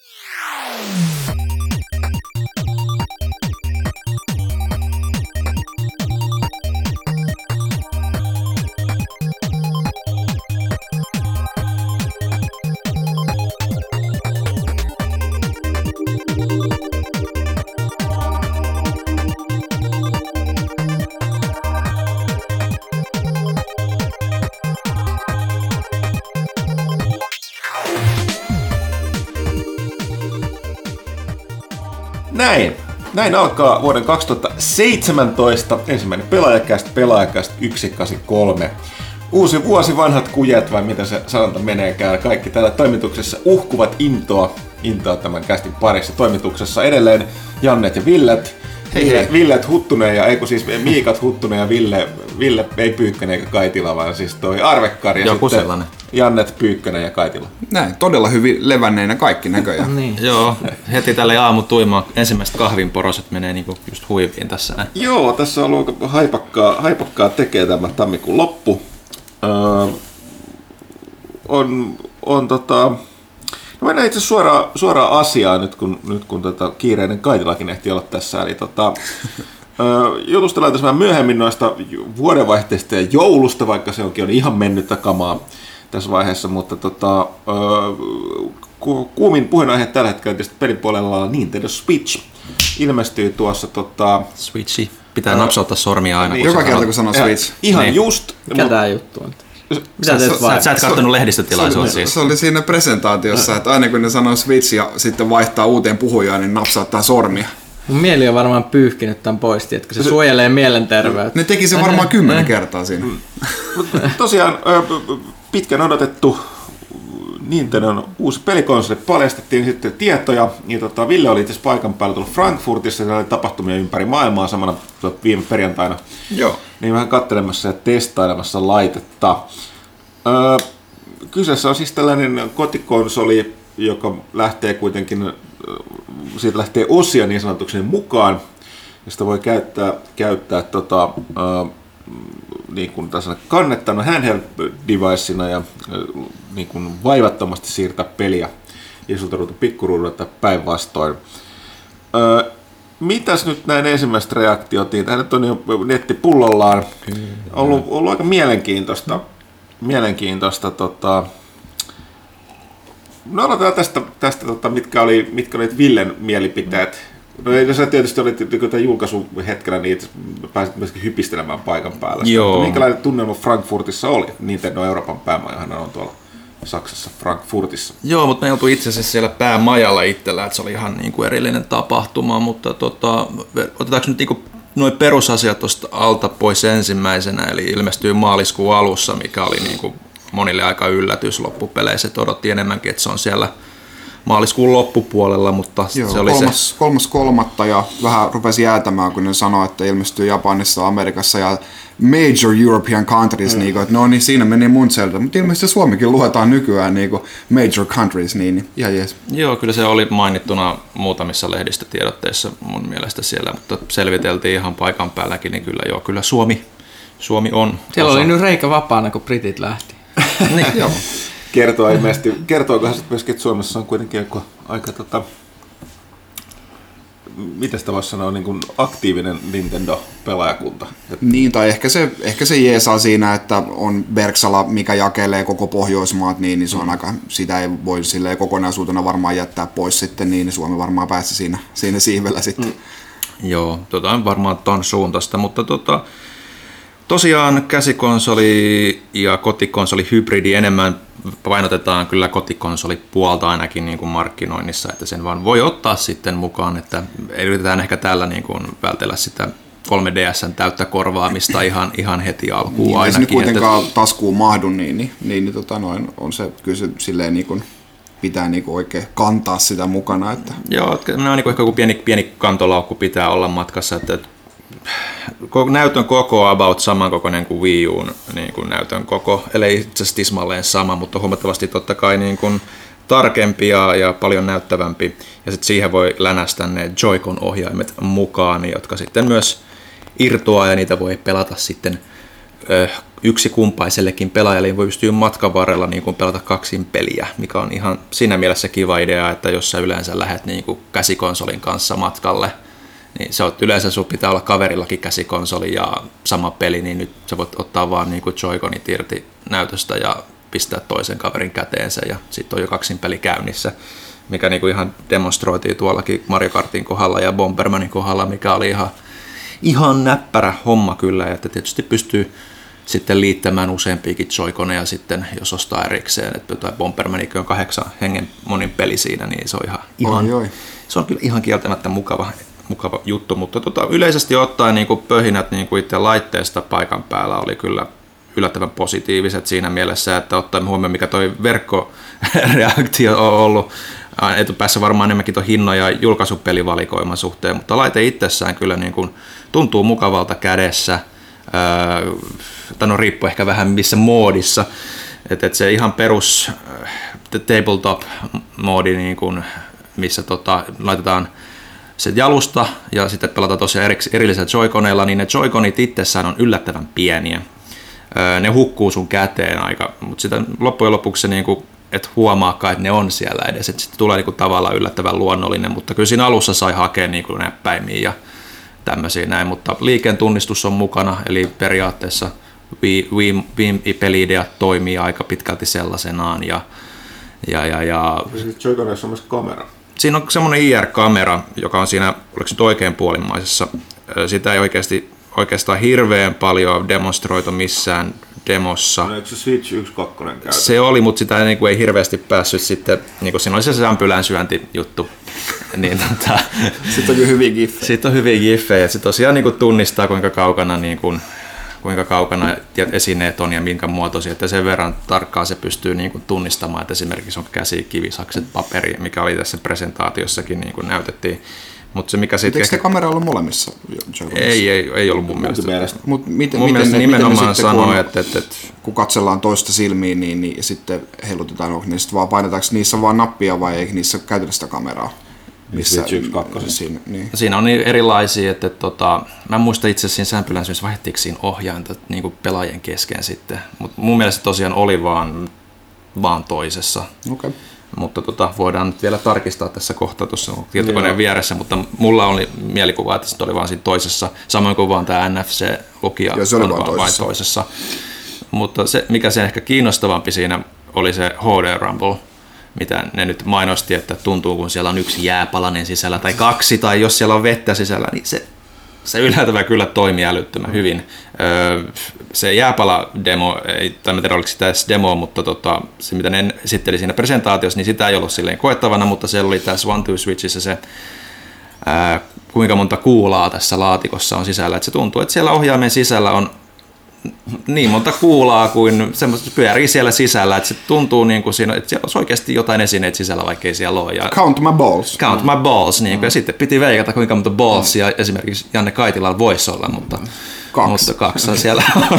Yeah. Näin. Alkaa vuoden 2017 ensimmäinen pelaajakästä, pelaajakästä 183. Uusi vuosi, vanhat kujet vai mitä se sanonta meneekään. Kaikki täällä toimituksessa uhkuvat intoa, intoa tämän kästin parissa. Toimituksessa edelleen Jannet ja Villet. Villet Huttunen ja, ei kun siis Miikat Huttunen ja Ville, Ville ei Pyykkönen eikä Kaitila, vaan siis toi Arvekkari ja Joku sitten sellainen. Jannet Pyykkönen ja Kaitila. Näin, todella hyvin levänneinä kaikki näköjään. Niin. Joo, heti tälle aamu tuimaan ensimmäiset kahvinporoset menee niinku just huiviin tässä näin. Joo, tässä on ollut haipakkaa, haipakkaa tekee tämä tammikuun loppu. Öö, on, on tota... No mennään itse suoraan, suoraan asiaan nyt, kun, nyt kun tota kiireinen Kaitilakin ehti olla tässä. Eli tota, öö, jutustellaan tässä vähän myöhemmin noista vuodenvaihteista ja joulusta, vaikka se onkin on ihan mennyttä kamaa tässä vaiheessa, mutta tota, öö, ku- kuumin puheenaihe tällä hetkellä tietysti pelin puolella on Nintendo Switch. Ilmestyy tuossa tota, Switchi. Pitää napsauttaa sormia aina. Niin. Joka kerta kun sanoo Ja Switch. Ihan Niin. just. Mikä tää juttu on? Mitä Sä- sä-? Sä et kattonut lehdistötilaisuutta Se, siis. se oli siinä presentaatiossa, että aina kun ne sanoo Switch ja sitten vaihtaa uuteen puhujaan, niin napsauttaa sormia. Mun mieli on varmaan pyyhkinyt tämän pois, että se suojelee mielenterveyttä. Ne teki se varmaan kymmenen kertaa siinä. Mutta tosiaan pitkän odotettu Nintendon uusi pelikonsoli paljastettiin sitten tietoja. Ja tota, Ville oli itse paikan päällä tullut Frankfurtissa, siellä oli tapahtumia ympäri maailmaa samana tuota, viime perjantaina. Joo. Niin vähän katselemassa ja testailemassa laitetta. Öö, kyseessä on siis tällainen kotikonsoli, joka lähtee kuitenkin, siitä lähtee osia niin sanotuksi mukaan, josta voi käyttää, käyttää tota, ö, niin kuin tässä kannettuna handheld devicena ja niin kuin vaivattomasti siirtää peliä isolta ruutu pikkuruudulta päinvastoin. Öö, mitäs nyt näin ensimmäiset reaktiot, niin tämä nyt on jo netti pullollaan. Ollut, ollut aika mielenkiintoista, mielenkiintoista tota, No aloitetaan tästä, tästä tota, mitkä, oli, mitkä olivat Villen mielipiteet. No ei, sä tietysti olit tämän julkaisun hetkellä, niin pääsit myöskin hypistelemään paikan päällä. Joo. Minkälainen tunnelma Frankfurtissa oli? Nintendo Euroopan päämajahan on tuolla Saksassa, Frankfurtissa. Joo, mutta me oltu itse asiassa siellä päämajalla itsellä, että se oli ihan niin kuin erillinen tapahtuma, mutta tota, otetaanko nyt niin noin perusasiat tuosta alta pois ensimmäisenä, eli ilmestyy maaliskuun alussa, mikä oli niin kuin monille aika yllätys loppupeleissä, että odotti enemmänkin, että se on siellä maaliskuun loppupuolella, mutta Joo, se oli kolmas, kolmas kolmatta ja vähän rupesi jäätämään, kun ne sanoi, että ilmestyy Japanissa, Amerikassa ja major European countries, mm. niin kuin, että no niin siinä meni mun seltä, mutta ilmeisesti Suomikin luetaan nykyään niin kuin major countries, niin, niin ihan jees. se, joo, kyllä se oli mainittuna muutamissa lehdistötiedotteissa mun mielestä siellä, mutta selviteltiin ihan paikan päälläkin, niin kyllä joo, kyllä Suomi, Suomi on. Siellä osa- oli nyt reikä vapaana, kun britit lähti. niin, joo. Kertoo ilmeisesti, kertookohan sitten myöskin, että Suomessa on kuitenkin joku aika tota, miten sitä voisi sanoa, niin kuin aktiivinen Nintendo-pelaajakunta. Niin, tai ehkä se, ehkä se jeesaa siinä, että on Berksala, mikä jakelee koko Pohjoismaat, niin, niin se on aika, sitä ei voi silleen kokonaisuutena varmaan jättää pois sitten, niin, niin Suomi varmaan pääsi siinä, siinä siivellä sitten. Mm. Joo, tota on varmaan ton suuntaista, mutta tota, tosiaan käsikonsoli ja kotikonsoli hybridi enemmän painotetaan kyllä kotikonsoli puolta ainakin niin kuin markkinoinnissa, että sen vaan voi ottaa sitten mukaan, että yritetään ehkä tällä niin kuin vältellä sitä 3DSn täyttä korvaamista ihan, ihan heti alkuun Niin, ei se ainakin. kuitenkaan taskuun mahdu, niin, niin, niin, niin tota noin, on se kyllä se silleen niin kuin, pitää niin kuin oikein kantaa sitä mukana. Että, Joo, että ne on niin ehkä joku pieni, pieni kantolaukku pitää olla matkassa, että että näytön koko about samankokoinen kuin Wii Uun niin kuin näytön koko, eli itse asiassa tismalleen sama, mutta huomattavasti totta kai niin kuin tarkempi ja, ja paljon näyttävämpi. Ja sitten siihen voi länästä ne Joy-Con-ohjaimet mukaan, jotka sitten myös irtoaa ja niitä voi pelata sitten ö, yksi kumpaisellekin pelaajalle voi pystyä matkan varrella niin kuin pelata kaksin peliä, mikä on ihan siinä mielessä kiva idea, että jos sä yleensä lähdet niin kuin käsikonsolin kanssa matkalle, niin se on, yleensä sun pitää olla kaverillakin käsikonsoli ja sama peli, niin nyt sä voit ottaa vaan niin kuin Joy-Conit irti näytöstä ja pistää toisen kaverin käteensä ja sitten on jo kaksin peli käynnissä, mikä niin kuin ihan demonstroitiin tuollakin Mario Kartin kohdalla ja Bombermanin kohdalla, mikä oli ihan, ihan näppärä homma kyllä, että tietysti pystyy sitten liittämään useampiakin joikoneja sitten, jos ostaa erikseen, että tai Bombermanikin on kahdeksan hengen monin peli siinä, niin se on ihan, ihan Oi, oi. se on kyllä ihan kieltämättä mukava, mukava juttu, mutta tota, yleisesti ottaen niin kuin pöhinät niin kuin itse laitteesta paikan päällä oli kyllä yllättävän positiiviset siinä mielessä, että ottaen huomioon, mikä toi verkkoreaktio on ollut ää, etupäässä varmaan enemmänkin tuon hinnan ja julkaisupelivalikoiman suhteen, mutta laite itsessään kyllä niin kuin tuntuu mukavalta kädessä, tai no riippuu ehkä vähän missä moodissa, että et se ihan perus tabletop-moodi, niin kuin, missä tota, laitetaan se jalusta ja sitten pelataan tosiaan eriks- erillisellä joikoneilla, niin ne joikonit itsessään on yllättävän pieniä. Ne hukkuu sun käteen aika, mutta sitä loppujen lopuksi se niinku, et huomaakaan, että ne on siellä edes, että sitten tulee niinku tavallaan yllättävän luonnollinen, mutta kyllä siinä alussa sai hakea niinku näppäimiä ja tämmöisiä näin, mutta liikkeen tunnistus on mukana, eli periaatteessa Wii, Wii, Wii-peli-idea toimii aika pitkälti sellaisenaan ja, ja, ja, ja Siis Joy-Conissa on myös kamera. Siinä on semmoinen IR-kamera, joka on siinä, oliko se oikein puolimmaisessa. Sitä ei oikeasti, oikeastaan hirveän paljon demonstroitu missään demossa. No, eikö se Switch 1.2 käytössä? Se oli, mutta sitä ei, niin kuin, ei hirveästi päässyt sitten, niin kuin siinä oli se sämpylän syöntijuttu. niin, tota, Sitten on kyllä hyviä giffejä. sitten on hyviä giffejä, se tosiaan niin kuin tunnistaa kuinka kaukana, niin kuin, kuinka kaukana esineet on ja minkä muotoisia, että sen verran tarkkaan se pystyy niin kuin tunnistamaan, että esimerkiksi on käsi, kivisakset, paperi, mikä oli tässä presentaatiossakin niin kuin näytettiin. Mutta se mikä sitten Eikö se kamera ollut molemmissa? Ei, ei, ei ollut mun mielestä. mielestä. Mut miten, Mun miten mielestä ne, nimenomaan miten sitten, sanoo, kun, että, että, että kun katsellaan toista silmiin, niin, niin sitten heilutetaan, ne sitten vaan painetaanko niissä vaan nappia vai eikö niissä käytetä sitä kameraa? 1.2. Siinä, niin. Siinä on niin erilaisia, että tota, mä en muista itse asiassa siinä sämpylän syössä vaihdettiinko siinä ohjainta niin kuin pelaajien kesken sitten, mutta mun mielestä tosiaan oli vaan, vaan toisessa. Okay. Mutta tota, voidaan nyt vielä tarkistaa tässä kohtaa tuossa tietokoneen vieressä, mutta mulla oli mielikuva, että se oli vaan siinä toisessa, samoin kuin vaan tämä NFC-lukija Joo, se oli on vaan vaan toisessa. vain toisessa. Mutta se, mikä se ehkä kiinnostavampi siinä oli se HD Rumble, mitä ne nyt mainosti, että tuntuu kun siellä on yksi jääpalanen sisällä tai kaksi, tai jos siellä on vettä sisällä, niin se, se yllättävän kyllä toimii älyttömän hyvin. Öö, se jääpala-demo, ei, tai en tiedä oliko sitä edes demo, mutta tota, se mitä ne esitteli siinä presentaatiossa, niin sitä ei ollut silleen koettavana, mutta siellä oli tässä One Two Switchissä se kuinka monta kuulaa tässä laatikossa on sisällä. Että se tuntuu, että siellä ohjaimen sisällä on niin monta kuulaa kuin semmoista pyörii siellä sisällä, että se tuntuu niin kuin siinä, että siellä olisi oikeasti jotain esineitä sisällä, vaikka ei siellä ole. Ja Count my balls. count my balls, niin kuin, ja sitten piti veikata, kuinka monta ballsia esimerkiksi Janne Kaitilalla voisi olla, mutta Kaksi. Mutta kaksi siellä on.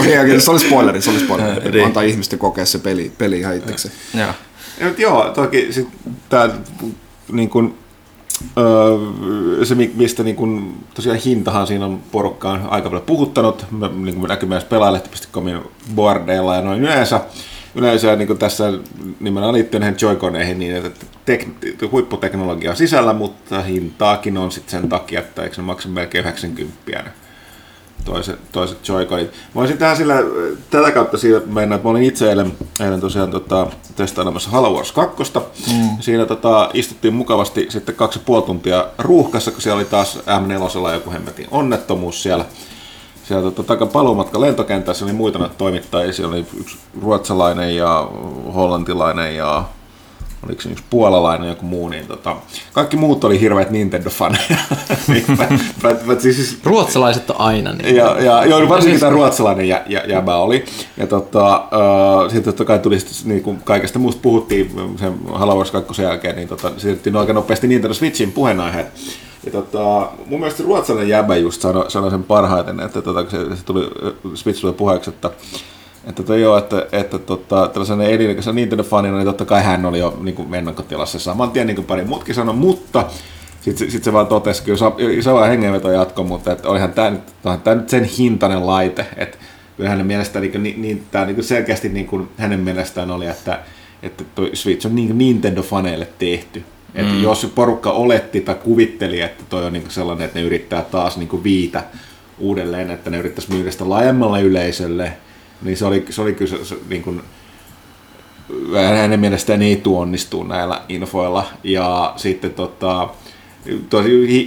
Okei, okei, se oli spoileri, se oli spoileri. Niin. Antaa ihmisten kokea se peli, peli ihan itsekseen. Joo. Ja, joo, toki sit tää niin kun, öö, se mi- mistä niin kun, tosiaan hintahan siinä on porukkaan aika paljon puhuttanut, Mä, niin kuin näkyy myös pelaajalehti.comin boardeilla ja noin yleensä. Yleensä niin kuin tässä nimenomaan liittyen näihin Joy-Coneihin, niin että tek- huipputeknologia on sisällä, mutta hintaakin on sitten sen takia, että eikö se maksa melkein 90 ne toiset, toiset Joy-Conit. Mä olisin tähän sillä, tätä kautta siitä mennä, että mä olin itse eilen, eilen tosiaan tota, testailemassa Halo Wars 2. Mm. Siinä tota, istuttiin mukavasti sitten kaksi ja puoli tuntia ruuhkassa, kun siellä oli taas M4 joku hemmetin onnettomuus siellä. Siellä tota, taka paluumatka lentokentässä oli muita toimittajia, siellä oli yksi ruotsalainen ja hollantilainen ja oliko se yksi puolalainen joku muu, niin tota, kaikki muut oli hirveät Nintendo-faneja. Mä- siis- Ruotsalaiset on aina niin. ja, ja joo, varsinkin tämä ruotsalainen jä, jä, jäbä oli. Ja tota, uh, sitten totta kai tuli sit, niin kuin kaikesta muusta puhuttiin sen Halo Wars 2 jälkeen, niin tota, siirryttiin aika nopeasti Nintendo Switchin puheenaiheet. Ja tota, mun mielestä ruotsalainen jäbä just sanoi, sanoi sen parhaiten, että tota, se, se tuli, Switch tuli puheeksi, että että, tota, joo, että, että tota, tällaisena elinikäisenä Nintendo-fanina, niin totta kai hän oli jo niin kuin ennakkotilassa saman tien, niin kuin pari muutkin sanoi, mutta Sitten sit se vaan totesi, kyllä on hengenveto jatko, mutta että olihan tämä nyt, tämä nyt sen hintainen laite, että kyllä hänen mielestään niin, niin, niin, tämä niin selkeästi niin kuin hänen mielestään oli, että, että toi Switch on niin Nintendo-faneille tehty. Että mm. jos porukka oletti tai kuvitteli, että toi on niin sellainen, että ne yrittää taas niin viitä uudelleen, että ne yrittäisi myydä sitä laajemmalle yleisölle, niin se oli, se oli kyllä se, se, niin kuin, hänen mielestään ei tuonnistu näillä infoilla. Ja sitten tota,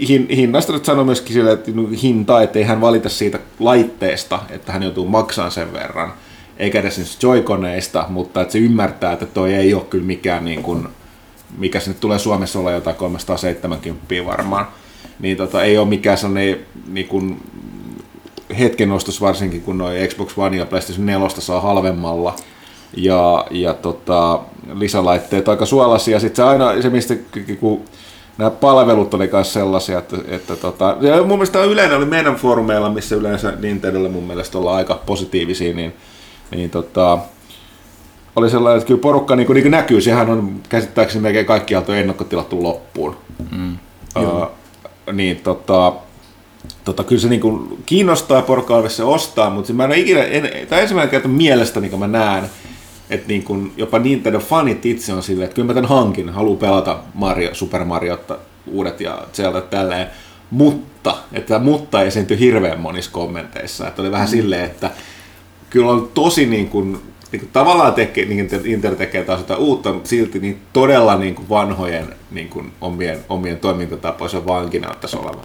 hin, hinnasta nyt sanoi myöskin sille, että hinta, että ei hän valita siitä laitteesta, että hän joutuu maksamaan sen verran, eikä edes joikoneista, mutta että se ymmärtää, että toi ei ole kyllä mikään niin kuin, mikä se nyt tulee Suomessa olla jotain 370 varmaan, niin tota, ei ole mikään sellainen niin kuin, hetken ostos varsinkin, kun noin Xbox One ja PlayStation 4 saa halvemmalla, ja, ja tota, lisälaitteet aika suolaisia. Sitten se aina, se mistä kun nämä palvelut oli myös sellaisia, että, että tota, ja mun mielestä yleinen oli meidän foorumeilla, missä yleensä Nintendolle mun mielestä ollaan aika positiivisia, niin, niin tota, oli sellainen, että kyllä porukka niin kuin, niin kuin näkyy, sehän on käsittääkseni melkein kaikkialta ennakkotilattu loppuun. Mm, uh, niin tota, tota, kyllä se niin kuin kiinnostaa porukkaa se ostaa, mutta mä en ole ikinä, en, tämä ensimmäinen kerta mielestä, niin mä näen, että niin kuin jopa Nintendo-fanit itse on silleen, että kyllä mä tämän hankin, haluan pelata Mario, Super Mario uudet ja Zelda tälleen, mutta, että mutta esiintyi hirveän monissa kommenteissa, että oli vähän mm. silleen, että kyllä on tosi niin kuin, niin kuin tavallaan tekee, niin Inter tekee taas jotain uutta, mutta silti niin todella niin kuin vanhojen niin kuin omien, omien toimintatapoisen vankina ottaisi oleva.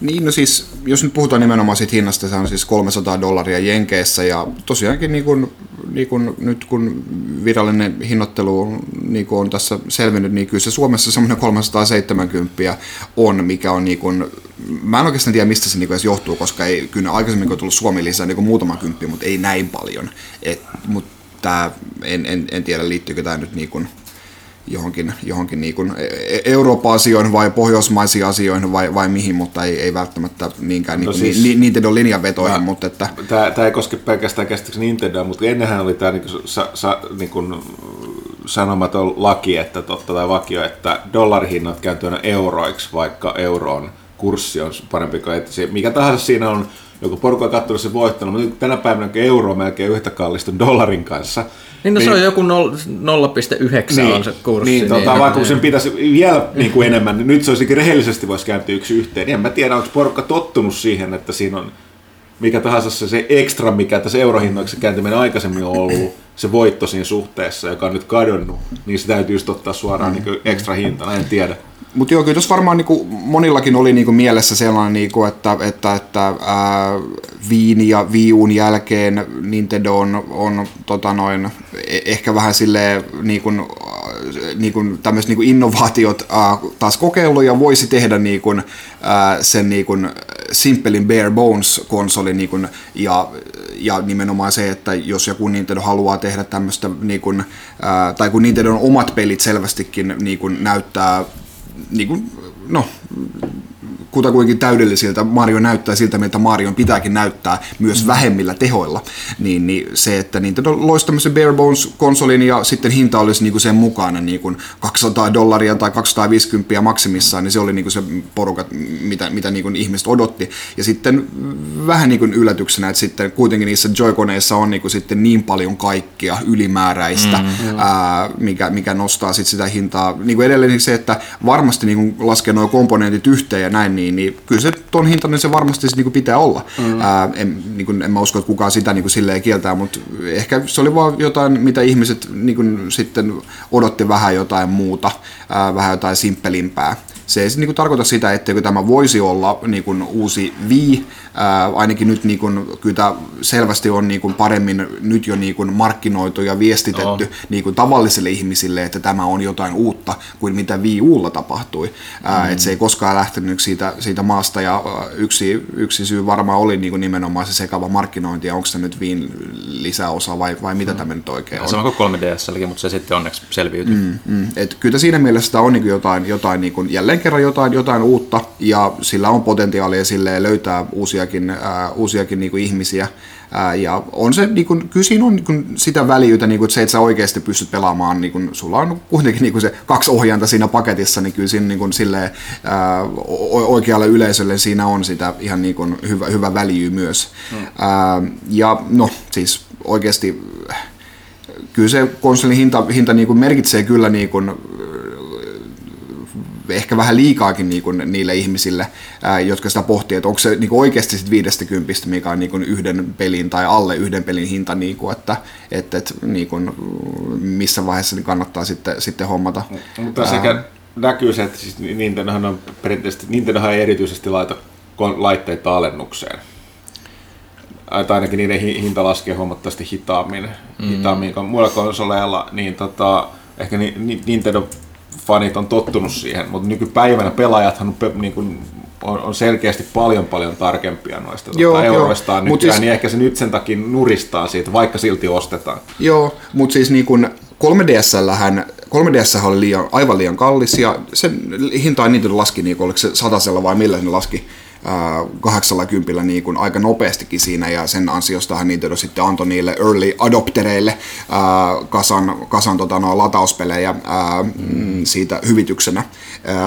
Niin, no siis, jos nyt puhutaan nimenomaan siitä hinnasta, se on siis 300 dollaria Jenkeissä, ja tosiaankin niin kun, niin kun, nyt kun virallinen hinnoittelu niin kun on tässä selvinnyt, niin kyllä se Suomessa semmoinen 370 on, mikä on niin kun, mä en oikeastaan tiedä mistä se niin edes johtuu, koska ei, kyllä aikaisemmin on tullut Suomi lisää niin muutama kymppi, mutta ei näin paljon, Et, mutta tää, en, en, en tiedä liittyykö tämä nyt niin kun, johonkin, johonkin niin kuin e-, e-, Euroopan asioihin vai pohjoismaisiin asioihin vai, vai mihin, mutta ei, ei välttämättä niinkään no niin, siis, ni, Nintendo linjanvetoihin. Mä, mutta että... tämä, tämä ei koske pelkästään käsittääkseni Nintendoa, mutta ennenhän oli tämä niin kuin, sa, sa, niin kuin sanomaton laki että totta tai vakio, että dollarihinnat kääntyy euroiksi, vaikka euron kurssi on parempi kuin että se, mikä tahansa siinä on, joku porukka on katsonut sen voittanut, mutta tänä päivänä euro on melkein yhtä kallistunut dollarin kanssa, niin, no niin, se on joku 0,9 niin, on se kurssi. Niin, tota, niin, vaikka niin. sen pitäisi vielä niin kuin enemmän, niin nyt se olisikin rehellisesti voisi kääntyä yksi yhteen. En mä tiedä, onko porukka tottunut siihen, että siinä on mikä tahansa se, se ekstra, mikä tässä eurohinnoiksi kääntyminen aikaisemmin on ollut, se voitto siinä suhteessa, joka on nyt kadonnut, niin se täytyy just ottaa suoraan mm. niin ekstra hintana, en tiedä. Mutta joo, kyllä tuossa varmaan niinku, monillakin oli niinku mielessä sellainen, niinku, että, että, että ää, Viini ja Viun jälkeen Nintendo on, on tota noin, e- ehkä vähän silleen niinku, niinku, tämmöiset niinku innovaatiot ää, taas kokeillut ja voisi tehdä niinku, ää, sen niinku, Simpelin Bare Bones-konsolin niinku, ja, ja nimenomaan se, että jos joku Nintendo haluaa tehdä tämmöistä, niinku, tai kun Nintendo on omat pelit selvästikin niinku, näyttää niin kuin, no, kutakuinkin täydellisiltä Mario näyttää siltä, miltä Marion pitääkin näyttää myös mm. vähemmillä tehoilla, niin, niin se, että Nintendo loisi tämmöisen bare bones-konsolin ja sitten hinta olisi niin kuin sen mukana niin kuin 200 dollaria tai 250 maksimissaan, niin se oli niin kuin se porukat, mitä, mitä niin kuin ihmiset odotti. Ja sitten vähän niin kuin yllätyksenä, että sitten kuitenkin niissä Joy-koneissa on niin kuin sitten niin paljon kaikkia ylimääräistä, mm. ää, mikä, mikä nostaa sitten sitä hintaa. Niin kuin edelleen se, että varmasti niin kuin laskee nuo komponentit yhteen ja näin, niin, niin kyllä se ton hintainen se varmasti se, niin kuin pitää olla. Mm. Ää, en, niin kuin, en mä usko, että kukaan sitä niin kuin silleen kieltää, mutta ehkä se oli vaan jotain, mitä ihmiset niin kuin, sitten odotti vähän jotain muuta, ää, vähän jotain simppelimpää se ei niin kuin tarkoita sitä, etteikö tämä voisi olla niin kuin uusi Wii, ää, ainakin nyt niin kuin, kyllä tämä selvästi on niin kuin paremmin nyt jo niin kuin markkinoitu ja viestitetty oh. niin kuin tavallisille ihmisille, että tämä on jotain uutta kuin mitä Wii Ulla tapahtui. Ää, mm. että se ei koskaan lähtenyt siitä, siitä maasta ja yksi, yksi syy varmaan oli niin kuin nimenomaan se sekava markkinointi ja onko se nyt Wiin lisäosa vai, vai mitä mm. tämä nyt oikein on. Se on 3DS, mutta se sitten onneksi selviytyi. Mm, mm. Et kyllä siinä mielessä on niin kuin jotain, jotain niin kuin, jälleen kerran jotain, jotain uutta ja sillä on potentiaalia sille löytää uusiakin, ää, uusiakin niin kuin ihmisiä Ää, ja on se, niin kun, kyllä siinä on niin kun sitä väljyyttä, niin kun se, että sä oikeasti pystyt pelaamaan, niin kun, sulla on kuitenkin niin kun se kaksi ohjainta siinä paketissa, niin kyllä siinä niin kun, silleen, ää, oikealle yleisölle siinä on sitä ihan niin kun, hyvä, hyvä väljyy myös. Hmm. Ää, ja no siis oikeasti kyllä se konsolin hinta, hinta niin kuin merkitsee kyllä niin kuin, ehkä vähän liikaakin niin kuin niille ihmisille, ää, jotka sitä pohtii, että onko se niin kuin oikeasti sit 50, mikä on niin kuin yhden pelin tai alle yhden pelin hinta, niin kuin, että, että, että niin kuin, missä vaiheessa niin kannattaa sitten, sitten hommata. Mutta sekä näkyy se, että siis Nintendohan on perinteisesti, Nintendohan ei erityisesti laita laitteita alennukseen tai ainakin niiden hinta laskee huomattavasti hitaammin, mm. hitaammin kuin muilla konsoleilla, niin tota, ehkä ni, ni, Nintendo fanit on tottunut siihen, mutta nykypäivänä pelaajathan on, niin kuin, on, on selkeästi paljon paljon tarkempia noista joo, tuota, euroistaan joo. nykyään, siis, niin ehkä se nyt sen takia nuristaa siitä, vaikka silti ostetaan. Joo, mutta siis niin kuin 3DSllähän 3DS oli liian, aivan liian kallis ja sen hinta ei niitä laski, niin oliko se satasella vai millä se laski 80 niin kuin aika nopeastikin siinä ja sen ansiostahan Nintendo sitten antoi niille early adoptereille ää, kasan, kasan tota, no, latauspelejä ää, mm, siitä hyvityksenä,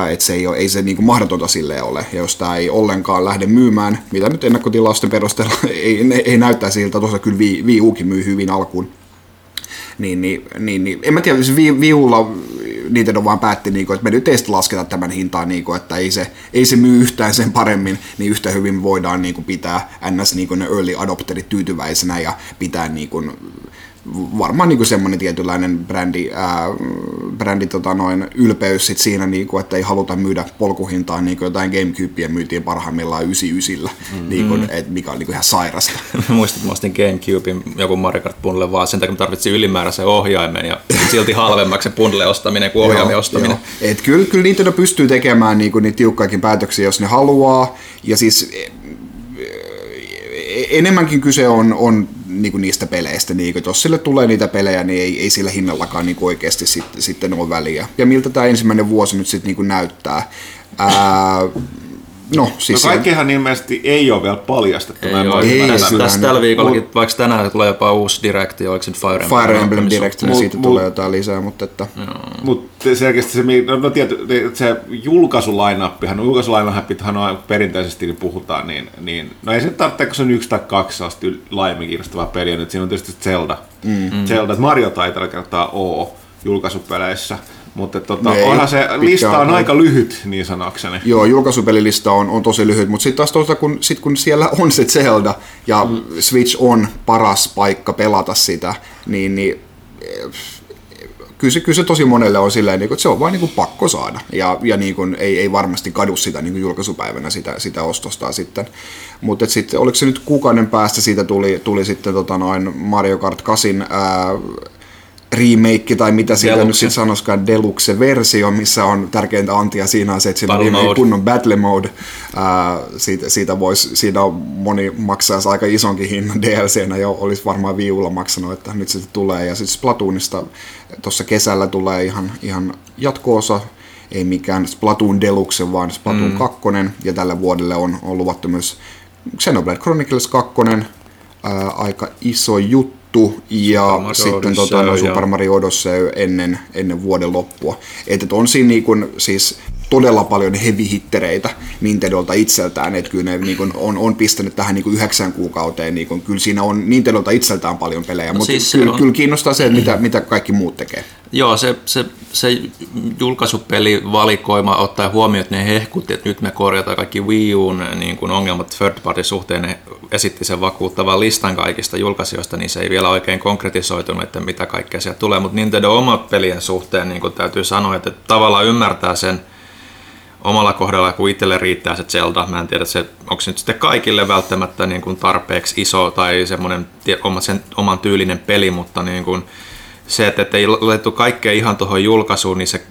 että se ei, ole, ei se niin kuin mahdotonta sille ole. Ja jos tämä ei ollenkaan lähde myymään, mitä nyt ennakkotilausten perusteella ei, ei näyttää siltä, tuossa kyllä Wii, Wii myy hyvin alkuun, niin, niin, niin, niin. En mä tiedä, siis Viulla Nintendo vaan päätti, niin kuin, että me nyt ei lasketa tämän hintaa, niin kuin, että ei se, ei se myy yhtään sen paremmin, niin yhtä hyvin voidaan niin kuin, pitää NS niin kuin ne early adopterit tyytyväisenä ja pitää niin kuin, varmaan niin semmoinen tietynlainen brändi, ää, brändi tota noin, ylpeys sit siinä, niin kuin, että ei haluta myydä polkuhintaan niin kuin jotain Gamecubea myytiin parhaimmillaan 99, mm-hmm. niin kuin, et, mikä on niin kuin ihan sairasta. Muistin, että mä ostin Gamecubein joku Mario Kart bundle vaan sen takia, tarvitsin ylimääräisen ohjaimen ja silti halvemmaksi se bundle ostaminen kuin ohjaimen ostaminen. Joo. Et kyllä, kyllä Nintendo pystyy tekemään niin kuin, niitä tiukkaakin päätöksiä, jos ne haluaa, ja siis e, e, enemmänkin kyse on, on niinku niistä peleistä. Niinku, jos sille tulee niitä pelejä, niin ei, ei sillä hinnallakaan niinku oikeasti sit, sitten ole väliä. Ja miltä tämä ensimmäinen vuosi nyt sitten niinku näyttää. Ää, No, siis no kaikkihan se... ilmeisesti ei ole vielä paljastettu. Ei, ole, ei, tässä, tässä tällä viikollakin, mut, vaikka tänään tulee jopa uusi direkti, oliko se Fire Emblem? Fire Emblem Direct, niin siitä mut, tulee jotain lisää, mutta että... Mutta selkeästi se, no, no tiety, se julkaisulainappihan, julkaisulainappihan on perinteisesti niin puhutaan, niin, niin no ei se tarvitse, kun se on yksi tai kaksi asti laajemmin kiinnostavaa peliä, nyt siinä on tietysti Zelda. Mm. Zelda, että Mario taitaa kertaa oo julkaisupeleissä. Mutta tota, no onhan se lista on aika lyhyt, niin sanakseni. Joo, julkaisupelilista on, on tosi lyhyt, mutta sitten taas tuosta, kun, sit kun siellä on se Zelda ja mm. Switch on paras paikka pelata sitä, niin, niin kyllä se, kyllä se tosi monelle on silleen, niin kuin, että se on vain niin pakko saada. Ja, ja niin kuin, ei, ei varmasti kadu sitä niin kuin julkaisupäivänä sitä, sitä ostosta sitten. Mutta sitten oliko se nyt kuukauden päästä siitä tuli, tuli sitten tota noin Mario Kart 8 ää, remake tai mitä siitä Deluxe. nyt sitten sanoisikaan, Deluxe-versio, missä on tärkeintä antia siinä on se, että siinä on niin kunnon battle mode. Ää, siitä, siitä, vois, siitä on moni maksaa aika isonkin hinnan DLCnä jo, olisi varmaan viulla maksanut, että nyt se tulee. Ja sitten Splatoonista tuossa kesällä tulee ihan, ihan jatko-osa, ei mikään Splatoon Deluxe, vaan Splatoon mm. 2, ja tällä vuodelle on, on luvattu myös Xenoblade Chronicles 2, ää, aika iso juttu juttu ja Super sitten tota, no, Super Mario Odyssey ennen, ennen vuoden loppua. Että et on siinä niin kun, siis todella paljon heavy-hittereitä Nintendolta itseltään, että kyllä ne niin kun, on, on pistänyt tähän niin yhdeksän kuukauteen, niin kun, kyllä siinä on Nintendolta itseltään paljon pelejä, no, mutta siis kyllä, on... kyllä kiinnostaa se, mitä, mitä kaikki muut tekee. Joo, se, se, se julkaisupeli valikoima ottaa huomioon, että ne hehkutti, että nyt me korjataan kaikki Wii Uun niin kuin ongelmat third party suhteen, ne esitti sen vakuuttavan listan kaikista julkaisijoista, niin se ei vielä oikein konkretisoitunut, että mitä kaikkea sieltä tulee, mutta Nintendo omat pelien suhteen niin kuin täytyy sanoa, että tavallaan ymmärtää sen omalla kohdalla, kun itselle riittää se Zelda. Mä en tiedä, se, onko se nyt sitten kaikille välttämättä niin kuin tarpeeksi iso tai semmoinen sen oman tyylinen peli, mutta niin kuin, se, että ei laitettu kaikkea ihan tuohon julkaisuun, niin se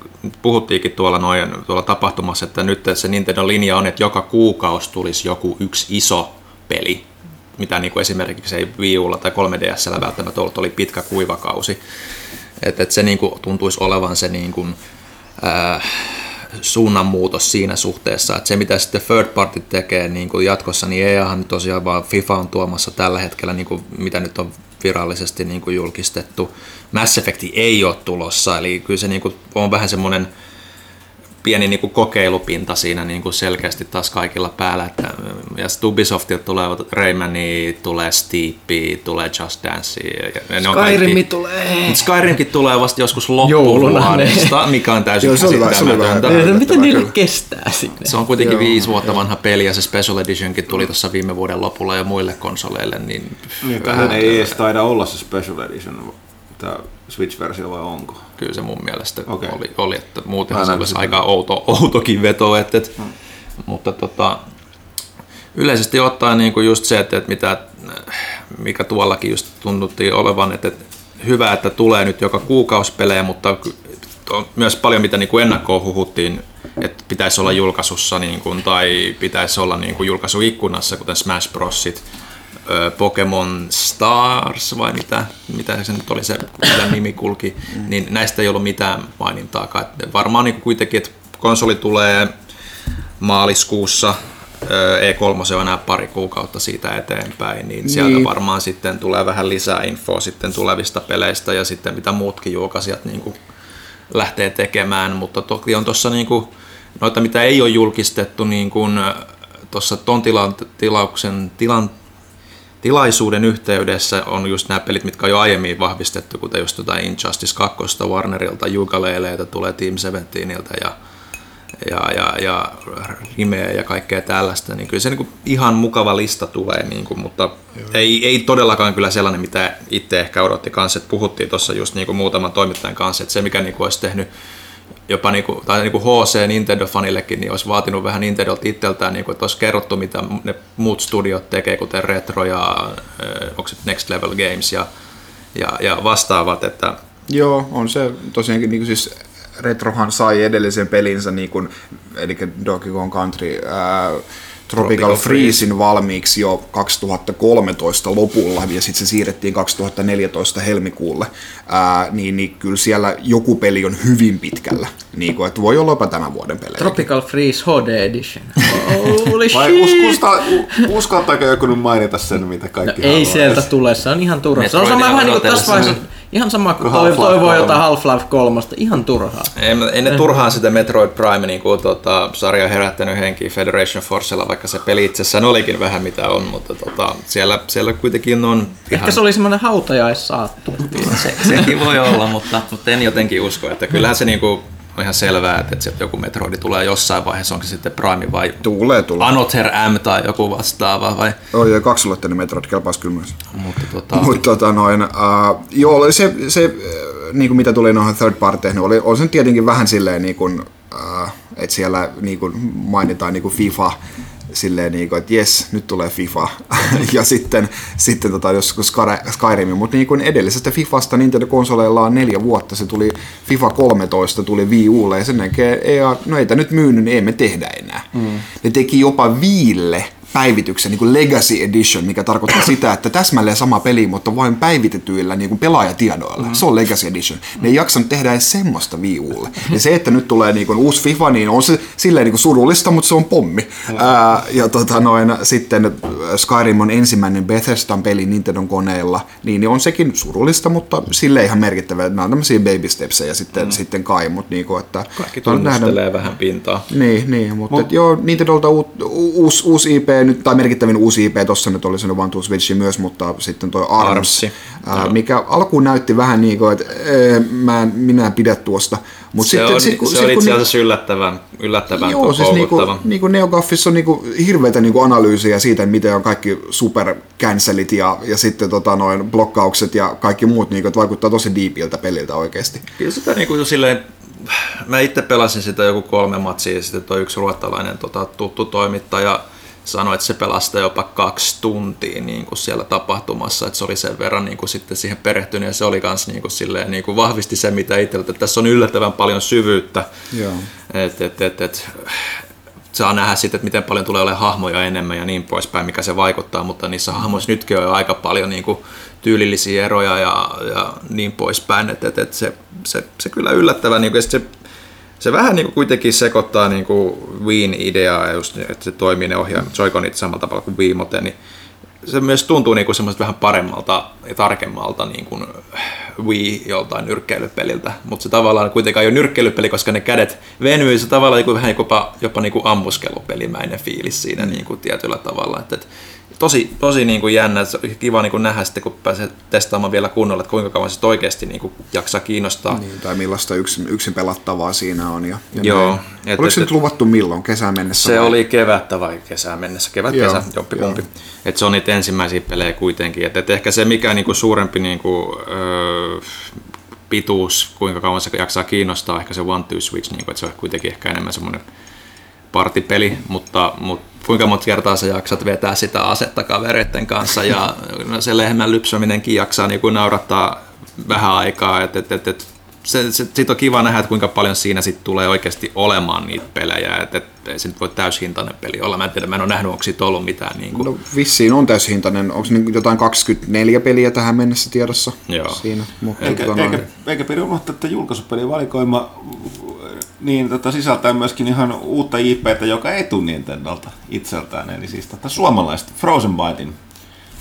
puhuttiinkin tuolla, noin, tuolla tapahtumassa, että nyt se Nintendo linja on, että joka kuukausi tulisi joku yksi iso peli, mitä niin kuin esimerkiksi ei Wii Ulla tai 3DSllä välttämättä ollut, oli pitkä kuivakausi. Että et se niin kuin tuntuisi olevan se niin kuin, äh, suunnanmuutos siinä suhteessa, että se mitä sitten third party tekee niin kuin jatkossa, niin EAhan tosiaan vaan FIFA on tuomassa tällä hetkellä, niin kuin mitä nyt on virallisesti niin kuin julkistettu. Mass Effect ei ole tulossa, eli kyllä se niin kuin on vähän semmoinen pieni niin kuin kokeilupinta siinä niin kuin selkeästi taas kaikilla päällä. Että, ja Ubisoftilta tulee Raymani, tulee Steepy, tulee Just Dance. Ja ne on Skyrim kaikki- tulee. Mut Skyrimkin tulee vasta joskus loppuvuodesta, mikä on täysin Joo, se oli oli vähän- käsittämätöntä. Miten niille kestää sinne? Se on kuitenkin viisi vuotta vanha peli ja se Special Editionkin tuli tuossa viime vuoden lopulla jo muille konsoleille, niin Niin, tähän ei edes taida olla se Special Edition, tämä Switch-versio vai onko? kyllä se mun mielestä Okei. oli, oli, että muutenhan Mä se olisi aika outo, outokin veto, että, että, mutta tota, yleisesti ottaen niin kuin just se, että, että mitä, mikä tuollakin just tuntuttiin olevan, että, että hyvä, että tulee nyt joka kuukausi pelejä, mutta on myös paljon, mitä niin kuin ennakkoon huhuttiin, että pitäisi olla julkaisussa niin kuin, tai pitäisi olla niin kuin julkaisuikkunassa, kuten Smash Brosit, Pokemon Stars vai mitä, mitä se nyt oli se, mitä nimi kulki, niin näistä ei ollut mitään mainintaakaan. Varmaan niin kuitenkin, että konsoli tulee maaliskuussa, ö, E3 on enää pari kuukautta siitä eteenpäin, niin sieltä Niin. varmaan sitten tulee vähän lisää infoa sitten tulevista peleistä ja sitten mitä muutkin julkaisijat niin kuin lähtee tekemään, mutta toki on tuossa niin kuin, noita, mitä ei ole julkistettu, niin kuin tuossa ton tila, tilauksen, tilan, tilaisuuden yhteydessä on just nämä pelit, mitkä on jo aiemmin vahvistettu, kuten just tota Injustice 2 Warnerilta, Jugaleleilta, tulee Team 17iltä ja, ja, ja, ja Rimeä ja kaikkea tällaista, niin kyllä se niin kuin ihan mukava lista tulee, niin kuin, mutta ei, ei todellakaan kyllä sellainen, mitä itse ehkä odotti kanssa, että puhuttiin tuossa just niin kuin muutaman toimittajan kanssa, että se mikä niin kuin olisi tehnyt jopa niinku, tai niinku HC Nintendo-fanillekin, niin olisi vaatinut vähän Nintendolta itseltään, niinku, että olisi kerrottu, mitä ne muut studiot tekee, kuten Retro ja äh, onko Next Level Games ja, ja, ja vastaavat, että Joo, on se. Tosiaankin niin kuin siis Retrohan sai edellisen pelinsä, niin kuin, eli Donkey Kong Country, ää, Tropical, Freezein valmiiksi jo 2013 lopulla ja sitten se siirrettiin 2014 helmikuulle, ää, niin, niin kyllä siellä joku peli on hyvin pitkällä, niin kuin, että voi olla jopa tämän vuoden pelejä. Tropical Freeze HD Edition. Holy Vai us, shit! uska, u, uskaltaako joku nyt mainita sen, mitä No kaikki ei haluaa? sieltä tule, se on ihan turha. Se on sama vähän niin kuin tässä vaiheessa, ihan sama kuin Kuin toi, Half-Life toivoo 3. jotain Half-Life 3, ihan turhaa. ei, ei ne turhaan sitä Metroid Prime niin kuin, tota, sarja herättänyt henkiä Federation Forcella, vaikka se peli itsessään olikin vähän mitä on, mutta tota, siellä, siellä kuitenkin on Ehkä se oli semmoinen hautajaissaattu. se, sekin voi olla, mutta, mutta en jotenkin usko, että kyllähän se niinku on ihan selvää, että, sieltä joku Metroidi tulee jossain vaiheessa, onko se sitten Prime vai Tulee, tulee. Another M tai joku vastaava vai, Oi, ja kaksulotteinen Metroid kelpaisi kyllä myös. mutta tota, Mutta tota noin, uh, joo, se, se äh, niin kuin mitä tuli noihin third parteihin, oli, oli se nyt tietenkin vähän silleen, niin kuin, uh, että siellä niin kuin mainitaan niin kuin FIFA, silleen niin kuin, että jes, nyt tulee FIFA. ja sitten, sitten tota, joskus Sky- Skyrim, mutta niin kuin edellisestä FIFasta Nintendo-konsoleilla on neljä vuotta. Se tuli FIFA 13, tuli Wii Ulle ja sen jälkeen EA, no ei tää nyt myynyt, niin ei me tehdä enää. Mm. Ne teki jopa Viille päivityksen, niin kuin Legacy Edition, mikä tarkoittaa sitä, että täsmälleen sama peli, mutta vain päivitetyillä niin kuin pelaajatiedoilla. Mm. Se on Legacy Edition. Ne ei jaksanut tehdä edes semmoista Wii Ulle. Ja se, että nyt tulee niin kuin uusi FIFA, niin on se silleen niin kuin surullista, mutta se on pommi. Ää, ja tota noin, sitten äh, Skyrim on ensimmäinen Bethesdan peli Nintendon koneella, niin, niin on sekin surullista, mutta sille ihan merkittävä. Nämä on tämmöisiä baby stepsejä sitten, mm. sitten kai, mutta niin kuin, että kaikki tunnustelee vähän pintaa. niin, niin mutta Mut, joo, Nintendolta uusi, uusi IP, nyt, tai merkittävin uusi IP, tuossa nyt oli se One to Switch myös, mutta sitten toi ARMS, ää, mikä alkuun näytti vähän niin kuin, että ee, mä en, minä en pidä tuosta. Mut Se, on, sit- kun- se sit kun itse ni- asiassa yllättävän, yllättävän Joo, siis niinku, niinku NeoGaffissa on niinku hirveitä niinku analyysiä siitä, miten on kaikki super cancelit ja, ja sitten tota noin blokkaukset ja kaikki muut, niinku, että vaikuttaa tosi diipiltä peliltä oikeasti. Kyllä sitä niin kuin silleen, mä itse pelasin sitä joku kolme matsia ja sitten tuo yksi ruottalainen tota, tuttu toimittaja sanoi, että se pelasti jopa kaksi tuntia niin kuin siellä tapahtumassa, että se oli sen verran niin kuin sitten siihen perehtynyt ja se oli myös niin kuin silleen, niin kuin vahvisti se, mitä itse, että tässä on yllättävän paljon syvyyttä. Joo. Et, et, et, et, saa nähdä sitten, että miten paljon tulee olemaan hahmoja enemmän ja niin poispäin, mikä se vaikuttaa, mutta niissä hahmoissa nytkin on jo aika paljon niin kuin tyylillisiä eroja ja, ja niin poispäin, että et, et se, se, se kyllä yllättävän, niin kuin, se, se vähän niin kuin kuitenkin sekoittaa niin kuin Wiin ideaa, just, että se toimii ne ohjaimet, Joy-Conit samalla tavalla kuin Wiimote, niin se myös tuntuu niin kuin semmoista vähän paremmalta ja tarkemmalta niin kuin Wii joltain nyrkkeilypeliltä, mutta se tavallaan kuitenkaan ei ole nyrkkeilypeli, koska ne kädet venyy, se tavallaan niin kuin, vähän jopa, jopa niin kuin ammuskelupelimäinen fiilis siinä niin kuin tietyllä tavalla. Että, että tosi, tosi niin kuin jännä, että kiva niin kuin nähdä sitten, kun pääsee testaamaan vielä kunnolla, että kuinka kauan se oikeasti niin kuin jaksaa kiinnostaa. Niin, tai millaista yksin, yksin pelattavaa siinä on. Ja, ja Joo. Et, Oliko et, se nyt et, luvattu milloin? Kesään mennessä? se vai? oli kevättä vai kesään mennessä, kevät, Joo, kesä, jompikumpi. Että se on niitä ensimmäisiä pelejä kuitenkin. Et, et ehkä se mikä niinku suurempi niinku, öö, pituus, kuinka kauan se jaksaa kiinnostaa, ehkä se one two switch, niinku, että se on kuitenkin ehkä enemmän semmoinen partipeli, mutta, mutta kuinka monta kertaa sä jaksat vetää sitä asetta kavereiden kanssa ja se lehmän lypsäminenkin jaksaa niin kuin naurattaa vähän aikaa, että et, et, et, se, se, sit on kiva nähdä, että kuinka paljon siinä sit tulee oikeasti olemaan niitä pelejä, että et, ei se nyt voi täyshintainen peli olla. Mä en tiedä, mä en ole nähnyt, onko siitä ollut mitään. Niin kuin, No vissiin on täyshintainen. Onko niin jotain 24 peliä tähän mennessä tiedossa? Joo. Siinä. Mutta, Eikä, tota noin- eikä, eikä pidä unohtaa, että julkaisupelin valikoima niin tota, sisältää myöskin ihan uutta IPtä, joka ei tule Nintendolta itseltään, eli siis tota, suomalaista Frozen Bytein,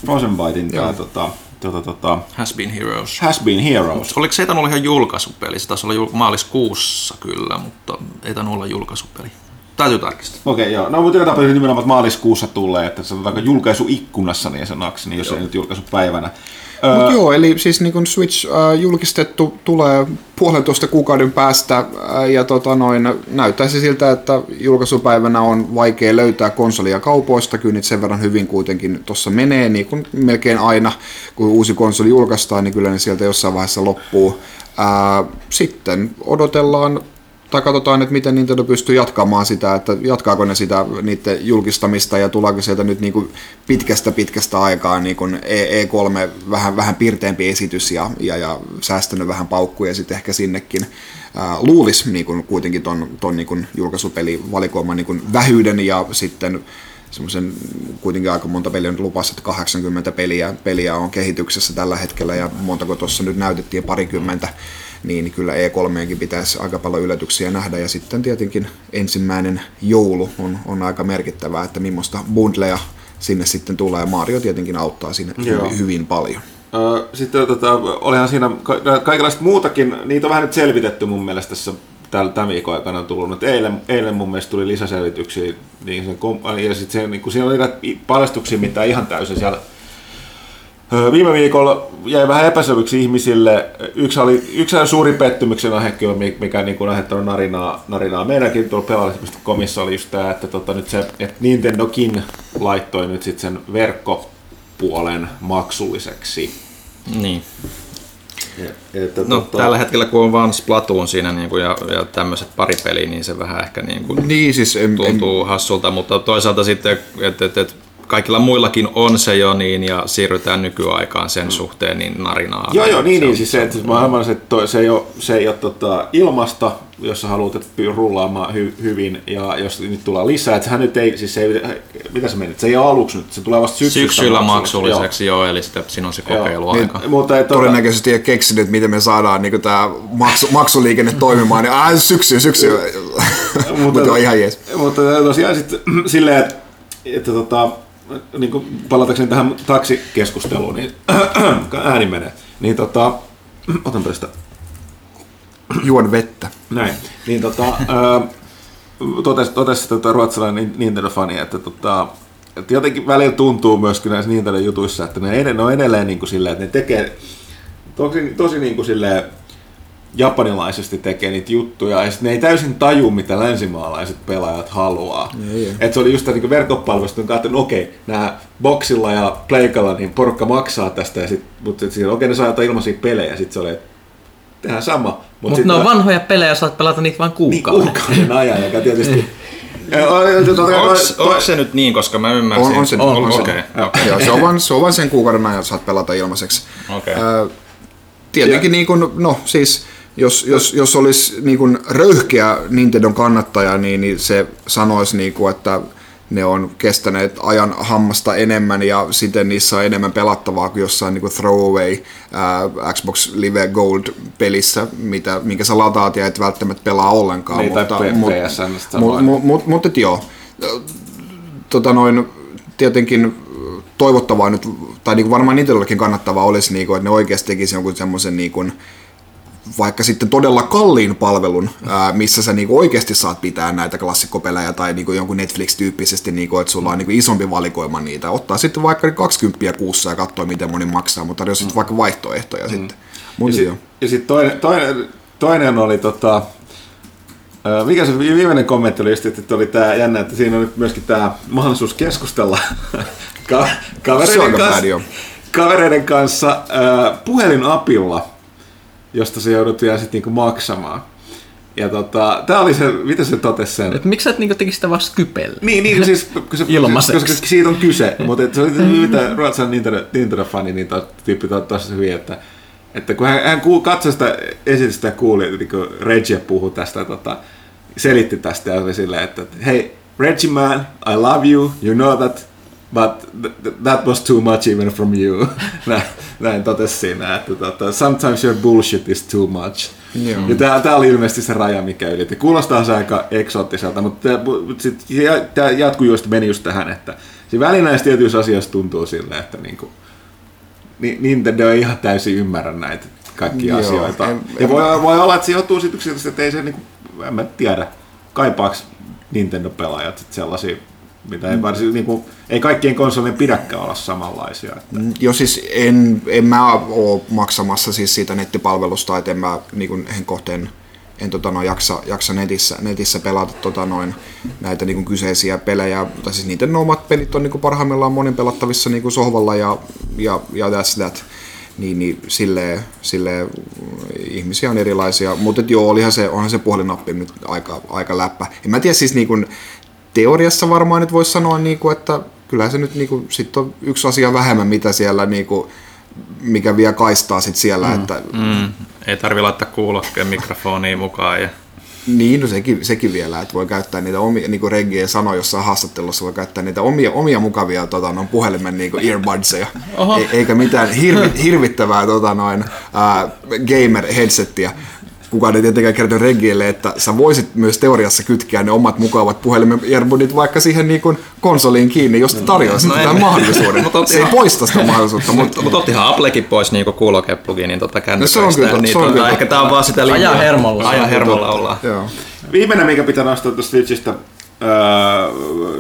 Frozen Bytein tää, tota, tota, tota, Has Been Heroes. Has Been Heroes. Oliko se ei olla ihan julkaisupeli? Se taisi olla jul- maaliskuussa kyllä, mutta ei tainnut olla julkaisupeli. Täytyy tarkistaa. Okei, okay, joo. No, mutta joka nimenomaan että maaliskuussa tulee, että sanotaanko julkaisuikkunassa niin sanaksi, niin jos ei nyt julkaisupäivänä. Mut joo, eli siis niin kun Switch äh, julkistettu tulee puolentoista kuukauden päästä äh, ja tota noin, näyttäisi siltä, että julkaisupäivänä on vaikea löytää konsolia kaupoista, kyllä nyt sen verran hyvin kuitenkin tuossa menee, niin kuin melkein aina, kun uusi konsoli julkaistaan, niin kyllä ne sieltä jossain vaiheessa loppuu. Ää, sitten odotellaan tai katsotaan, että miten Nintendo pystyy jatkamaan sitä, että jatkaako ne sitä niiden julkistamista ja tuleeko sieltä nyt niin kuin pitkästä pitkästä aikaa niin kuin E- E3 vähän, vähän pirteempi esitys ja, ja, ja säästänyt vähän paukkuja sitten ehkä sinnekin. Ää, luulisi niin kuin kuitenkin ton, ton niin kuin julkaisupelivalikoiman niin kuin vähyyden ja sitten semmoisen kuitenkin aika monta peliä nyt lupasi, että 80 peliä, peliä on kehityksessä tällä hetkellä ja montako tuossa nyt näytettiin parikymmentä, niin kyllä E3kin pitäisi aika paljon yllätyksiä nähdä ja sitten tietenkin ensimmäinen joulu on, on aika merkittävää, että millaista bundleja sinne sitten tulee. Mario tietenkin auttaa siinä Joo. hyvin, paljon. Sitten tota, olihan siinä ka- kaikenlaista muutakin, niitä on vähän nyt selvitetty mun mielestä tässä tällä tämän viikon aikana on tullut. Nyt eilen, eilen mun mielestä tuli lisäselvityksiä, niin sen, ja sitten niin siinä oli paljastuksia, mitä ihan täysin siellä Viime viikolla jäi vähän epäselvyksi ihmisille. Yksi oli yksi oli suuri pettymyksen aihe kyllä, mi- mikä niin kuin aiheuttanut narinaa, narinaa meidänkin tuolla pelaajallisuudesta oli just tämä, että tota, nyt se, että Nintendokin laittoi nyt sitten sen verkkopuolen maksulliseksi. Niin. Että, No, tota, tällä hetkellä kun on vaan Splatoon siinä niin kuin, ja, ja tämmöiset pari peliä, niin se vähän ehkä niin kuin, Niin siis en, en, tuntuu hassulta, mutta toisaalta sitten, että et, et, kaikilla muillakin on se jo niin ja siirrytään nykyaikaan sen suhteen niin narinaa. Joo, joo, niin, Se niin on- siis se, että mä arvan, että toi, se ei ole, se ei ole tota, ilmasta, jos sä haluat, että pyy rullaamaan hy, hyvin, ja jos nyt tulee lisää, että sehän nyt ei, siis se ei, mitä se meni, se ei ole aluksi nyt, se tulee vasta syksyllä, Syksyllä maksulliseksi, joo. eli sitten siinä on se kokeiluaika. Niin, mutta et, todennäköisesti ei ole keksinyt, että miten me saadaan niin tämä maksu, maksuliikenne toimimaan. Niin, äh, syksy, syksy. Mutta on ihan jees. Mutta tosiaan sitten silleen, että, että tota, niin kuin palatakseni tähän taksikeskusteluun, niin ääni menee. Niin tota, otanpa tästä Juon vettä. Näin. Niin tota, totesi, totesi tota ruotsalainen Nintendo-fani, että tota, että jotenkin välillä tuntuu myöskin näissä Nintendo-jutuissa, että ne, ed- ne on edelleen niin kuin silleen, että ne tekee tosi, tosi niin kuin silleen, japanilaisesti tekee niitä juttuja, ja sitten ne ei täysin taju, mitä länsimaalaiset pelaajat haluaa. Ei, ei. Et se oli just tämä niin verkkopalvelusta, että no okei, nämä boxilla ja pleikalla, niin porukka maksaa tästä, ja sit, mutta sitten okei, ne saa jotain ilmaisia pelejä, sitten se oli, että tehdään sama. Mut Mutta sit ne on mä- vanhoja pelejä, saat pelata niitä vain niin kuukauden. kuukauden ajan, joka tietysti... Ja, o- ja, Onks, toi- onks se nyt niin, koska mä ymmärsin? On, on se, on, on se. Okei, okei. Joo, se on vain se on vaan sen kuukauden ajan saat pelata ilmaiseksi. Okei. Ää, tietenkin niin kuin, no siis jos, jos, jos olisi niin kuin röyhkeä Nintendon kannattaja, niin, niin se sanoisi, niin kuin, että ne on kestäneet ajan hammasta enemmän ja siten niissä on enemmän pelattavaa kuin jossain niin kuin throwaway ää, Xbox Live Gold-pelissä, mitä, minkä sä lataat ja et välttämättä pelaa ollenkaan. Niin, tai mutta, P- mut, PSN sitä mut, vain. mut, mut, mutta et joo, tota noin, tietenkin toivottavaa nyt, tai niin kuin varmaan Nintendollekin kannattavaa olisi, niin kuin, että ne oikeasti tekisi jonkun semmoisen niin kuin, vaikka sitten todella kalliin palvelun, ää, missä sä niinku oikeasti saat pitää näitä klassikkopelejä tai niinku jonkun Netflix-tyyppisesti, niinku, että sulla on niinku isompi valikoima niitä. Ottaa sitten vaikka 20 kuussa ja katsoa, miten moni maksaa, mutta tarjoaa sitten vaikka vaihtoehtoja sitten. Ja Mutta joo. sitten ja sit toinen, toinen, toinen oli tota, mikä se viimeinen kommentti oli, just, että oli tää jännä, että siinä on nyt myöskin tämä mahdollisuus keskustella ka- kavereiden kanssa, kavereiden kanssa puhelinapilla, josta se joudut vielä sitten niinku maksamaan. Ja tota, tää oli se, miten se totesi sen? Et miksi sä et niinku tekisi sitä vaan Skypelle? Niin, niin siis, kun se, Ilmaiseksi. koska siitä on kyse, mutta et se oli mitä Nintendo, Nintendo-fani, niin to, tyyppi to, tosi hyvin, että, että kun hän, hän kuul, katsoi sitä esitystä ja kuuli, niin kun Reggie puhui tästä, tota, selitti tästä ja oli silleen, että hei, Reggie man, I love you, you know that, but th- that was too much even from you. näin, näin totesi siinä, että tota, sometimes your bullshit is too much. Joo. Ja tää, tää oli ilmeisesti se raja, mikä ylitti. Kuulostaa se aika eksoottiselta, mutta tämä jatkuu just meni just tähän, että se väli näissä tietyissä asioissa tuntuu silleen, että niinku, Ni- Nintendo ei ihan täysin ymmärrä näitä kaikkia Joo, asioita. en- ja voi, voi olla, että se johtuu siitä että ei se, niinku, en mä tiedä, kaipaaks Nintendo-pelaajat sellaisia, mitä ei, varsin, niinku, ei kaikkien konsolien pidäkään olla samanlaisia. Että. Joo, siis en, en mä ole maksamassa siis siitä nettipalvelusta, että en mä niin kuin, en kohteen en tota, no, jaksa, jaksa netissä, netissä pelata tota, noin, näitä niin kuin, kyseisiä pelejä. Tai siis niiden omat pelit on niin kuin, parhaimmillaan monin pelattavissa niin kuin, sohvalla ja, ja, ja that's that. Niin, niin silleen, silleen ihmisiä on erilaisia, mutta joo, olihan se, onhan se puhelinnappi nyt aika, aika läppä. En mä tiedä siis niin kuin, teoriassa varmaan nyt voisi sanoa, niin kuin, että kyllä se nyt niin kuin, sit on yksi asia vähemmän, mitä siellä, niin kuin, mikä vie kaistaa sit siellä, mm. että Mm, ei tarvi laittaa kuulokkeen mikrofoniin mukaan. Ja... niin, no sekin, sekin vielä, että voi käyttää niitä omia, niin kuin Reggie sanoi jossain haastattelussa, voi käyttää niitä omia, omia mukavia tota, noin puhelimen niin kuin earbudseja, e, eikä mitään hirvi, hirvittävää tota, noin, ää, gamer-headsettiä. Kukaan ei tietenkään kertonut Regielle, että sä voisit myös teoriassa kytkeä ne omat mukavat puhelimen earbudit vaikka siihen niin kuin konsoliin kiinni, jos te tarjoaisit No no, en- tämän mahdollisuuden. Mutta se ei poista sitä mahdollisuutta, mutta Mutta mut ottihan Applekin pois niinku kuulokepluginin tota kännyköistä. No se on kyllä- niin se on tota, kyllä- Ehkä tää on vaan sitä Ajan linjaa. hermolla. Ajan hermolla ollaan. joo. Viimeinen, mikä pitää nostaa tuosta Switchistä, öö,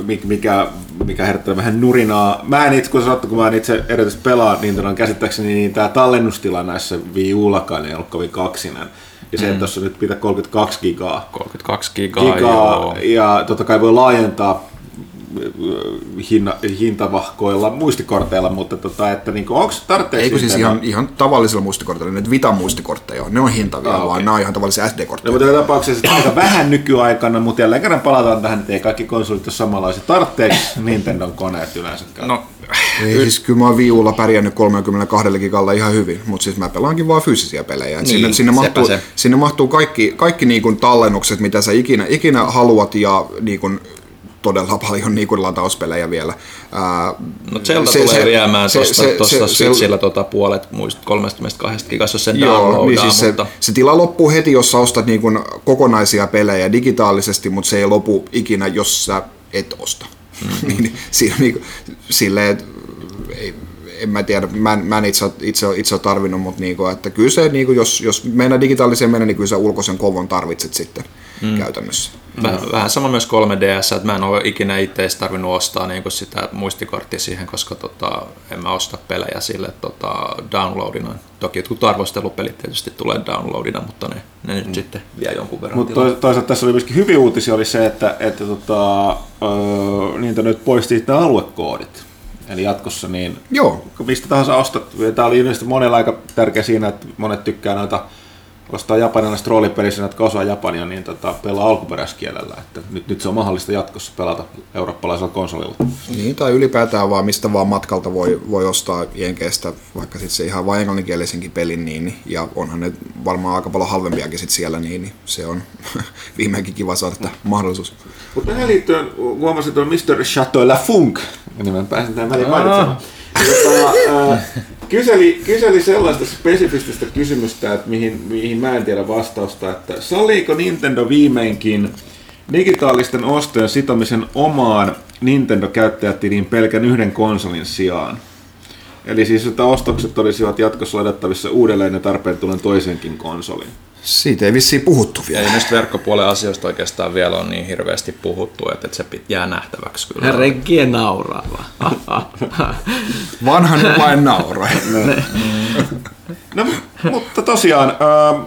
mik- mikä, mikä herättää vähän nurinaa. Mä en itse, kun sanottu, kun mä en itse erityisesti pelaa Nintendon käsittääkseni, niin tämä tallennustila näissä Wii Ullakaan ei ollut kovin kaksinen. Ja se, että tuossa nyt pitää 32 gigaa, 32 gigaa, gigaa joo. ja totta kai voi laajentaa hinna, hintavahkoilla muistikorteilla, mutta tota, että niinku, onko tarpeeksi... Eikö siis ihan, ihan tavallisilla muistikorteilla, nyt Vita muistikortteja on, ne on hintavia, Ah, vaan nämä on ihan tavallisia No, SD-kortteja. mutta joka tapauksessa aika vähän nykyaikana, mutta jälleen kerran palataan tähän, että ei kaikki konsolit ole samanlaisia. Tarvitseeko Nintendon koneet yleensäkään? No, Ei, siis kyllä mä oon viulla pärjännyt 32 gigalla ihan hyvin, mutta siis mä pelaankin vaan fyysisiä pelejä. Niin, sinne, sinne, mahtuu, se. sinne mahtuu kaikki, kaikki niin kuin tallennukset, mitä sä ikinä, ikinä haluat ja niin kuin todella paljon niin kuin latauspelejä vielä. Ää, no Zelda se, tulee jäämään tuosta tuosta Switchillä tota puolet muist 32 gigassa, jos sen Joo, niin siis se, mutta... se tila loppuu heti, jos sä ostat niin kuin kokonaisia pelejä digitaalisesti, mutta se ei lopu ikinä, jos sä et osta. Mm-hmm. niin, siinä niin silleen, ei, en mä tiedä, mä en, mä en itse, itse, itse ole tarvinnut, mutta niinku, että kyllä se, niinku, jos, jos mennään digitaaliseen mennä, niin kyllä sä ulkoisen kovon tarvitset sitten mm. käytännössä. Vähän, vähän sama myös 3DS, että mä en ole ikinä itse tarvinnut ostaa niin sitä muistikorttia siihen, koska tota, en mä osta pelejä sille tota, downloadina. Toki jotkut arvostelupelit tietysti tulee downloadina, mutta ne, ne nyt sitten vie jonkun verran Mutta toisaalta tässä oli myöskin hyviä uutisia oli se, että, että tota, öö, niitä nyt poisti nämä aluekoodit. Eli jatkossa niin Joo, mistä tahansa ostat. Tämä oli ilmeisesti monella aika tärkeä siinä, että monet tykkää noita ostaa japanilaista roolipelissä, jotka osaa japania, niin tota, pelaa alkuperäiskielellä. Että nyt, nyt se on mahdollista jatkossa pelata eurooppalaisella konsolilla. Niin, tai ylipäätään vaan mistä vaan matkalta voi, voi ostaa Jenkeistä, vaikka sitten se ihan vain englanninkielisenkin pelin, niin, niin, ja onhan ne varmaan aika paljon halvempiakin sit siellä, niin, niin se on viimeinkin kiva saada tämä mahdollisuus. Mutta tähän liittyen huomasin, että on Mr. Chateau La Funk, nimen pääsin tämän väliin mainitsemaan. Jota, ää, kyseli, kyseli sellaista spesifistä kysymystä, että mihin, mihin mä en tiedä vastausta, että salliiko Nintendo viimeinkin digitaalisten ostojen sitomisen omaan Nintendo-käyttäjätiliin pelkän yhden konsolin sijaan? Eli siis, että ostokset olisivat jatkossa ladattavissa uudelleen ja tarpeen tullen toisenkin konsolin. Siitä ei vissiin puhuttu vielä. Ei näistä verkkopuolen asioista oikeastaan vielä on niin hirveästi puhuttu, että se jää nähtäväksi kyllä. Reggie nauraa vaan. Vanha nyt vain nauraa. No, mutta tosiaan, ää,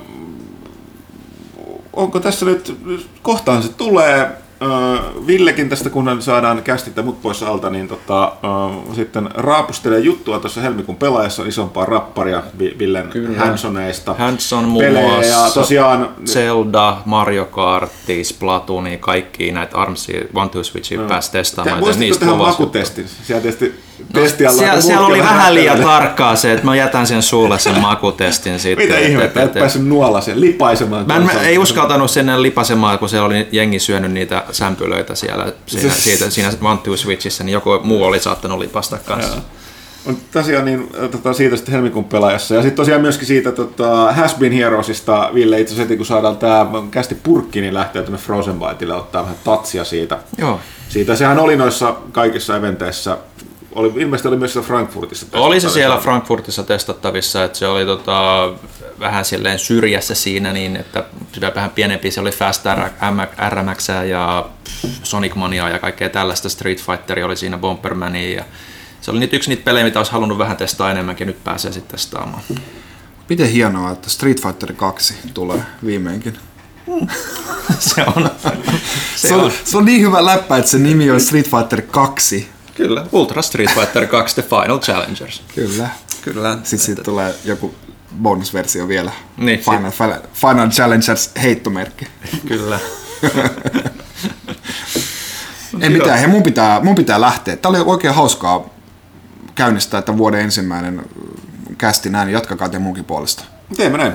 onko tässä nyt, kohtaan se tulee, ää, Villekin tästä kun saadaan kästit ja mut pois alta, niin tota, ää, sitten raapustelee juttua tuossa helmikuun pelaajassa isompaa rapparia Vi- Villen Kyllä. Handsoneista. Hanson muun muassa, ja tosiaan Zelda, Mario Kart, Splatoon, kaikki näitä ARMSia, One Two Switchia pääsi testaamaan. Te, muistatko tehdä makutestin? Siellä tietysti testi alla Siellä, siellä oli vähän liian tarkkaa se, että mä jätän sen suulle sen makutestin sitten. Mitä Et- ihmettä, et- et et- päässyt nuolasen, lipaisemaan. Mä en, mä ei uskaltanut sinne lipasemaan, kun siellä oli jengi syönyt niitä sämpylöitä siellä siinä, Se- siitä, siinä One Switchissä, niin joku muu oli saattanut lipasta kanssa. On tosiaan niin, tota, siitä sitten helmikuun pelaajassa. Ja sitten tosiaan myöskin siitä tota, Has Been Heroesista, Ville, itse asiassa kun saadaan tämä kästi purkki, niin lähtee tuonne Frozen Byteille ottaa vähän tatsia siitä. Joo. Siitä sehän oli noissa kaikissa eventeissä, oli, ilmeisesti oli myös siellä Frankfurtissa. Oli se testattavissa. siellä Frankfurtissa testattavissa, että se oli tota, vähän silleen syrjässä siinä, niin että sitä vähän pienempi, se oli Fast RMX ja Sonic Mania ja kaikkea tällaista, Street Fighter oli siinä Bombermania ja se oli niitä, yksi niitä pelejä, mitä olisi halunnut vähän testaa enemmänkin, nyt pääsee sitten testaamaan. Miten hienoa, että Street Fighter 2 tulee viimeinkin. se on, se, Se on, se on niin hyvä läppä, että se nimi on Street Fighter 2. Kyllä, Ultra Street Fighter 2 The Final Challengers. Kyllä. Kyllä. Sitten siitä tulee joku bonusversio vielä. Niin, Final, Final Challengers heittomerkki. Kyllä. Ei mitään, hei, mun pitää, mun pitää lähteä. Tämä oli oikein hauskaa käynnistää tämän vuoden ensimmäinen kästi näin. Jatkakaa te munkin puolesta. Teemme näin.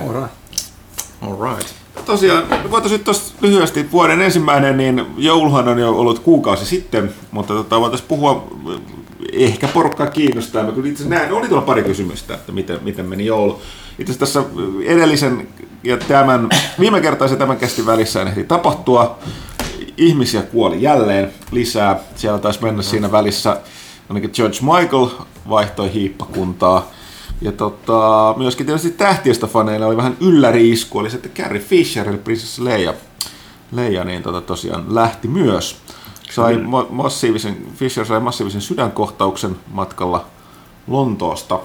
Alright. Tosiaan, voitaisiin tuossa lyhyesti vuoden ensimmäinen, niin jouluhan on jo ollut kuukausi sitten, mutta tota, voitaisiin puhua, ehkä porukkaa kiinnostaa. Mä kyllä itse näin, oli tuolla pari kysymystä, että miten, miten meni joulu. Itse tässä edellisen ja tämän, viime kertaisen tämän kästin välissä ehti tapahtua. Ihmisiä kuoli jälleen lisää. Siellä taisi mennä siinä välissä ainakin George Michael vaihtoi hiippakuntaa. Ja tota, myöskin tietysti tähtiöstä faneille oli vähän ylläri-isku, oli se, että Carrie Fisher, eli Princess Leia, Leia niin tota, tosiaan lähti myös. Sai ma- massiivisen, Fisher sai massiivisen sydänkohtauksen matkalla Lontoosta.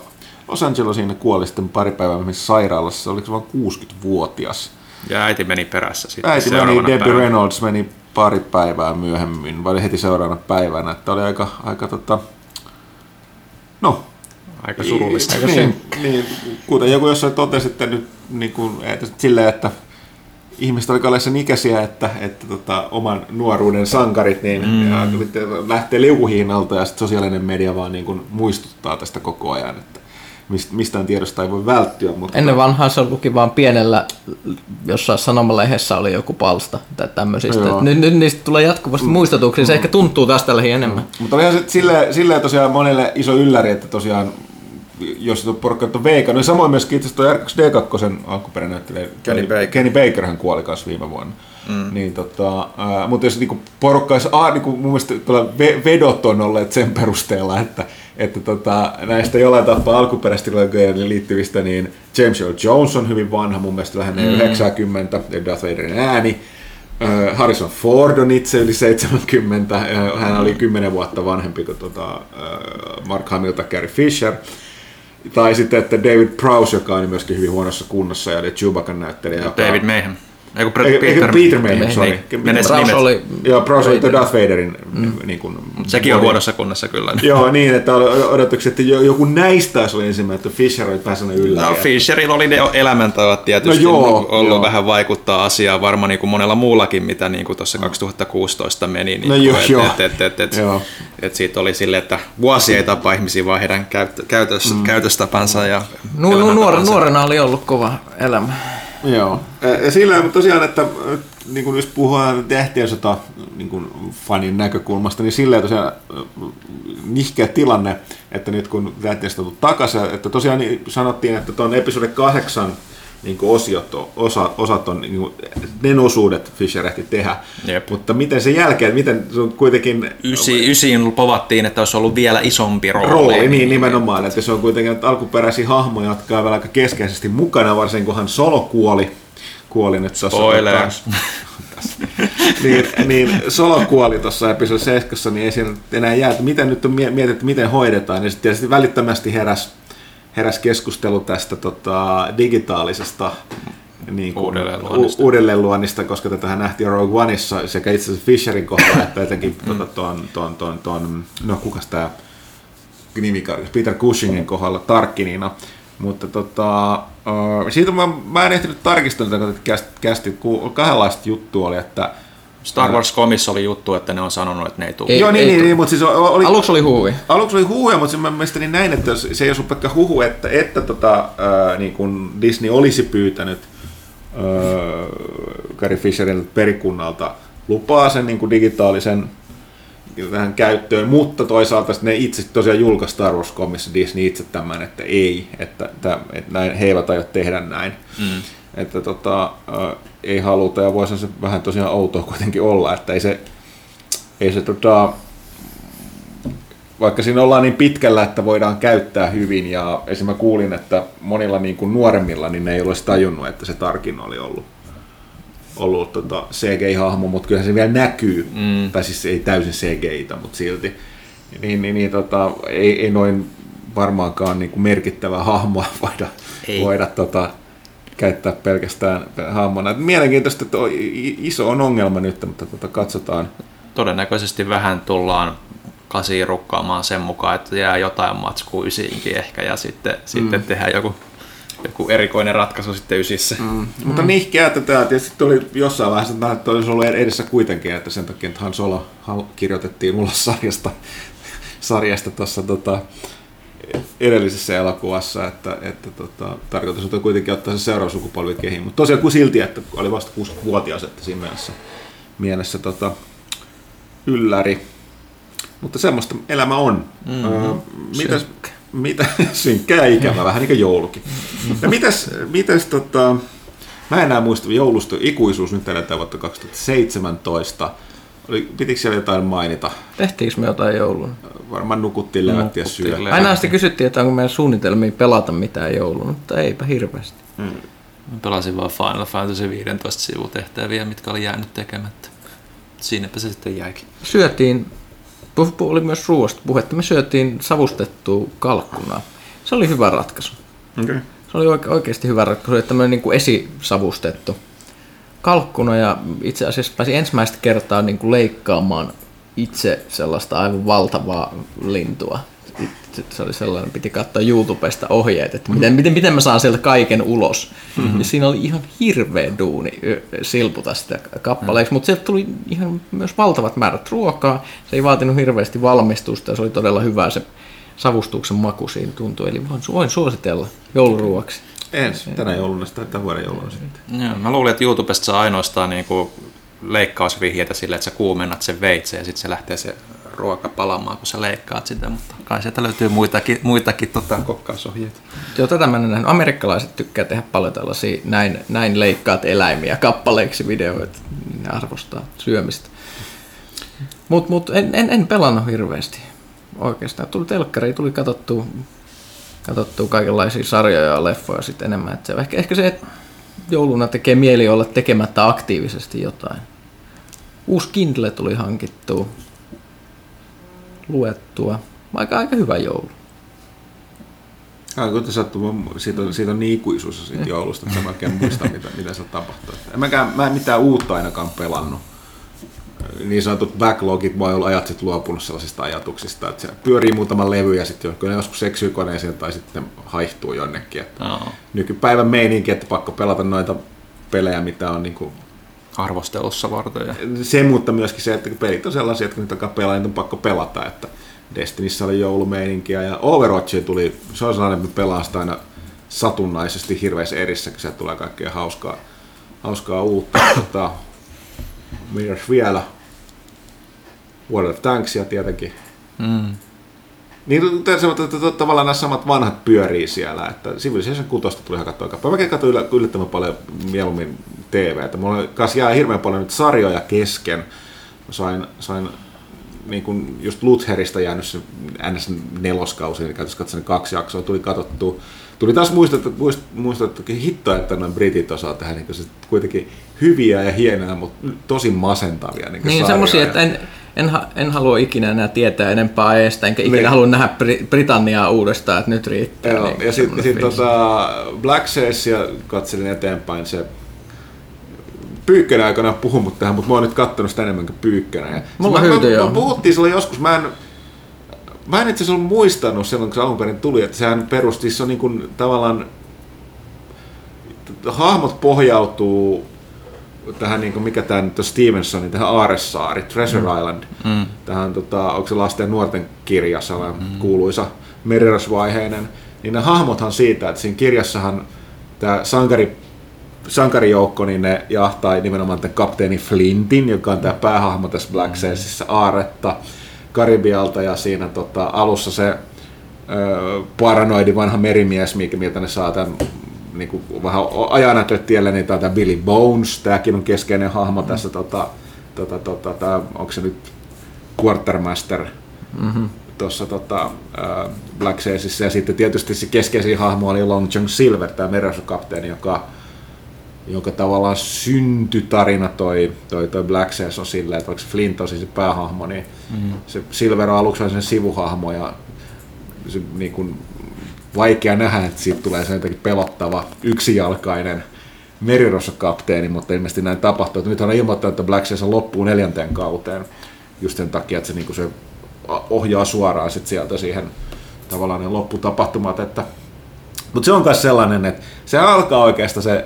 Los Angelesiin kuoli sitten pari päivää myöhemmin sairaalassa, oliko se vain 60-vuotias. Ja äiti meni perässä sitten Äiti meni, Debbie päivänä. Reynolds meni pari päivää myöhemmin, vai heti seuraavana päivänä, että oli aika, aika tota, no, Aika surullista. niin, niin, kuten joku jossain totesi, että nyt niin kuin, että silleen, että ihmiset alkaa sen ikäisiä, että, että tota, oman nuoruuden sankarit niin mm. lähtee liukuhiinalta ja sitten sosiaalinen media vaan niin kuin muistuttaa tästä koko ajan, että mist- mistään tiedosta ei voi välttyä. Mutta Ennen vanhaa se luki vaan pienellä, jossain sanomalehdessä oli joku palsta tai tämmöisistä. Nyt, nyt niistä tulee jatkuvasti muistutuksia, se ehkä tuntuu tästä lähi enemmän. Mutta olihan se silleen, silleen tosiaan monelle iso ylläri, että tosiaan jos tuo porukka on veikannut, niin samoin myöskin itse asiassa tuo R2D2 alkuperäinen näyttelijä, Kenny Baker. Kenny Baker hän kuoli kanssa viime vuonna. Mm. Niin, tota, ää, mutta jos niinku porukka olisi, aa, niinku, mun mielestä ve- vedot on olleet sen perusteella, että, että tota, näistä jollain tapaa alkuperäistrilogiaan liittyvistä, niin James Earl Jones on hyvin vanha, mun mielestä lähinnä mm. 90, ja Darth Vaderin ääni. Äh, Harrison Ford on itse yli 70, äh, hän oli 10 vuotta vanhempi kuin tota, äh, Mark Hamill tai Carrie Fisher. Tai sitten, että David Prowse, joka on myöskin hyvin huonossa kunnossa ja oli Chewbaccan näyttelijä. joka- David Mayhem. Eikö- eikö Peter Mayhew, sorry. Niin, nimet. oli... Joo, Browse oli Darth Vaderin mm. niin kuin, Sekin on huonossa kunnossa kyllä. Joo, niin, että oli odotuksia, että jo- joku näistä olisi ollut ensimmäinen, että Fisher oli päässyt yllä. No Fisherilla oli ne elämäntavat tietysti No joo, ollut joo. vähän vaikuttaa asiaan varmaan niin kuin monella muullakin, mitä niin kuin tuossa 2016 meni. Niin No joo, et, joo. Et, et, et, et, Joo. et siitä oli silleen, että vuosi ei tapa ihmisiä, vaan heidän käyttö, käytös, mm. käytöstapansa ja Nu, nu, nuor, nuorena oli ollut kova elämä. Joo. Ja sillä mutta tosiaan, että niin kuin jos puhutaan tähtien sota niin kuin fanin näkökulmasta, niin sillä tosiaan nihkeä tilanne, että nyt kun tähtien sota takaisin, että tosiaan niin sanottiin, että tuon episodi kahdeksan niin kuin osiot, on- osa, osat on, niin kuin, ne osuudet Fisher ehti tehdä. Jep. Mutta miten se jälkeen, miten se on kuitenkin Ysi, ysiin povattiin, että olisi ollut vielä isompi rooli. rooli, niin nimenomaan, että se on kuitenkin että alkuperäisiä hahmoja, jotka on vielä aika keskeisesti mukana, varsinkin kun Han Solo kuoli, kuoli nyt tuossa. Spoilers. tota, niin, niin Solo kuoli tuossa episodi 7, niin ei siinä enää jää, että miten nyt on mie- mietitty, miten hoidetaan, niin sitten tietysti välittömästi heräs, heräs keskustelu tästä tota, digitaalisesta niin kuin, Uudelleenluonnista. u- uudelleenluonnista, koska tätähän nähtiin Rogue Oneissa sekä itse asiassa Fisherin kohdalla, että etenkin tuota, ton, ton, ton, ton, no kukas tämä nimikarkas, Peter Cushingin kohdalla Tarkkinina. Mutta tota, siitä mä, mä en ehtinyt tarkistaa, tätä, kun kästi, kästi kahdenlaista juttua oli, että Star Wars Comissa oli juttu, että ne on sanonut, että ne ei tule. Ei- Joo, niin, niin, tuu. niin, mutta siis oli, Aluksi oli huuvi. aluksi oli huhuja, mutta se mä mielestäni näin, että se ei ollut pelkkä huhu, että, että tota, ää, niin kun Disney olisi pyytänyt ää, Carrie Fisherin perikunnalta lupaa sen niin kuin digitaalisen tähän käyttöön, mutta toisaalta ne itse tosiaan julkaisi Star Wars Comissa Disney itse tämän, että ei, että, että, että näin, he eivät aio tehdä näin. Mm. Että tota, ää, ei haluta ja voisi se vähän tosiaan outoa kuitenkin olla, että ei se, ei se tota, vaikka siinä ollaan niin pitkällä, että voidaan käyttää hyvin, ja esimerkiksi mä kuulin, että monilla niin kuin nuoremmilla niin ne ei olisi tajunnut, että se Tarkin oli ollut, ollut tota CGI-hahmo, mutta kyllähän se vielä näkyy, mm. tai siis ei täysin CGI-ta, mutta silti, niin, niin, niin tota, ei, ei noin varmaankaan niin kuin merkittävää hahmoa voida, Ei. voida tota, käyttää pelkästään hahmona. Et Mielenkiintoista, että iso on ongelma nyt, mutta tota, katsotaan. Todennäköisesti vähän tullaan kasiin rukkaamaan sen mukaan, että jää jotain matskua ysiinkin ehkä ja sitten, mm. sitten tehdään joku, joku erikoinen ratkaisu sitten ysissä. Mm. Mutta nihkeä tätä, tietysti oli jossain vaiheessa, että olisi ollut edessä kuitenkin, että sen takia, että Han Solo kirjoitettiin ulos sarjasta, sarjasta tuossa tota, edellisessä elokuvassa, että, että tota, tarkoitus oli kuitenkin ottaa se seuraava sukupolvi kehiin. Mutta tosiaan kuin silti, että oli vasta 60-vuotias, että siinä mielessä, mielessä tota, ylläri. Mutta semmoista elämä on. Mm-hmm. Öö, mitäs, mitä, synkkää ja ikävä, vähän niin kuin joulukin. Ja mitäs, mitäs tota, mä en enää muista joulusta, ikuisuus nyt eletään vuotta 2017. Oli, pitikö siellä jotain mainita? Tehtiinkö me jotain jouluna? Varmaan nukuttiin, levättiin ja syötiin. Aina sitten kysyttiin, että onko meidän suunnitelmia pelata mitään jouluna, mutta eipä hirveästi. Mä pelasin vaan Final Fantasy 15 sivutehtäviä, mitkä oli jäänyt tekemättä. Siinäpä se sitten jäikin. Syötiin, oli myös ruoasta puhetta, me syötiin savustettua kalkkunaa. Se oli hyvä ratkaisu. Okay. Se oli oike- oikeasti hyvä ratkaisu, että tämmöinen niin kuin esisavustettu kalkkuna ja itse asiassa pääsin ensimmäistä kertaa niin kuin leikkaamaan itse sellaista aivan valtavaa lintua. Se oli sellainen, piti katsoa YouTubesta ohjeet, että miten, miten, miten mä saan sieltä kaiken ulos. Mm-hmm. Ja siinä oli ihan hirveä duuni silputa sitä kappaleeksi, mutta sieltä tuli ihan myös valtavat määrät ruokaa. Se ei vaatinut hirveästi valmistusta ja se oli todella hyvä se savustuksen maku siinä tuntui. Eli voin, voin suositella jouluruoksi. Ensi, tänä jouluna tai tämän vuoden jouluna sitten. Joo, mä luulin, että YouTubesta saa ainoastaan niinku leikkausvihjeitä sille, että sä kuumennat sen veitsen ja sitten se lähtee se ruoka palamaan, kun sä leikkaat sitä, mutta kai sieltä löytyy muitakin, muitakin tota, kokkausohjeita. Joo, tätä mä en nähnyt. Amerikkalaiset tykkää tehdä paljon tällaisia näin, näin leikkaat eläimiä kappaleiksi videoita. Ne arvostaa syömistä. Mutta mut, en, en, en pelannut hirveästi oikeastaan. Tuli telkkari, tuli katsottua, katsottua kaikenlaisia sarjoja ja leffoja sitten enemmän. Et se, ehkä, ehkä se, että jouluna tekee mieli olla tekemättä aktiivisesti jotain. Uusi Kindle tuli hankittua, luettua. Aika, aika hyvä joulu. Kun sattuu, siitä, on, siitä on niin ikuisuus siitä joulusta, että mä oikein muista, mitä, mitä se tapahtui. En mäkään, mä en mitään uutta ainakaan pelannut. Niin sanotut backlogit, mä oon ajat sitten luopunut sellaisista ajatuksista, että se pyörii muutama levy ja sitten kyllä joskus eksyy koneeseen tai sitten haihtuu jonnekin. Että Joo. nykypäivän meininki, että pakko pelata noita pelejä, mitä on niin kuin Arvostelussa varten. Ja... se, mutta myöskin se, että pelit on sellaisia, että kun niitä alkaa pelaa, niin on pakko pelata. Että Destinissä oli joulumeininkiä ja Overwatchiin tuli, se on sellainen, että me pelaan sitä aina satunnaisesti hirveässä erissä, kun sieltä tulee kaikkea hauskaa, hauskaa uutta. Tota, mitäs vielä? World of Tanksia tietenkin. Mm. Niin tässä, että, että, että tavallaan nämä samat vanhat pyörii siellä, että Civilization 6 tuli hakattua kappaa. Mäkin katsoin yllä- yllättävän paljon mieluummin TVtä. Mulla kanssa jää hirveän paljon nyt sarjoja kesken. Mä sain, sain niin kuin just Lutherista jäänyt se NS neloskausi, niin käytössä katsoin kaksi jaksoa, tuli katsottu. Tuli taas muistettu, muist, muistettu hitto, että noin britit osaa tehdä niin se kuitenkin hyviä ja hienoja, mutta tosi masentavia niin, Niin semmoisia, että en, en, en halua ikinä enää tietää enempää aiheesta, enkä ikinä Niin. halua nähdä Bri- Britanniaa uudestaan, että nyt riittää. Joo, niin ja sitten sit, tota, Black Sailsia katselin eteenpäin, se Pyykkönen aikana puhui mut tähän, mutta mä oon nyt kattonut sitä enemmän kuin Pyykkönen. Ja Mulla mä, mä, jo. mä, puhuttiin silloin joskus, mä en, mä en itse asiassa muistanut silloin, kun se alun perin tuli, että sehän perusti, se on niin kuin tavallaan, hahmot pohjautuu tähän, niin kuin, mikä tämä nyt on Stevensonin, tähän Aaressaari, Treasure mm. Island, mm. tähän, tota, onko se lasten ja nuorten kirja, sellainen mm. kuuluisa merirosvaiheinen, niin ne hahmothan siitä, että siinä kirjassahan tämä sankari, sankarijoukko, niin ne jahtaa nimenomaan tämän kapteeni Flintin, joka on tämä päähahmo tässä Black Sailsissa, Aaretta Karibialta, ja siinä tota, alussa se ö, paranoidi vanha merimies, mikä, miltä ne saa tämän niin kuin vähän ajanäkötielle, niin tämä Billy Bones, tämäkin on keskeinen hahmo tässä, tota, tota, tota, tää, onko se nyt Quartermaster? Mm-hmm. tuossa tota, äh, Black Sailsissa, ja sitten tietysti se keskeisin hahmo oli Long John Silver, tämä merirosvokapteeni, joka jonka tavallaan syntytarina toi, toi, toi Black Sails on silleen, että vaikka Flint on siis se päähahmo, niin mm. se Silver on aluksi sen sivuhahmo ja se niin kuin, vaikea nähdä, että siitä tulee sen jotenkin pelottava yksijalkainen merirosvokapteeni, mutta ilmeisesti näin tapahtuu. Nyt on ilmoittanut, että Black Sails on loppuu neljänteen kauteen just sen takia, että se, niin kuin se ohjaa suoraan sit sieltä siihen tavallaan ne lopputapahtumat, että mutta se on myös sellainen, että se alkaa oikeastaan se,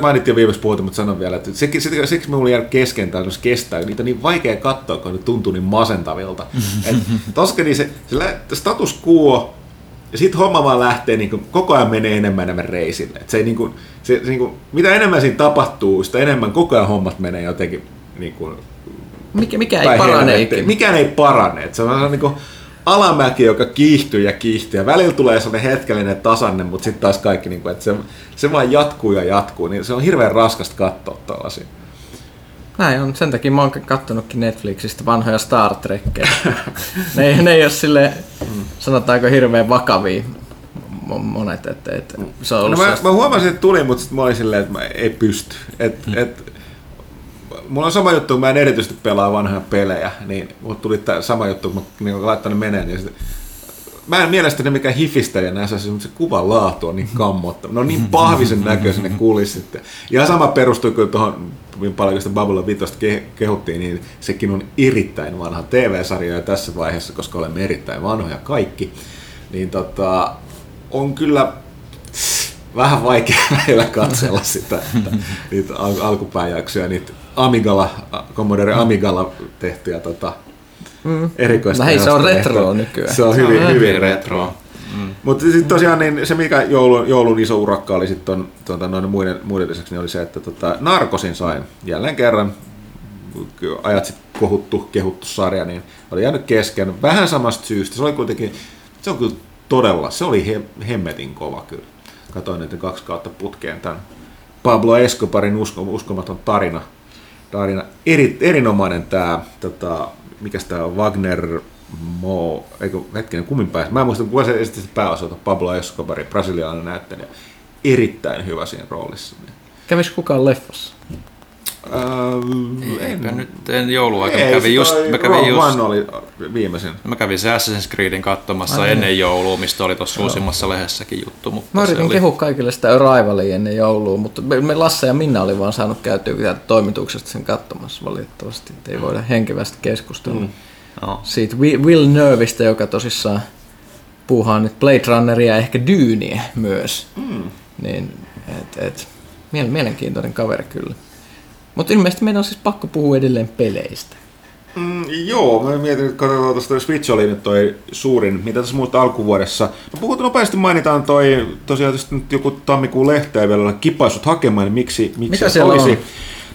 mainittiin jo viimeksi puhuttu, mutta sanon vielä, että se, se, siksi minulla jäänyt kesken tai jos kestää, niitä on niin vaikea katsoa, kun ne tuntuu niin masentavilta. Et toska niin se, se lä- status quo, ja sitten homma vaan lähtee, niin kuin, koko ajan menee enemmän enemmän reisille. Et se niin kuin, se, se, niin kuin, mitä enemmän siinä tapahtuu, sitä enemmän koko ajan hommat menee jotenkin niin kuin, Mikä, mikä ei parane. Mikään ei parane. Et se on sellainen niin alamäki, joka kiihtyy ja kiihtyy. Ja välillä tulee sellainen hetkellinen tasanne, mutta sitten taas kaikki, niin kuin, että se, se vaan jatkuu ja jatkuu. Niin se on hirveän raskasta katsoa tällaisia. Näin on, sen takia mä oon kattonutkin Netflixistä vanhoja Star Trekkeja. ne, ne ei ole sille sanotaanko hirveän vakavia mo- monet, että, että se on No mä, sellaista- mä huomasin, että tuli, mutta sitten mä olin silleen, että mä ei pysty. Et, Hmm. et, mulla on sama juttu, mä en erityisesti pelaa vanhoja pelejä, niin mulla tuli tää sama juttu, kun mä niin laittanut meneen, niin sitten, mä en mielestäni mikään hifistelijä näissä asioissa, mutta se kuvan laatu on niin kammottava. Ne on niin pahvisen näköisiä ne kulissit. Ihan sama perustuu kyllä tuohon, niin paljon sitä Babylon 5 ke- kehuttiin, niin sekin on erittäin vanha TV-sarja jo tässä vaiheessa, koska olemme erittäin vanhoja kaikki. Niin tota, on kyllä vähän vaikea välillä katsella sitä, niitä al- alkupääjaksoja, niitä Amigala, Commodore Amigala tehtyjä tota, mm. erikoista. Näin, se on retroa tehtyä. nykyään. Se on hyvin, Mm. hyvin retro. Mm. Mutta sitten tosiaan niin se, mikä joulun, joulun iso urakka oli sitten tuota, noin muiden, muiden lisäksi, niin oli se, että tota, Narkosin sain jälleen kerran ajat sitten kohuttu, kehuttu sarja, niin oli jäänyt kesken. Vähän samasta syystä. Se oli kuitenkin, se on kyllä todella, se oli he, hemmetin kova kyllä. Katoin niitä kaksi kautta putkeen tämän Pablo Escobarin usko, uskomaton tarina. Tarina. Eri, erinomainen tämä, tota, mikä tämä Wagner Mo, eikö hetkinen, kummin pääsi. Mä en muista, kuka se esitti pääosalta, Pablo Escobarin, brasilialainen näyttelijä. Erittäin hyvä siinä roolissa. Kävis kukaan leffassa? Ähm, Eipä nyt en jouluaikana. ei, Kävin just, mä kävin Rogue just, One oli viimeisin? Mä kävin se Assassin's Creedin katsomassa Ai ennen joulua, mistä oli tuossa uusimmassa lehdessäkin juttu. Mutta Mä yritin se oli... kehua kaikille sitä Arrivalia ennen joulua, mutta me- me Lasse ja Minna oli vaan saanut käytyä toimituksesta sen katsomassa valitettavasti. että Ei voida henkevästi keskustella mm. No. siitä Wi- Will Nervistä, joka tosissaan puuhaa nyt Blade Runneria ja ehkä Dyyniä myös. Mm. Niin, et, et, mielen- mielenkiintoinen kaveri kyllä. Mutta ilmeisesti meidän on siis pakko puhua edelleen peleistä. Mm, joo, mä mietin, että katsotaan tuosta Switch oli nyt toi suurin, mitä tässä muuta alkuvuodessa. No puhut nopeasti mainitaan toi, tosiaan nyt joku tammikuun lehteä vielä olla kipaissut hakemaan, niin miksi, miksi Mitä olisi. on?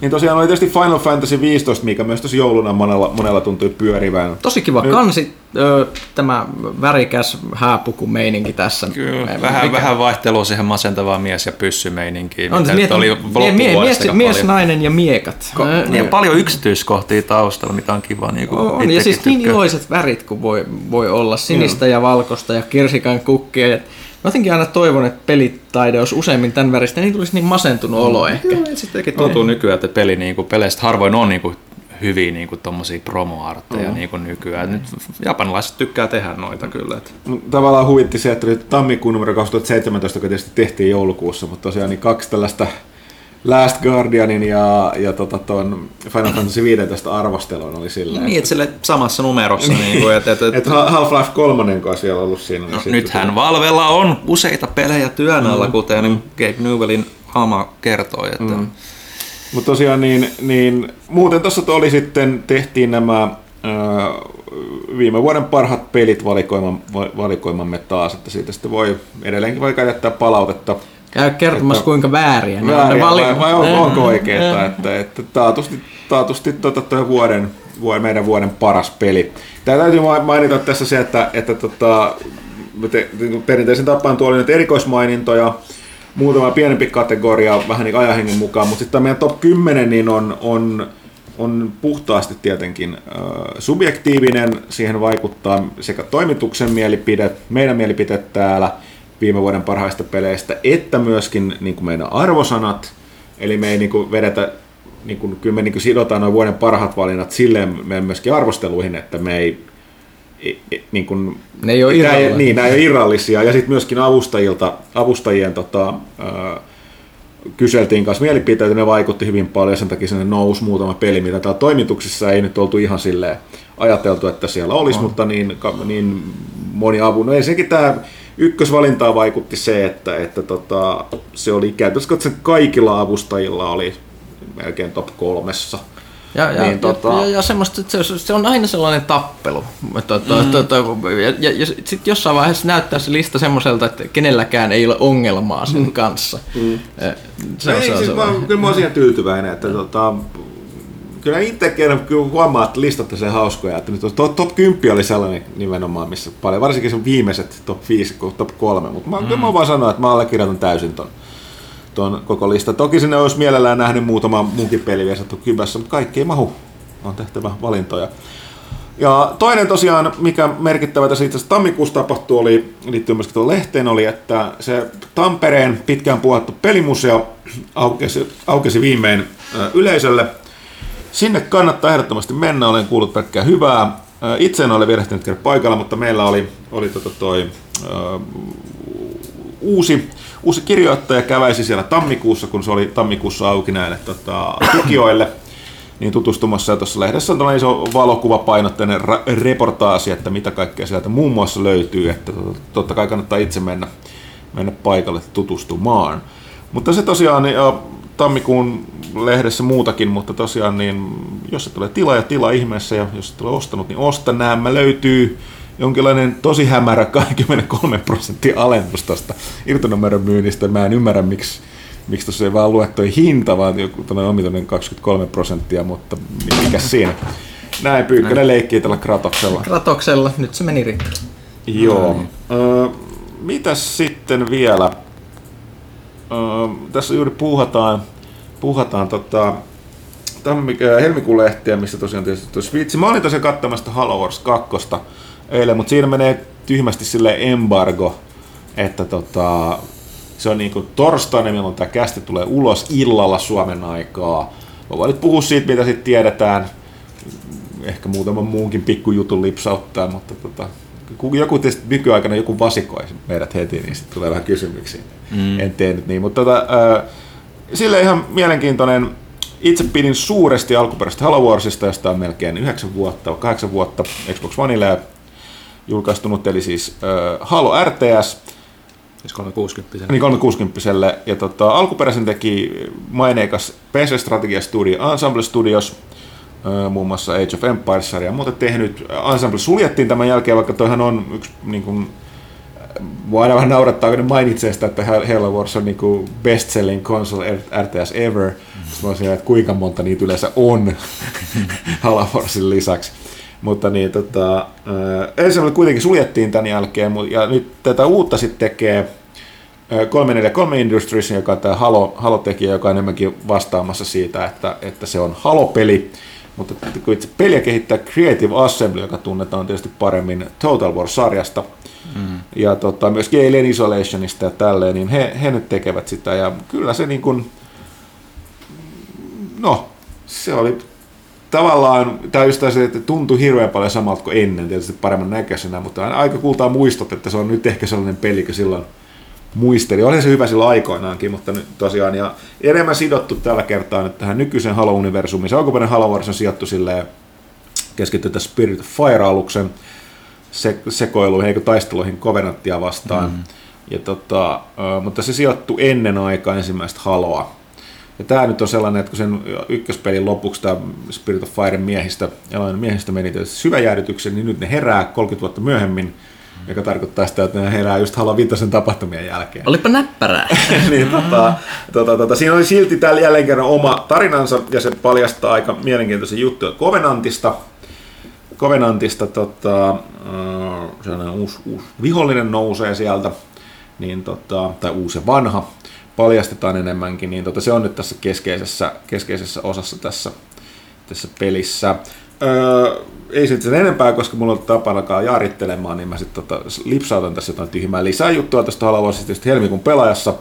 Niin tosiaan oli tietysti Final Fantasy 15, mikä myös tosi jouluna monella, monella tuntui pyörivän. Tosi kiva Nyt- kansi, ö, tämä värikäs hääpukumeininki tässä. Kyllä, Me- vähän, mikä- vähän vaihtelua siihen masentavaan mies- ja pyssymeininkiin, On mitä miet, oli mie, mie, mies, mies, nainen ja miekat. Ko- Ö, niin, ja paljon yksityiskohtia taustalla, mikä on kiva. Niin kuin On, on, ja siis niin iloiset värit kuin voi, voi olla, sinistä ja valkoista ja kirsikan kukkia. Jotenkin aina toivon, että pelitaide olisi useammin tämän väristä, niin tulisi niin masentunut olo ehkä. Kyllä, sittenkin tuntuu nykyään, että peli, niin kuin, peleistä harvoin on niin kuin, hyviä niin kuin, tommosia promoartteja niin kuin nykyään. Nyt japanilaiset tykkää tehdä noita kyllä. Että. Mut Tavallaan huvitti se, että oli tammikuun numero 2017, joka tietysti tehtiin joulukuussa, mutta tosiaan niin kaksi tällaista Last Guardianin ja, ja tota, ton Final Fantasy 15 arvostelun oli silleen. Niin, että sille samassa numerossa. niin kuin, että, että, Että Half-Life 3 kanssa vielä ollut siinä. niin No, sitten nythän Valvella on useita pelejä työn alla, mm. kuten Gabe Newellin Hama kertoi. Että mm. Mutta tosiaan niin, niin muuten tuossa oli sitten, tehtiin nämä viime vuoden parhaat pelit valikoiman, valikoimamme taas, että siitä sitten voi edelleenkin voi jättää palautetta. Käy kertomassa, Että- kuinka vääriä ne on ne Väärin, vai, vai on, onko oikeeta, että, että taatusti, taatusti tota, toi vuoden, vuoden, meidän vuoden paras peli. Tää täytyy ma- mainita tässä se, että, että tota, perinteisen tapaan tuolla oli nyt erikoismainintoja, muutama pienempi kategoria vähän niin ajahengen mukaan, mutta sitten meidän top 10 niin on, on, on puhtaasti tietenkin äh, subjektiivinen, siihen vaikuttaa sekä toimituksen mielipide, meidän mielipide täällä viime vuoden parhaista peleistä, että myöskin niin kuin meidän arvosanat, eli me ei niin kuin vedetä, niin kuin, kyllä me niin kuin sidotaan noin vuoden parhaat valinnat silleen meidän myöskin arvosteluihin, että me ei, niin kuin, Ne ei ole irrallisia. Niin, nämä ei ole irrallisia. Ja sitten myöskin avustajilta, avustajien tota, ää, kyseltiin kanssa mielipiteitä, ne vaikutti hyvin paljon, sen takia sinne nousi muutama peli, mitä täällä toimituksessa ei nyt oltu ihan silleen ajateltu, että siellä olisi, mutta niin, niin moni avu. No ensinnäkin tämä ykkösvalintaa vaikutti se, että, että tota, se oli käytössä kaikilla avustajilla oli melkein top kolmessa. Ja, ja, Niin, tota- tota... ja, ja semmoista, että se, se on aina sellainen tappelu. To, to, to, to, ja ja, ja sitten jossain vaiheessa näyttää se lista semmoiselta, että kenelläkään ei ole ongelmaa sen kanssa. Mm. Se, No on, ei, se, siis mä, sellainen. kyllä mä oon siihen tyytyväinen, että tota, kyllä itse kerran kyllä huomaa, että listat on hauskoja, että nyt top, top 10 oli sellainen nimenomaan, missä paljon, varsinkin se viimeiset top 5, top 3, mutta mä, mm. kyllä mä vaan sanoa, että mä allekirjoitan täysin ton, ton koko lista. Toki sinne olisi mielellään nähnyt muutama munkin peli vielä sattu kybässä, mutta kaikki ei mahu. On tehtävä valintoja. Ja toinen tosiaan, mikä merkittävä tässä itse asiassa tammikuussa tapahtui, oli, liittyy myöskin tuohon lehteen, oli, että se Tampereen pitkään puhuttu pelimuseo aukesi, aukesi viimein yleisölle. Sinne kannattaa ehdottomasti mennä, olen kuullut pelkkää hyvää. Itse en ole vielä ehtinyt käydä paikalla, mutta meillä oli, oli tota toi, ö, uusi, uusi kirjoittaja käväisi siellä tammikuussa, kun se oli tammikuussa auki näille tota, tukijoille, niin tutustumassa. Ja tuossa lehdessä on tällainen iso valokuvapainotteinen ra- reportaasi, että mitä kaikkea sieltä muun muassa löytyy, että to- totta kai kannattaa itse mennä, mennä paikalle tutustumaan. Mutta se tosiaan, niin, tammikuun lehdessä muutakin, mutta tosiaan niin, jos se tulee tila ja tila ihmeessä ja jos se tulee ostanut, niin osta nämä löytyy jonkinlainen tosi hämärä 23 prosenttia alennus tästä irtonumeron myynnistä. Mä en ymmärrä, miksi, miksi tuossa ei vaan lue toi hinta, vaan joku omituinen 23 prosenttia, mutta mikä siinä. Näin Pyykkönen leikkii tällä kratoksella. Kratoksella, nyt se meni rikki. Joo. Öö, mitäs sitten vielä? Öö, tässä juuri puuhataan, puuhataan tota, äh, helmikuun lehtiä, missä tosiaan tietysti tuo Switch. Mä olin tosiaan katsomassa Halo Wars 2 eilen, mutta siinä menee tyhmästi sille embargo, että tota, se on niinku torstaina, milloin tämä kästi tulee ulos illalla Suomen aikaa. Mä voin nyt puhua siitä, mitä sitten tiedetään. ehkä muutaman muunkin pikkujutun lipsauttaa, mutta tota, kun joku tietysti nykyaikana joku vasikoi meidät heti, niin sitten tulee vähän kysymyksiä. Mm. En tee nyt niin, mutta tota, äh, sille ihan mielenkiintoinen. Itse pidin suuresti alkuperäisestä Halo Warsista, josta on melkein 9 vuotta, 8 vuotta Xbox Oneille julkaistunut, eli siis äh, Halo RTS. Siis 360 Niin 360 Ja tota, alkuperäisen teki maineikas PC-strategia studio Ensemble Studios, muun muassa Age of Empires ja muuta tehnyt. Ensemble suljettiin tämän jälkeen, vaikka toihan on yksi niin kuin, Mua aina vähän naurattaa, kun ne mainitsee sitä, että Halo Wars on niinku best-selling console RTS ever. Sitten mä olisin, että kuinka monta niitä yleensä on Halo Warsin lisäksi. Mutta niin, tota, ensin kuitenkin suljettiin tämän jälkeen, ja nyt tätä uutta sitten tekee 343 Industries, joka on tämä Halo, Halo-tekijä, joka on enemmänkin vastaamassa siitä, että, että se on Halo-peli. Mutta kun itse peliä kehittää Creative Assembly, joka tunnetaan tietysti paremmin Total War-sarjasta, mm. ja tota, myös Alien Isolationista ja tälleen, niin he, he nyt tekevät sitä. Ja kyllä se niin kuin, no, se oli tavallaan, tämä just se, että tuntui hirveän paljon samalta kuin ennen, tietysti paremman näköisenä, mutta aika kultaa muistot, että se on nyt ehkä sellainen peli, kun silloin muisteli. Oli se hyvä silloin aikoinaankin, mutta nyt tosiaan, ja enemmän sidottu tällä kertaa nyt tähän nykyisen Halo-universumiin. Se alkuperäinen Halo Wars on sijoittu silleen, keskittyy tässä Spirit of Fire-aluksen se, sekoiluihin, eikö taisteluihin Covenantia vastaan. Mm. Ja tota, mutta se sijoittu ennen aikaa ensimmäistä Haloa. Ja tämä nyt on sellainen, että kun sen ykköspelin lopuksi tämä Spirit of Fire miehistä, miehistä meni syväjäädytyksen, niin nyt ne herää 30 vuotta myöhemmin, joka tarkoittaa sitä, että ne herää just Halo Vitosen tapahtumien jälkeen. Olipa näppärää. niin, tota, tota, tota, siinä oli silti tällä jälleen kerran oma tarinansa, ja se paljastaa aika mielenkiintoisia juttuja Covenantista. Covenantista tota, uh, uusi, uusi vihollinen nousee sieltä, niin, tota, tai uusi ja vanha, paljastetaan enemmänkin, niin tota, se on nyt tässä keskeisessä, keskeisessä osassa tässä, tässä pelissä. Öö, ei sitten sen enempää, koska mulla on tapana alkaa jaarittelemaan, niin mä sitten tota, lipsautan tässä jotain tyhmää lisää juttua tästä Halavuosista helmikuun pelaajassa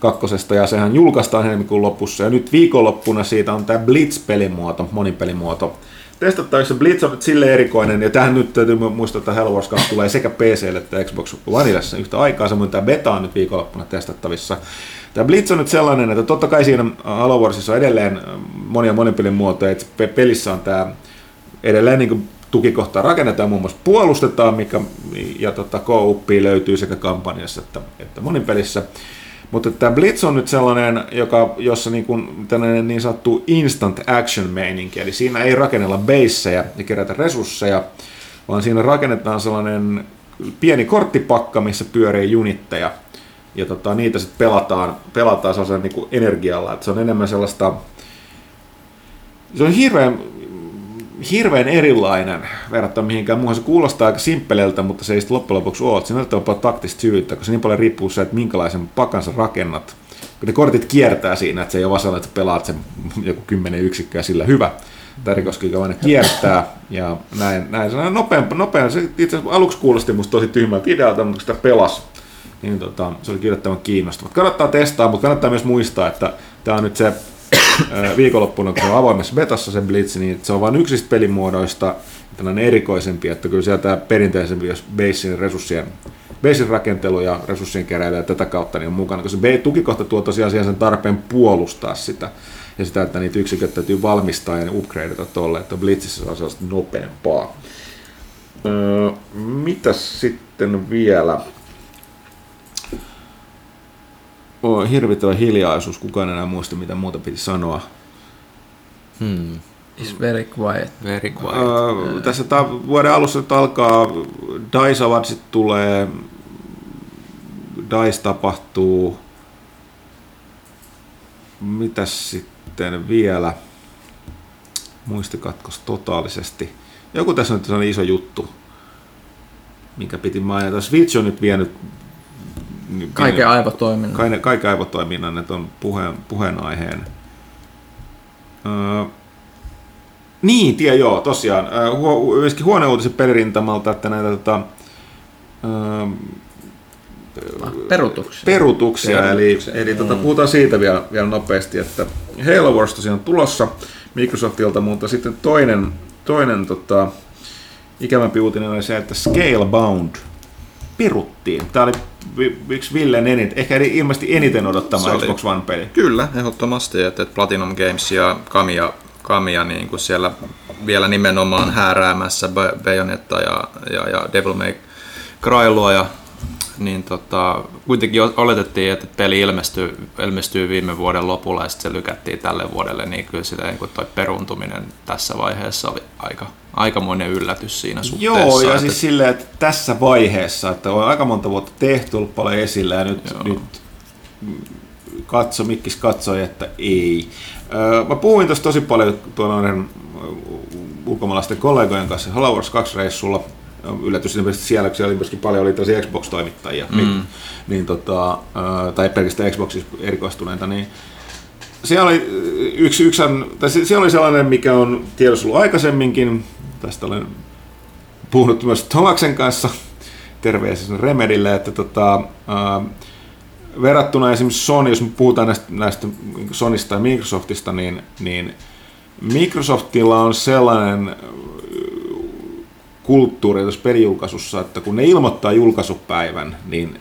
kakkosesta, ja sehän julkaistaan helmikuun lopussa, ja nyt viikonloppuna siitä on tämä Blitz-pelimuoto, monipelimuoto, testattavissa Blitz on sille erikoinen, ja tähän nyt täytyy muistaa, että Halo Wars 2 tulee sekä PC että Xbox Oneissa yhtä aikaa, samoin tämä beta on nyt viikonloppuna testattavissa. Tämä Blitz on nyt sellainen, että totta kai siinä Halo Warsissa on edelleen monia monipelin muotoja, että pelissä on tämä edelleen niin tukikohtaa rakennetaan, muun muassa puolustetaan, mikä, ja tota, co löytyy sekä kampanjassa että, että monipelissä. Mutta tämä Blitz on nyt sellainen, joka, jossa niin, kuin, tällainen niin sanottu instant action meininki, eli siinä ei rakennella baseja ja kerätä resursseja, vaan siinä rakennetaan sellainen pieni korttipakka, missä pyörii junitteja, ja tota, niitä sitten pelataan, pelataan sellaisen niin kuin energialla, että se on enemmän sellaista, se on hirveän, hirveän erilainen verrattuna mihinkään muuhun. Se kuulostaa aika simppeleltä, mutta se ei sitten loppujen lopuksi ole. Siinä on paljon taktista syvyyttä, koska niin paljon riippuu se, että minkälaisen pakansa rakennat. Kun ne kortit kiertää siinä, että se ei ole vaan että pelaat sen joku kymmenen yksikköä sillä hyvä. Tari koska aina kiertää ja näin, näin. Se on nopea, nopea. Se itse aluksi kuulosti musta tosi tyhmältä idealta, mutta sitä pelasi, niin tota, se oli kirjoittavan kiinnostava. Kannattaa testaa, mutta kannattaa myös muistaa, että tämä on nyt se viikonloppuna, kun se on avoimessa betassa se Blitz, niin se on vain yksistä pelimuodoista tällainen erikoisempi, että kyllä sieltä perinteisempi, jos basin resurssien basin rakentelu ja resurssien keräily ja tätä kautta niin on mukana, koska se tukikohta tuo tosiaan sen tarpeen puolustaa sitä ja sitä, että niitä yksiköt täytyy valmistaa ja upgradeata tuolle, että Blitzissä on sellaista nopeampaa. Öö, mitäs sitten vielä? On hirvittävä hiljaisuus, kukaan enää muista, mitä muuta piti sanoa. Hmm. It's very quiet. Very quiet. Uh, tässä ta- vuoden alussa nyt alkaa, DICE Awardsit tulee, DICE tapahtuu, mitäs sitten vielä, muistikatkos totaalisesti. Joku tässä on nyt iso juttu, minkä piti mainita. Switch on nyt vienyt Kaiken aivotoiminnan. Kaiken, kaiken aivotoiminnan, että on puheen, puheenaiheen. Öö, niin, tie joo, tosiaan. Öö, myöskin huoneuutiset pelirintamalta, että näitä tota, öö, perutuksia. perutuksia, perutuksia. eli, eli tota, mm. puhutaan siitä vielä, vielä nopeasti, että Halo Wars tosiaan on tulossa Microsoftilta, mutta sitten toinen toinen tota, ikävämpi uutinen oli se, että Scalebound peruttiin. Tämä oli yksi Villen eniten, ehkä ilmeisesti eniten odottama oli- Xbox One-peli. Kyllä, ehdottomasti, että että Platinum Games ja Kamia, Kamia niin kuin siellä vielä nimenomaan hääräämässä Ba- Bayonetta ja, ja, ja Devil May Cry ja niin tota, kuitenkin oletettiin, että peli ilmestyy, ilmestyy viime vuoden lopulla ja sitten se lykättiin tälle vuodelle, niin kyllä sitä niin toi peruntuminen tässä vaiheessa oli aika, aikamoinen yllätys siinä suhteessa. Joo, ja että- siis silleen, että tässä vaiheessa, että on aika monta vuotta tehty, ollut paljon esillä ja nyt, Joo. nyt katso, Mikkis katsoi, että ei. Öö, mä puhuin tuossa tosi paljon noiden ulkomaalaisten kollegojen kanssa Hello Wars 2-reissulla. Yllätys ilmeisesti siellä, kun siellä oli myöskin paljon oli tällaisia Xbox-toimittajia, mm. niin, niin tota, tai pelkästään Xboxissa erikoistuneita, niin siellä oli yksi, yksi tai se- siellä oli sellainen, mikä on tiedossa ollut aikaisemminkin. Tästä olen puhunut myös Tomaksen kanssa, terveisiä sinne Remedille, että tota, ää, verrattuna esimerkiksi Sony, jos me puhutaan näistä, näistä Sonista ja Microsoftista, niin, niin Microsoftilla on sellainen äh, kulttuuri tuossa pelijulkaisussa, että kun ne ilmoittaa julkaisupäivän, niin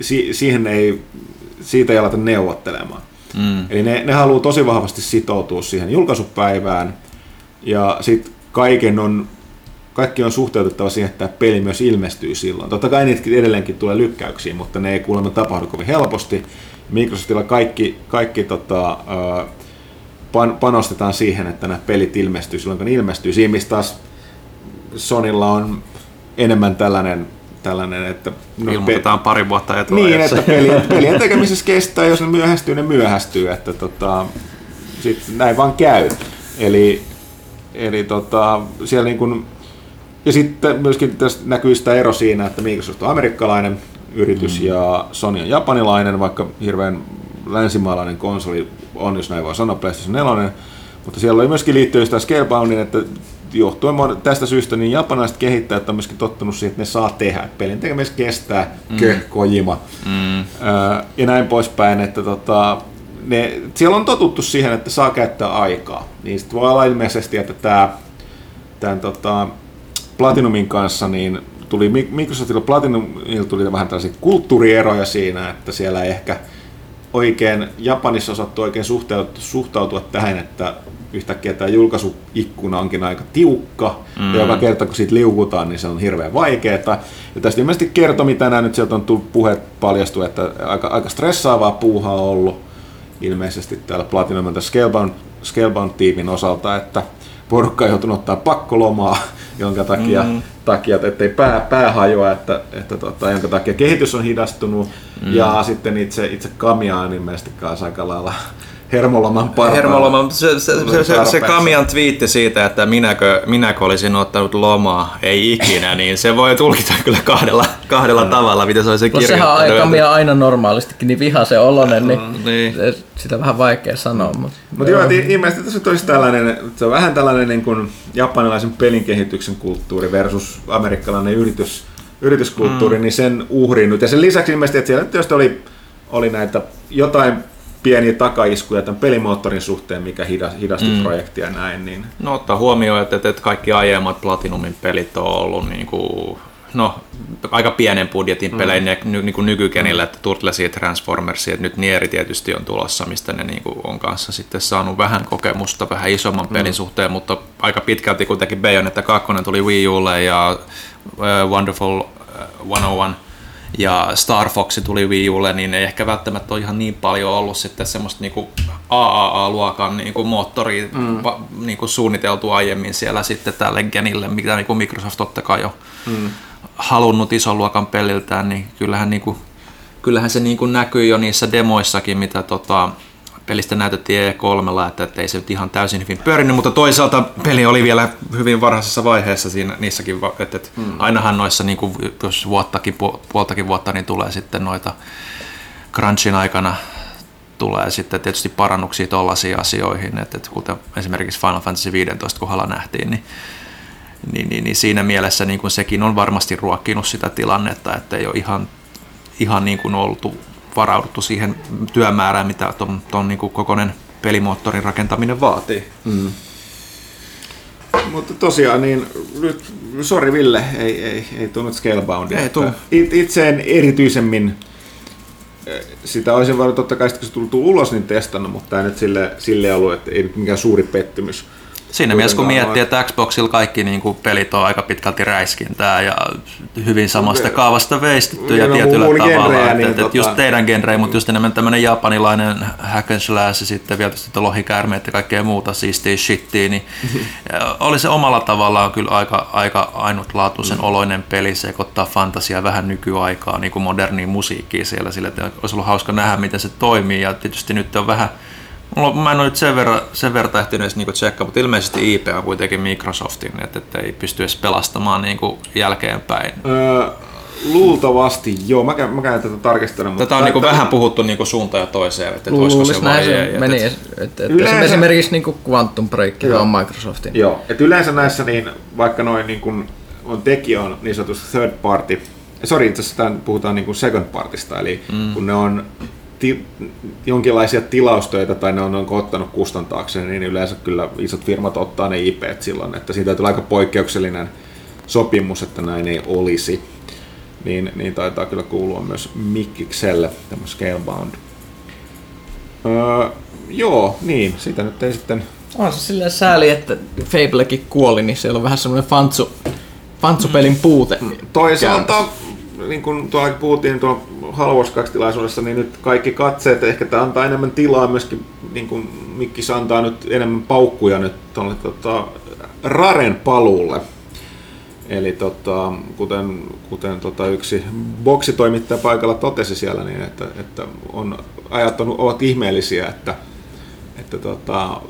si- siihen ei, siitä ei aleta neuvottelemaan. Mm. Eli ne, ne haluaa tosi vahvasti sitoutua siihen julkaisupäivään ja sitten kaiken on, kaikki on suhteutettava siihen, että tämä peli myös ilmestyy silloin. Totta kai niitä edelleenkin tulee lykkäyksiä, mutta ne ei kuulemma tapahdu kovin helposti. Microsoftilla kaikki, kaikki tota, panostetaan siihen, että nämä pelit ilmestyy silloin, kun ne ilmestyy. Siinä missä taas Sonilla on enemmän tällainen, tällainen että... No, Ilmoitetaan pari vuotta etuajassa. niin, että pelien, pelien tekemisessä kestää, jos ne myöhästyy, ne myöhästyy, että tota, sit näin vaan käy. Eli, eli tota, siellä niin kun, ja sitten myöskin tästä näkyy sitä ero siinä, että Microsoft on amerikkalainen yritys mm. ja Sony on japanilainen, vaikka hirveän länsimaalainen konsoli on, jos näin voi sanoa, PlayStation 4, mutta siellä oli myöskin liittyy sitä Scaleboundin, että johtuen tästä syystä niin japanilaiset kehittäjät on myöskin tottunut siihen, että ne saa tehdä. Pelin tekemisessä kestää, mm. kö, Kojima. Mm. Öö, ja näin poispäin, että tota, ne, siellä on totuttu siihen, että saa käyttää aikaa. Niin sitten voi olla ilmeisesti, että tämä tämän, tota, Platinumin kanssa niin tuli Mi- Microsoftilla Platinumilla tuli vähän tällaisia kulttuurieroja siinä, että siellä ehkä oikein Japanissa osattu oikein suhtautua, suhtautua tähän, että yhtäkkiä tämä julkaisuikkuna onkin aika tiukka, mm. ja joka kerta kun siitä liukutaan, niin se on hirveän vaikeaa. Ja tästä ilmeisesti kertomi tänään nyt sieltä on tullut puheet paljastu, että aika, aika stressaavaa puuhaa on ollut ilmeisesti täällä Platinum ja Scalebound, Scalebound-tiimin osalta, että porukka on joutunut ottaa pakkolomaa, jonka takia, mm. takia että ettei pää, pää hajoa, että, että tota, jonka takia kehitys on hidastunut, mm. ja sitten itse, itse Kamia on ilmeisesti kanssa aika lailla hermoloman parhaalla. Hermoloma, se, se, se, se, se. Kamian twiitti siitä, että minäkö, minäkö olisin ottanut lomaa, ei ikinä, niin se voi tulkita kyllä kahdella, kahdella tavalla, miten se olisi Plus sehän on kirjoittanut. aika aina normaalistikin niin vihaisen olonen, niin, niin. se- sitä vähän vaikea sanoa. Mutta Mutta joo, että ilmeisesti tässä olisi tällainen, se on vähän tällainen niin kuin japanilaisen pelin kehityksen kulttuuri versus amerikkalainen yritys, yrityskulttuuri, mm. niin sen uhrin nyt. Ja sen lisäksi ilmeisesti, että siellä nyt tietysti oli, oli näitä jotain pieniä takaiskuja tämän pelimoottorin suhteen, mikä hidas- hidasti mm. projektia näin. Niin. No ottaa huomioon, että, että kaikki aiemmat Platinumin pelit on ollut niin kuin, no, aika pienen budjetin pelejä mm. ny, niin kuin nykykenillä, että Turtlesia ja Transformersia, että nyt Nieri tietysti on tulossa, mistä ne niin kuin on kanssa sitten saanut vähän kokemusta vähän isomman pelin suhteen, mutta aika pitkälti kuitenkin Bayonetta 2 tuli Wii Ulle ja uh, Wonderful uh, 101 ja Star Fox tuli Wii Ulle, niin ei ehkä välttämättä ole ihan niin paljon ollut sitten semmoista niinku AAA-luokan niinku moottoria mm. va, niinku suunniteltu aiemmin siellä sitten tälle genille, mitä niinku Microsoft totta kai jo mm. halunnut ison luokan peliltään, niin kyllähän, niinku, kyllähän se niinku näkyy jo niissä demoissakin, mitä tota, pelistä näytettiin E3, että, että ei se nyt ihan täysin hyvin pyörinyt, mutta toisaalta peli oli vielä hyvin varhaisessa vaiheessa siinä, niissäkin, että, että hmm. ainahan noissa, niin kuin, jos vuottakin, pu- puoltakin vuotta, niin tulee sitten noita crunchin aikana tulee sitten tietysti parannuksia tuollaisiin asioihin, että, että kuten esimerkiksi Final Fantasy 15 kohdalla nähtiin, niin niin, niin, niin siinä mielessä niin kuin sekin on varmasti ruokkinut sitä tilannetta, että ei ole ihan, ihan niin kuin oltu varauduttu siihen työmäärään, mitä tuon, tuon niin kuin kokoinen pelimoottorin rakentaminen vaatii. mutta tosiaan niin nyt, sori Ville, ei, ei, ei tullut Scaleboundia. Ei tuu. It, itse en erityisemmin eh, sitä olisin varmaan totta kai, kun se tullut ulos, niin testannut, mutta tämä nyt sille, sille ollut, että ei nyt mikään suuri pettymys. Siinä mielessä kun miettii, että Xboxilla kaikki niin kuin pelit on aika pitkälti räiskintää ja hyvin samasta kaavasta veistetty ja No, tietyllä tavalla. genreä, että, niin että tota- just teidän genre, mutta just enemmän tämmöinen japanilainen hack and slash ja sitten vielä tietysti lohikäärmeet ja kaikkea muuta siistiä shittiä, niin oli se omalla tavallaan kyllä aika, aika ainutlaatuisen oloinen peli, sekoittaa fantasiaa vähän nykyaikaa, niin kuin moderniin musiikkiin siellä, sillä että olisi ollut hauska nähdä, miten se toimii ja tietysti nyt on vähän Mulla, on- mä en ole nyt sen verran, sen verran ehtinyt niinku tsekkaa, mutta ilmeisesti IP on kuitenkin Microsoftin, että, että ei pysty edes pelastamaan niinku jälkeenpäin. Öö, luultavasti, joo, mä käyn, mä käyn tätä tarkistelemaan. mutta Tätä on niinku vähän puhuttu niinku suuntaan ja toiseen, että, että olisiko se vai se ei. meni. että- Et, et, et Yleensä- Esimerkiksi niin kuin Quantum Break Joo. on Microsoftin. Joo, että yleensä näissä niin, vaikka noin niin kun on tekijä on niin sanotusti third party, sorry itse asiassa puhutaan niin kuin second partista, eli mm. kun ne on ti, jonkinlaisia tilaustöitä tai ne on, on ottanut kustantaakseen, niin yleensä kyllä isot firmat ottaa ne IP silloin, että siitä tulee aika poikkeuksellinen sopimus, että näin ei olisi. Niin, niin taitaa kyllä kuulua myös Mikkikselle, tämä Scalebound. Öö, joo, niin, sitä nyt ei sitten On se silleen sääli, että Fablekin kuoli, niin siellä on vähän semmoinen fantsu, fantsupelin puute. Toisaalta, niin kuin tuolla puhuttiin tuolla Halvos 2 tilaisuudessa, niin nyt kaikki katseet, ehkä tämä antaa enemmän tilaa myöskin, niin kuin Mikkis antaa nyt enemmän paukkuja nyt tuolle tota, Raren paluulle. Eli tota, kuten, kuten tota yksi boksitoimittaja paikalla totesi siellä, niin että, että on, ajat on, ovat ihmeellisiä, että, että tota,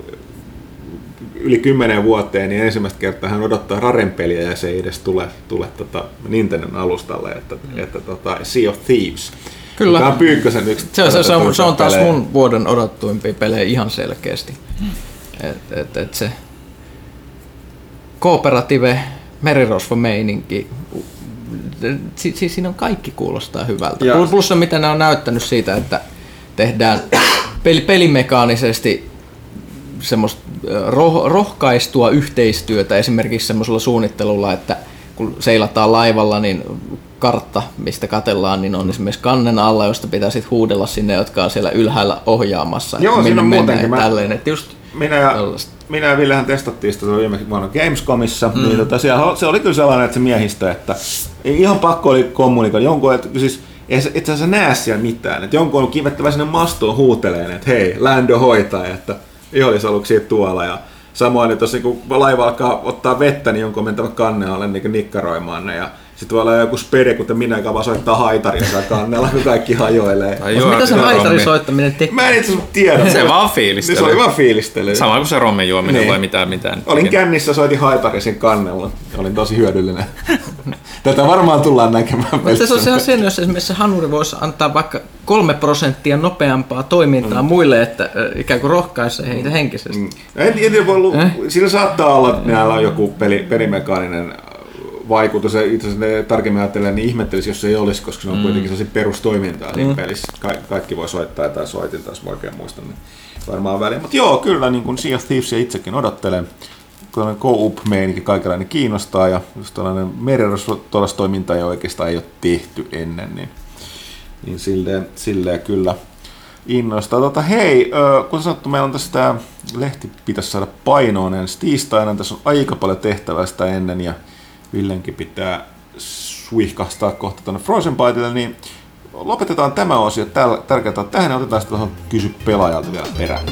yli kymmenen vuoteen, niin ensimmäistä kertaa hän odottaa Raren peliä ja se ei edes tule, tule tota Nintendon alustalle, että, mm. että tota Sea of Thieves. Kyllä. Joka on Pyykkösen yksi Se, se, se, on, se on taas pelejä. mun vuoden odottuimpia pelejä ihan selkeästi. Et, et, et se kooperative merirosvo-meininki, si, si, siinä on kaikki kuulostaa hyvältä. Ja- Plus, plus se, mitä ne on näyttänyt siitä, että tehdään peli, pelimekaanisesti semmoista roh, rohkaistua yhteistyötä esimerkiksi semmoisella suunnittelulla, että kun seilataan laivalla, niin kartta, mistä katellaan, niin on esimerkiksi kannen alla, josta pitää sitten huudella sinne, jotka on siellä ylhäällä ohjaamassa. Joo, siinä on muutenkin. Mä- Tälleen, että just Minä ja, minä ja Villehän testattiin sitä viime vuonna Gamescomissa, mm. niin tota, siellä, se oli kyllä sellainen, että se miehistö, että ihan pakko oli kommunikoida. Jonkun, että siis ei se, itse asiassa näe siellä mitään. Että jonkun on kivettävä sinne mastoon huuteleen, että hei, Lando hoitaa, että vihollisaluksi tuolla. Ja samoin, että jos niinku laiva alkaa ottaa vettä, niin jonkun on mentävä kannen alle niin nikkaroimaan ne. Ja sitten voi olla joku spede, kuten minä, joka vaan soittaa haitarinsa kannella, kun kaikki hajoilee. Tai Mutta mitä se haitarin soittaminen tekee? Mä en itse asiassa tiedä. Se vaan fiilistely. se oli vaan fiilistely. Sama kuin se rommin juominen Niin. vai mitä, mitä nyt Olin kännissä, soitin haitarisin kannella. Olin tosi hyödyllinen. Tätä varmaan tullaan näkemään Mutta se on sehän sen, jos esimerkiksi hanuri voisi antaa vaikka kolme prosenttia nopeampaa toimintaa Mm. muille, että ikään kuin rohkaisee heitä henkisesti. En, en tiedä, voi, lu- Eh? siinä saattaa olla, että näillä on joku peli, pelimekaaninen vaikutus. Ja Itse asiassa ne tarkemmin ajattelen, niin ihmettelisi, jos se ei olisi, koska se on kuitenkin sellaisia perustoimintaa siinä pelissä. Ka- kaikki voi soittaa tai soitin taas oikein muista, niin varmaan väliin. Mutta joo, kyllä niin kuin Sea of Thievesia itsekin odottelen. Tällainen co-op-meininki kaikenlainen kiinnostaa ja just tällainen merirosvotoiminta ei oikeastaan ei ole tehty ennen, niin, niin silleen, silleen kyllä innostaa. Tota, hei, ö, kuten sanottu, meillä on tässä tämä lehti pitäisi saada painoon ensi tiistaina. Tässä on aika paljon tehtävää sitä ennen ja Villenkin pitää suihkastaa kohta tuonne Frozen Bytelle, niin lopetetaan tämä osio tärkeää tähän ja otetaan sitten tuohon kysy pelaajalta vielä perään.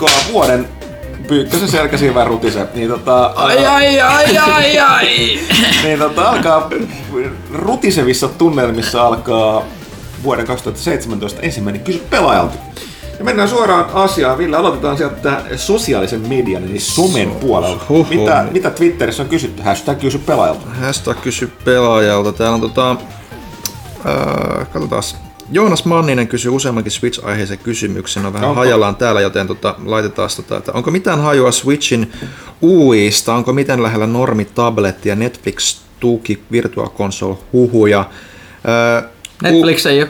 Alkaa vuoden Pyykkösen selkäsiivän rutise. Niin tota, Ai ai ai ai ai! niin tota, alkaa rutisevissa tunnelmissa alkaa vuoden 2017 ensimmäinen kysy pelaajalta. Ja mennään suoraan asiaan. Ville, aloitetaan sieltä sosiaalisen median, eli somen puolelta. Huhhuh. Mitä, mitä Twitterissä on kysytty? Hashtag kysy pelaajalta. Hashtag kysy pelaajalta. Täällä on tota... Äh, katsotaan. Joonas Manninen kysyi useammankin Switch-aiheisen kysymyksen, on vähän Onko? hajallaan täällä, joten tota, laitetaan tota, että onko mitään hajua Switchin UIsta, onko miten lähellä normi tabletti ja Netflix tuki Virtual Console huhuja. Öö, Netflix ei ole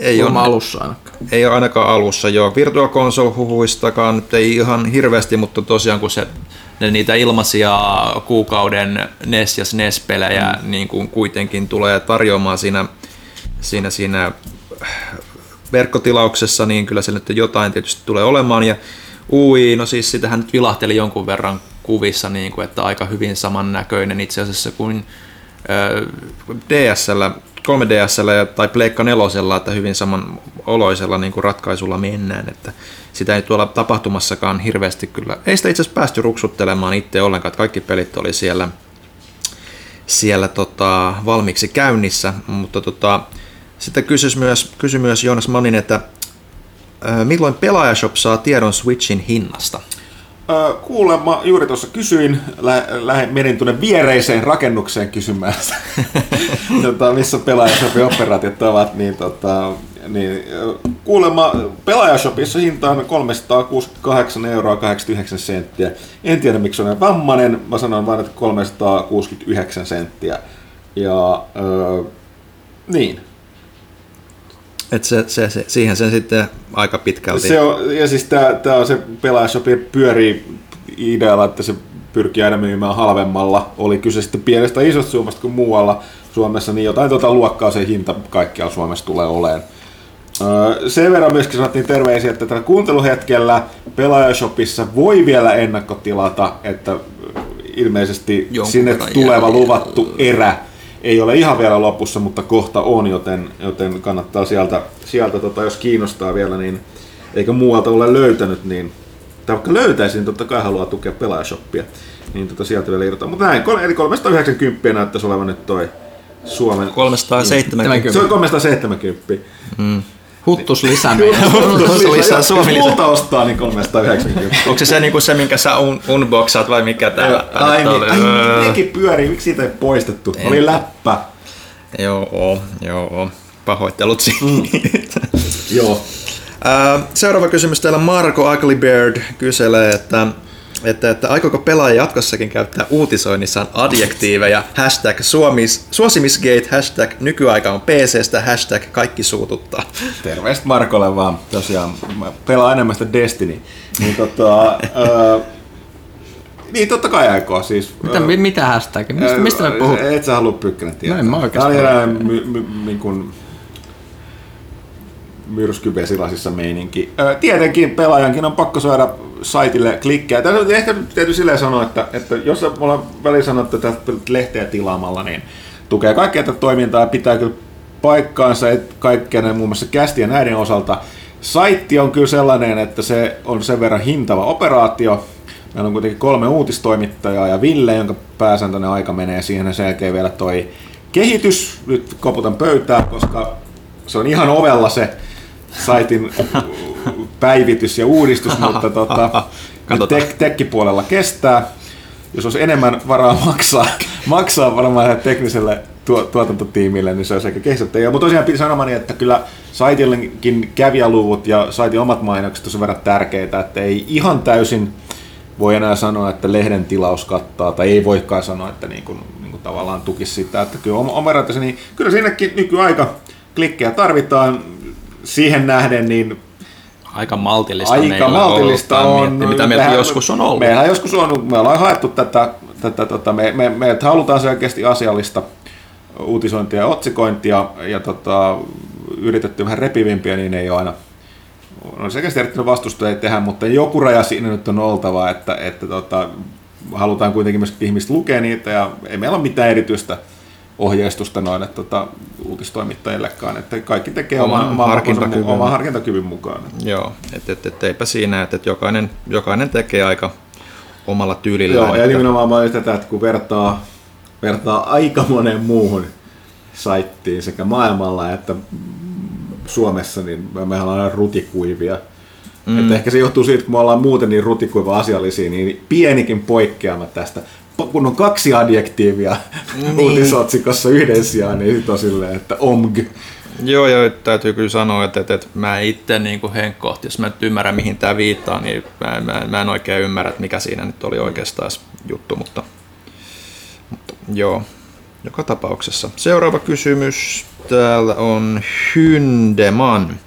ei ole, alussa ainakaan. ei ole ainakaan alussa jo. Virtual Console huhuistakaan nyt ei ihan hirveästi, mutta tosiaan kun se ne niitä ilmaisia kuukauden NES ja SNES-pelejä mm. niin kuin kuitenkin tulee tarjoamaan siinä, siinä, siinä verkkotilauksessa, niin kyllä se nyt jotain tietysti tulee olemaan. Ja UI, no siis sitähän nyt vilahteli jonkun verran kuvissa, niin kuin, että aika hyvin samannäköinen itse asiassa kuin DSL, 3DSL ja- tai Pleikka 4, että hyvin saman oloisella niin kuin ratkaisulla mennään, että sitä ei tuolla tapahtumassakaan hirveästi kyllä, ei sitä itse asiassa päästy ruksuttelemaan itse ollenkaan, että kaikki pelit oli siellä, siellä tota, valmiiksi käynnissä, mutta tota, sitten kysyi myös, kysyi myös Joonas Mannin, että ö, milloin Pelaajashop saa tiedon Switchin hinnasta? Öö, kuulemma juuri tuossa kysyin, lä- lähe, menin tuonne viereiseen rakennukseen kysymään, tota, missä pelaajashopin operaatiot ovat, niin, tota, niin ö, kuulemma pelaajashopissa hinta on 368 euroa 89 senttiä. En tiedä miksi olen vammainen, mä sanon vain, että 369 senttiä. Ja öö, niin, Et se, se, se, siihen sen sitten aika pitkälti. Se on, ja siis tää, tää on se pelaajashopi pyörii idealla, että se pyrkii aina myymään halvemmalla. Oli kyse sitten pienestä isosta summasta kuin muualla Suomessa, niin jotain tuota luokkaa se hinta kaikkialla Suomessa tulee olemaan. Öö, Sen verran myöskin sanottiin terveisiä, että tällä kuunteluhetkellä pelaajashopissa voi vielä ennakkotilata, että ilmeisesti Jonkun sinne tuleva jäljellä. luvattu erä ei ole ihan vielä lopussa, mutta kohta on, joten, joten kannattaa sieltä, sieltä tota, jos kiinnostaa vielä, niin eikä muualta ole löytänyt, niin tai vaikka löytäisi, niin totta kai haluaa tukea pelaajashoppia, niin tota sieltä vielä irtoaa. Mutta näin, eli 390 näyttäisi olevan nyt toi Suomen... 370. Se on 370. Huttus lisää meidän. Huttus lisää Suomi lisää. multa ostaa, niin 390. Onko se se, niinku se minkä sä un, unboxaat vai mikä täällä? Ai niin, oli? ai Öö, niin, nekin pyörii, miksi siitä ei poistettu? Oli läppä. Joo, joo. Pahoittelut siitä. Joo. Ää, Seuraava kysymys täällä Marko Uglybeard kyselee, että, että, että aikooko pelaaja jatkossakin käyttää uutisoinnissaan adjektiiveja, hashtag suomis, suosimisgate, hashtag nykyaika on PCstä, hashtag kaikki suututtaa. Terveistä Markolle vaan. Tosiaan, mä pelaan enemmän sitä Destiny. Niin tota... öö, niin totta kai aikoo siis. Mitä, mi- mitä hashtag? Mistä, mistä me puhutaan? Et sä halua Pykkänen tietää. No en mä oikeastaan. Tää oli eräinen my, my, niin myrskyvesilasissa meininki. Öö, tietenkin pelaajankin on pakko saada saitille klikkejä. Tässä on ehkä täytyy silleen sanoa, että, että jos me ollaan väliin sanottu, että lehteä tilaamalla, niin tukee kaikkea tätä toimintaa pitää kyllä paikkaansa, että kaikkea muun muassa kästi ja näiden osalta. Saitti on kyllä sellainen, että se on sen verran hintava operaatio. Meillä on kuitenkin kolme uutistoimittajaa ja Ville, jonka pääsääntöinen aika menee siihen ja sen jälkeen vielä toi kehitys. Nyt koputan pöytää, koska se on ihan ovella se saitin päivitys ja uudistus, mutta tota, Katsotaan. tek, tekkipuolella kestää. Jos olisi enemmän varaa maksaa, maksaa varmaan tekniselle tuo, tuotantotiimille, niin se olisi ehkä kehittäjä. Mutta tosiaan piti sanomani, että kyllä saitillekin kävijäluvut ja saitin omat mainokset on verran tärkeitä, että ei ihan täysin voi enää sanoa, että lehden tilaus kattaa, tai ei voikaan sanoa, että niin kuin, niin kuin tavallaan tukisi sitä, että kyllä ratansa, niin kyllä siinäkin nykyaika klikkejä tarvitaan siihen nähden, niin Aika maltillista aika meillä maltillista ollut, on. miettiä, mitä meillä joskus on ollut. Meillä joskus on ollut, me ollaan haettu tätä, tätä tota, me, me, meiltä halutaan selkeästi asiallista uutisointia ja otsikointia, ja tota, yritetty vähän repivimpiä, niin ei ole aina on selkeästi erittäin vastustajia tehdä, mutta joku raja siinä nyt on oltava, että, että tota, halutaan kuitenkin myös, että ihmiset lukee niitä, ja ei meillä ole mitään erityistä ohjeistusta noille tota, uutistoimittajillekaan, että kaikki tekee Oman oman, harkintakyvyn. oman harkintakyvyn mukaan. Joo, että et, et, eipä siinä, että et jokainen, jokainen tekee aika omalla Joo, tyylillään. ja että- nimenomaan mä tätä, että kun vertaa, vertaa aika moneen muuhun saittiin sekä maailmalla että Suomessa, niin me- mehän ollaan rutikuivia Mm. Että ehkä se johtuu siitä, kun me ollaan muuten niin rutikuiva asiallisia, niin pienikin poikkeama tästä. Kun on kaksi adjektiivia niin. uutisotsikossa yhden sijaan, niin sitten on silleen, että omg. Joo, joo, täytyy kyllä sanoa, että, että, että mä itse niin kuin henkkohti, jos mä nyt ymmärrän mihin tämä viittaa, niin mä, mä, mä en oikein ymmärrä, että mikä siinä nyt oli oikeastaan juttu, mutta, mutta joo, joka tapauksessa. Seuraava kysymys täällä on Hyndeman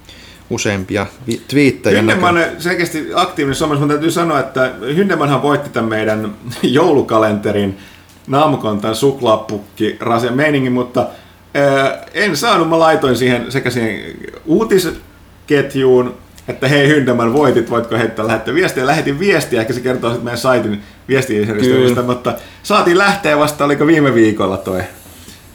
useampia twiittejä. Hyndeman selkeästi aktiivinen somessa, mutta täytyy sanoa, että Hyndemanhan voitti tämän meidän joulukalenterin naamukontan suklaapukki rasen meiningin, mutta ää, en saanut, mä laitoin siihen sekä siihen uutisketjuun, että hei Hyndeman voitit, voitko heittää lähettää viestiä. Lähetin viestiä, ehkä se kertoo sitten meidän saitin viestijärjestelmistä, mutta saatiin lähteä vasta, oliko viime viikolla toi,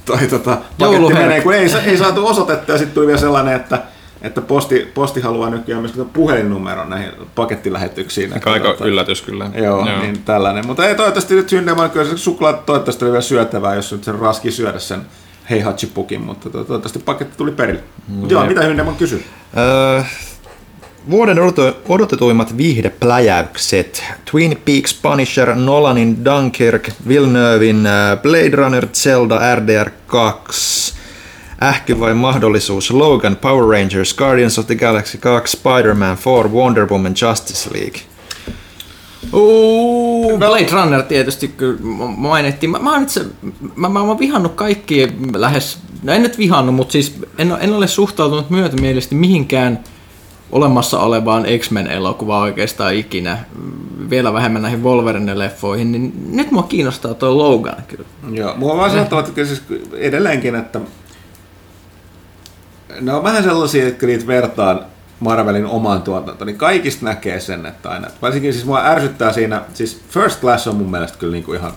toi tota, paketti menee, kun ei, ei saatu osoitetta ja sitten tuli vielä sellainen, että että posti, posti haluaa nykyään myös puhelinnumeron näihin pakettilähetyksiin. Aika, aika tota, yllätys kyllä. Joo, joo, niin tällainen. Mutta ei toivottavasti nyt Syndeman, kyllä se suklaat toivottavasti oli vielä syötävää, jos nyt sen raski syödä sen heihachipukin, mutta toivottavasti paketti tuli perille. Mm, joo, mitä Hyndeman kysyy? Öö, Vuoden odotetuimmat viihdepläjäykset. Twin Peaks, Punisher, Nolanin Dunkirk, Villeneuvein äh, Blade Runner, Zelda, RDR 2, Ähky vai mahdollisuus Logan, Power Rangers, Guardians of the Galaxy 2, Spider-Man 4, Wonder Woman, Justice League. Uh, Blade Runner tietysti kyllä mainittiin. Mä, mä, oon itse, mä, mä, mä oon vihannut kaikki lähes, no en nyt vihannut, mutta siis en, en ole suhtautunut myötämielisesti mihinkään olemassa olevaan X-Men-elokuvaan oikeastaan ikinä, vielä vähemmän näihin Wolverine-leffoihin, niin nyt mua kiinnostaa tuo Logan kyllä. Joo, mua vaan sanottava, että siis edelleenkin, että ne on vähän sellaisia, että niitä vertaan Marvelin omaan tuotantoon, niin kaikista näkee sen, että aina, varsinkin siis mua ärsyttää siinä, siis First Class on mun mielestä kyllä niinku ihan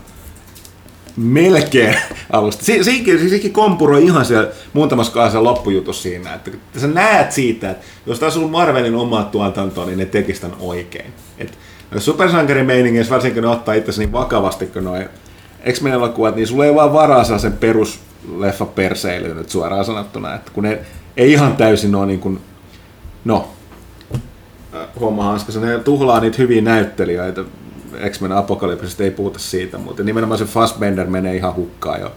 melkein alusta. Si- siinkin, siinkin kompuroi ihan siellä muutamassa kohdassa loppujutus siinä, että sä näet siitä, että jos tässä on Marvelin omaa tuotantoa, niin ne tekis tämän oikein. Et, supersankarimeiningeissä varsinkin ne ottaa itse niin vakavasti kuin noin X-Men elokuvat, niin sulla ei vaan varaa sen perus leffa perseilyyn nyt suoraan sanottuna, että kun ne ei ihan täysin ole niin kuin, no, homma hanskassa, ne tuhlaa niitä hyviä näyttelijöitä, X-Men Apokalypsista ei puhuta siitä, mutta nimenomaan se Fassbender menee ihan hukkaan jo,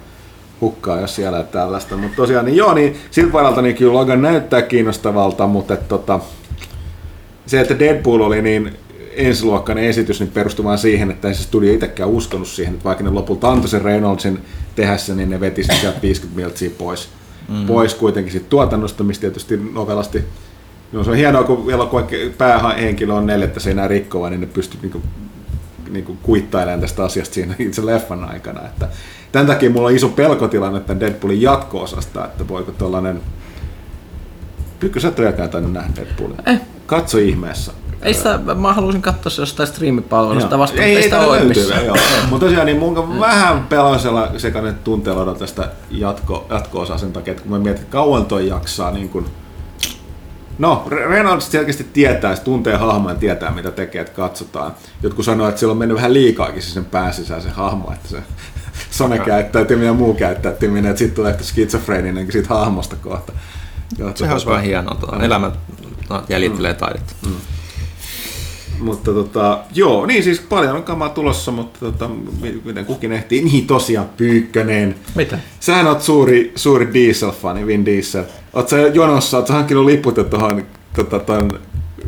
hukkaan jos siellä tällaista. Mutta tosiaan, niin joo, niin siltä varalta niin kyllä Logan näyttää kiinnostavalta, mutta et, tota, se, että Deadpool oli niin ensiluokkainen esitys, niin perustui vaan siihen, että ei se studio itsekään uskonut siihen, että vaikka ne lopulta antoi sen Reynoldsin tehässä, niin ne veti sieltä 50 miltsiä pois mm. pois kuitenkin sit tuotannosta, mistä tietysti novelasti No se on hienoa, kun elokuvan päähenkilö on neljättä seinää rikkova, niin ne pystyy niinku, niinku kuittailemaan tästä asiasta siinä itse leffan aikana. Että tämän takia mulla on iso pelkotilanne tämän Deadpoolin jatko-osasta, että voiko tuollainen... Pyykö sä tainnut nähdä Deadpoolin? Eh. Katso ihmeessä. Ei sitä, mä halusin katsoa se jostain striimipalvelusta vasta, ei, ei, sitä ole missään. Mutta tosiaan, niin mun vähän peloisella sekainen tunteella odotan tästä jatko, jatko-osaa sen takia, että kun mä mietin, että kauan toi jaksaa niin kun, No, Reynolds selkeästi tietää, se tuntee hahmoa ja tietää, mitä tekee, että katsotaan. Jotkut sanoo, että sillä on mennyt vähän liikaakin se sen pääsisään se hahmo, että se somekäyttäytyminen ja muu käyttäytyminen, että sitten tulee ehkä skitsofreeninenkin siitä hahmosta kohta. Sehän olisi vähän hienoa, tuota, elämä no, jäljittelee mm. taidetta. Mm. Mutta tota, joo, niin siis paljon on kamaa tulossa, mutta tota, miten kukin ehtii. Niin tosiaan, Pyykkönen. Mitä? Sähän oot suuri, suuri Diesel-fani, Vin Diesel. Oot sä jonossa, oot sä hankkinut liput tuohon tota, ton,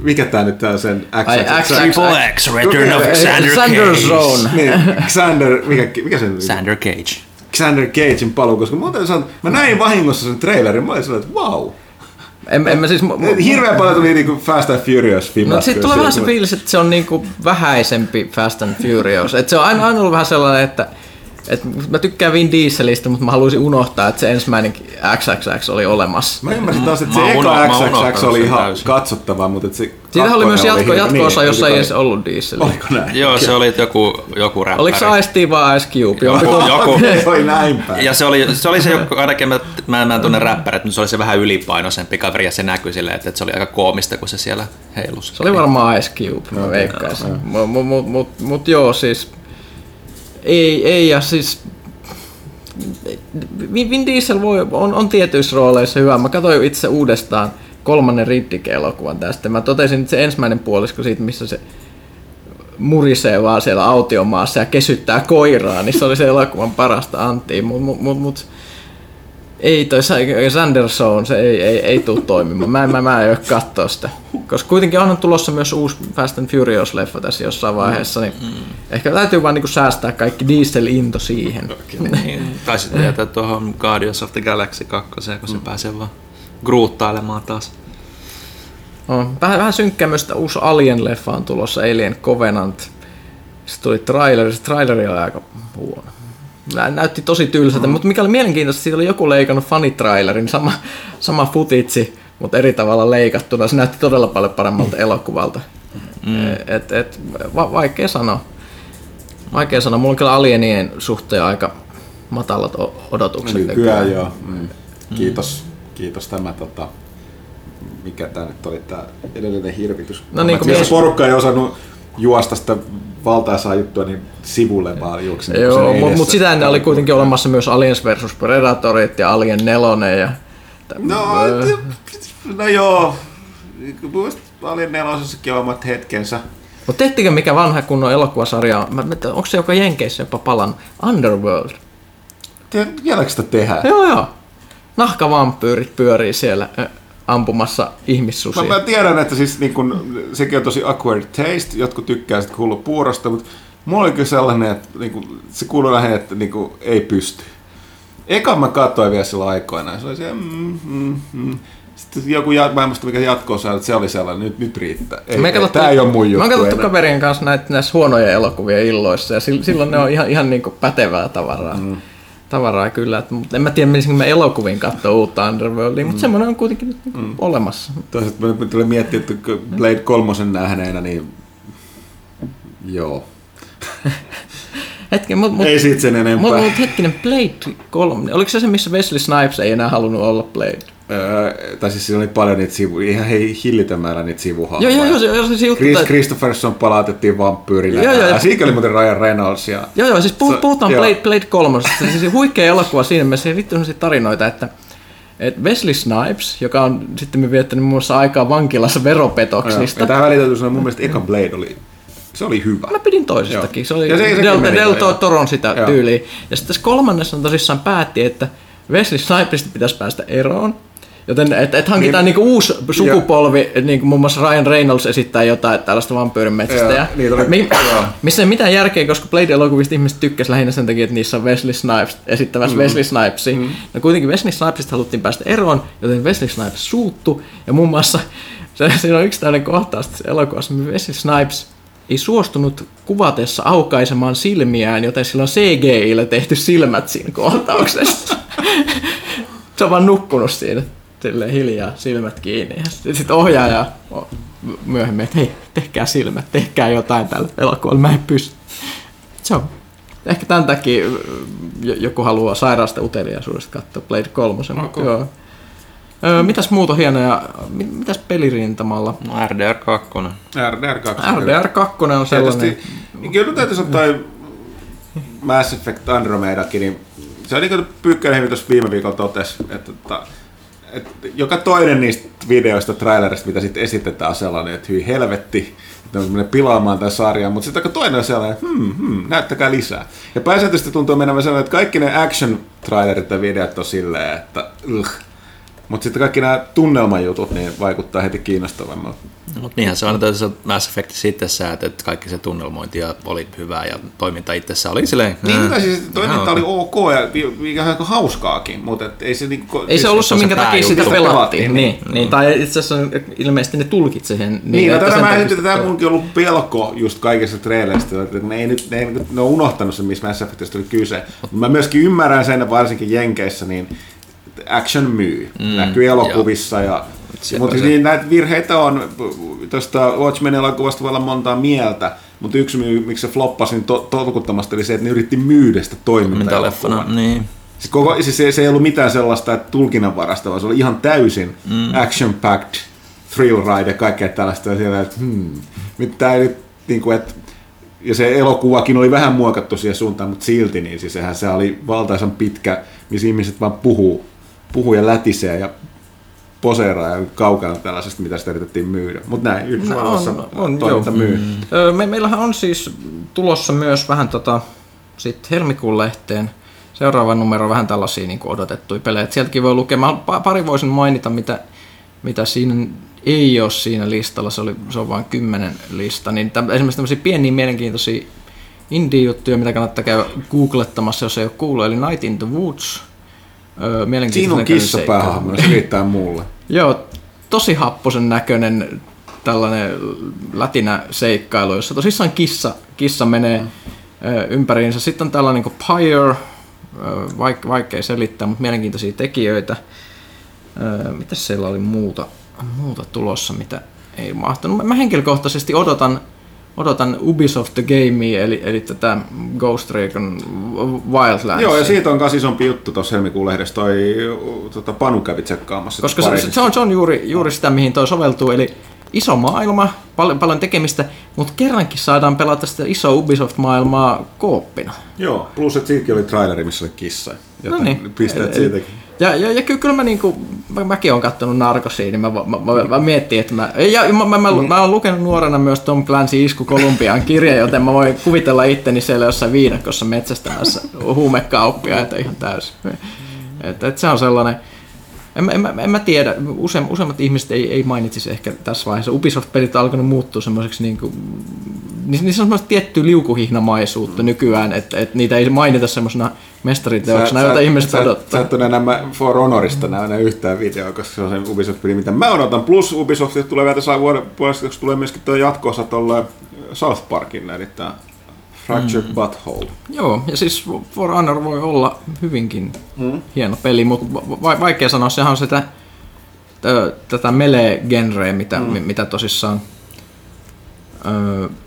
mikä tää nyt tää sen X, Ai, X, X, Triple X, Return of Xander Cage. Zone. niin, Xander, mikä, mikä sen Xander Cage. Xander Cagein paluu, koska muuten sanon, mä näin vahingossa sen trailerin, mä olin sellainen, että wow, en, en mä siis, Hirveän paljon tuli niinku Fast and Furious filmat. No sitten tulee vähän se fiilis, että se on niinku vähäisempi Fast and Furious. Et se on aina, aina ollut vähän sellainen, että et mä tykkään Vin Dieselistä, mutta mä haluaisin unohtaa, että se ensimmäinen XXX oli olemassa. Mä ymmärsin taas, että se eka XXX oli ihan täysin. katsottavaa, mutta että se Siitä oli myös jatko, jatko-osa, niin, jossa ei edes ollut diesel. Oliko näin? Joo, se oli joku, joku räppäri. Oliko se Ice-T vai Ice Cube? Joku, joku. se oli näin päin. Ja se oli se, oli se joku, ainakin mä, mä, mä en tunne räppärit, mutta se oli se vähän ylipainoisempi kaveri ja se näkyi silleen, että, että se oli aika koomista, kun se siellä heilusi. Se oli varmaan Ice Cube, mä veikkaisin. Mutta mut, mut, mut joo, siis ei, ei ja siis Vin Diesel voi, on, on tietyissä rooleissa hyvä. Mä katsoin itse uudestaan kolmannen Riddick-elokuvan tästä. Mä totesin, että se ensimmäinen puolisko siitä, missä se murisee vaan siellä autiomaassa ja kesyttää koiraa, niin se oli se elokuvan parasta antia, mutta mut, mut, mut, ei toi Sanderson, se ei, ei, ei tule toimimaan. Mä en, mä, mä en ole katsoa sitä. Koska kuitenkin on tulossa myös uusi Fast and Furious-leffa tässä jossain vaiheessa, niin mm. ehkä täytyy vaan niinku säästää kaikki diesel-into siihen. Niin, tai sitten jätä tuohon Guardians of the Galaxy 2, kun se mm. pääsee vaan gruuttailemaan taas. On. Vähän, vähän synkkää myös, että uusi Alien-leffa on tulossa, Alien Covenant. Se tuli traileri, se traileri oli aika huono. Nä, näytti tosi tylsältä, mm. mutta mikä oli mielenkiintoista, siitä oli joku leikannut fanitrailerin, sama, sama futitsi, mutta eri tavalla leikattuna. Se näytti todella paljon paremmalta elokuvalta. Mm. Et, et, va, vaikea sanoa. Vaikea sanoa. Mulla on kyllä alienien suhteen aika matalat odotukset. Nykyään joo. Mm. Kiitos, kiitos tämä tota, mikä tämä nyt oli, tämä edellinen hirvitys. No niin, kun mies... porukka ei osannut juosta sitä valtaisaa juttua niin sivulle vaan juoksin. Joo, mutta mut sitä ennen oli kuitenkin olemassa myös Aliens versus Predatorit ja Alien 4 ja... No, no joo, Alien 4 on omat hetkensä. Mutta tehtikö mikä vanha kunnon elokuvasarja, onko se joka Jenkeissä jopa palan Underworld? Vieläkö sitä tehdään? Joo, joo. Nahkavampyyrit pyörii siellä ampumassa ihmissusia. Mä, mä tiedän, että siis niin kun, sekin on tosi awkward taste, jotkut tykkää sitten kuulla puurosta, mutta mulla oli kyllä sellainen, että niin kun, se kuuluu lähinnä, että niin kun, ei pysty. Eka mä katsoin vielä sillä aikoina, se oli se, mm, mm, mm. Sitten joku, mä en muista mikä jatko että se oli sellainen, nyt, nyt riittää. Ei, me katsottu, tää ei ole mun juttu Mä katsottu kaverien kanssa näitä, näissä huonoja elokuvia illoissa ja silloin ne on ihan, ihan niin pätevää tavaraa. Mm tavaraa kyllä. Että, mutta en mä tiedä, menisikö mä elokuviin katsoa uutta Underworldia, mutta mm. semmoinen on kuitenkin nyt niinku mm. olemassa. Toisaalta mä tulin miettiä, että Blade 3 nähneenä, niin joo. Hetken, mut, mut, ei siitä sen enempää. Mutta mut, hetkinen, Blade 3, oliko se se, missä Wesley Snipes ei enää halunnut olla Blade? Öö, tai siis siinä oli paljon niitä sivu, ihan hei, hillitön määrä niitä sivuhahmoja. Joo, joo, joo, joo, siis juttu, Chris. Christopherson palautettiin vampyyrille. Joo, joo, ja siinä oli muuten Ryan Reynolds. Ja... Joo, joo, siis puh- puhutaan Blade, Blade 3. siis huikea elokuva siinä mielessä, vittu tarinoita, että et Wesley Snipes, joka on sitten viettänyt muun muassa aikaa vankilassa veropetoksista. Ja tämä välitetyssä mun mielestä eka Blade oli se oli hyvä. Mä pidin toisestakin. Joo. Se oli ja se, Del, Del Toron sitä tyyliä. Ja sitten tässä kolmannessa on tosissaan päätti, että Wesley Snipesista pitäisi päästä eroon. Joten et, et hankitaan niin, niinku uusi sukupolvi, niin kuin muun muassa Ryan Reynolds esittää jotain tällaista vampyyrimetsästä. Ja, niin oli, mi, missä ei mitään järkeä, koska Blade-elokuvista ihmiset tykkäsivät lähinnä sen takia, että niissä on Wesley Snipes esittävässä mm. Wesley Snipesia. Mm. No kuitenkin Wesley Snipesista haluttiin päästä eroon, joten Wesley Snipes suuttu. Ja muun muassa se, siinä on yksi tällainen kohtaus elokuvassa, missä Wesley Snipes ei suostunut kuvatessa aukaisemaan silmiään, joten sillä on CGI-llä tehty silmät siinä kohtauksessa. se on vaan nukkunut siinä silleen hiljaa silmät kiinni. Ja sitten sit ohjaaja myöhemmin, että hei, tehkää silmät, tehkää jotain tällä elokuvalla, mä en pysty. Se on. Ehkä tämän takia joku haluaa sairaasta uteliaisuudesta katsoa Blade 3. Okay. Joo. Öö, mitäs muuta hienoja, mitäs pelirintamalla? No RDR 2. RDR 2. RDR 2 on sellainen. Tietysti, kyllä täytyy sanoa, Mass Effect Andromedakin, niin se on niin kuin Pyykkäinen tuossa viime viikolla totesi, että, että et joka toinen niistä videoista, trailerista, mitä sitten esitetään, on sellainen, että hyi helvetti, että on pilaamaan tämän sarjan, mutta sitten toinen on sellainen, että hmm, hmm, näyttäkää lisää. Ja pääsääntöisesti tuntuu menevän sellainen, että kaikki ne action trailerit ja videot on silleen, että. Mutta sitten kaikki nämä tunnelmajutut niin vaikuttaa heti kiinnostavammalta. Mutta niinhän se on tässä Mass Effect itsessään, että kaikki se tunnelmointi oli hyvää ja toiminta itsessään oli silleen... Niin hyvä, siis toiminta oli ok ja mikä on hauskaakin, mutta ei se niinku... Ei se ollut se, minkä takia sitä pelattiin. Niin, niin, niin, tai itse asiassa ilmeisesti ne tulkit sen. Niin, niin no, tätä mä että tämä munkin ollut pelko just kaikessa trailerista, että ne, ei nyt, ne, ei, ne on unohtanut sen, missä Mass Effectista oli kyse. Mä myöskin ymmärrän sen, varsinkin Jenkeissä, niin action myy. Mm, näkyy elokuvissa ja mutta niin, näitä virheitä on, tuosta Watchmen-elokuvasta voi olla montaa mieltä, mutta yksi, miksi se floppasi niin to- tolkuttomasti, oli se, että ne yritti myydä sitä toiminta niin. Siis, koko, siis se, se, ei ollut mitään sellaista että tulkinnan varasta, vaan se oli ihan täysin mm. action-packed, thrill ride ja kaikkea tällaista. Ja siellä, että hmm, mitä ei nyt, niin kuin, että ja se elokuvakin oli vähän muokattu siihen suuntaan, mutta silti, niin siis sehän se oli valtaisan pitkä, missä ihmiset vaan puhuu, puhuu ja lätisee ja poseeraa ja kaukana tällaisesta, mitä sitä yritettiin myydä. Mutta näin, Yhdysvalloissa No, on- on, toiminta myy. Öö, Me, meillähän on siis tulossa myös vähän tota, sit helmikuun lehteen seuraava numero vähän tällaisia niin odotettuja pelejä. Et sieltäkin voi lukea. Mä pa- pari voisin mainita, mitä, mitä siinä ei ole siinä listalla. Se, oli, se on vain kymmenen lista. Niin täm, esimerkiksi tämmöisiä pieniä mielenkiintoisia indie-juttuja, mitä kannattaa käydä googlettamassa, jos ei ole kuullut. Eli Night in the Woods. Öö, Siinä mielenkiintoinen on kissa päähahmona, se riittää mulle. Joo, tosi happosen näköinen tällainen lätinä seikkailu, jossa tosissaan kissa, kissa menee ö, ympäriinsä. Sitten on tällainen niin Pyre, vaik, vaikea selittää, mutta mielenkiintoisia tekijöitä. Mitäs siellä oli muuta, muuta tulossa, mitä ei mahtanut. Mä- Mä henkilökohtaisesti odotan, odotan Ubisoft The Gamea, eli, eli tätä Ghost Recon Wildlands. Joo, ja siitä on myös isompi juttu tuossa helmikuun lehdessä. Toi tota, Panu kävi tsekkaamassa. Koska se, se, on, se on juuri, juuri sitä, mihin toi soveltuu, eli iso maailma, paljon, paljon tekemistä, mutta kerrankin saadaan pelata sitä isoa Ubisoft-maailmaa kooppina. Joo, plus että siitäkin oli traileri, missä oli kissa. No Joten niin. pisteet siitäkin. Ja, ja, ja kyllä, mä, niinku, mä, mäkin olen katsonut Narcosia, niin mä, mä, mä, mä miettin, että mä, ja mä, mä, mä, mä olen lukenut nuorena myös Tom Clancy Isku Kolumbiaan kirja, joten mä voin kuvitella itteni siellä jossain viidakossa metsästämässä huumekauppia, että ihan täysin. Et, et se on sellainen, en, en, mä- en mä tiedä, Useim, useimmat ihmiset ei, ei mainitsisi ehkä tässä vaiheessa. Ubisoft-pelit on alkanut muuttua semmoiseksi niin kuin, niissä niissä on semmoista tiettyä liukuhihnamaisuutta nykyään, että, että niitä ei mainita semmoisena mestariteoksena, joita ihmiset sä, odottaa. Sä et ole enää For Honorista näe yhtään videoa, koska se on se Ubisoft-peli, mitä mä odotan. Plus Ubisoftit tulee vielä tässä vuoden puolesta, koska tulee myöskin tuo jatko-osa tuolle South Parkin, eli tämä Fractured mm. Butthole. Joo, ja siis For Honor voi olla hyvinkin mm. hieno peli, mutta va- vaikea sanoa, sehän on sitä tätä melee-genreä, mitä, mm. mitä tosissaan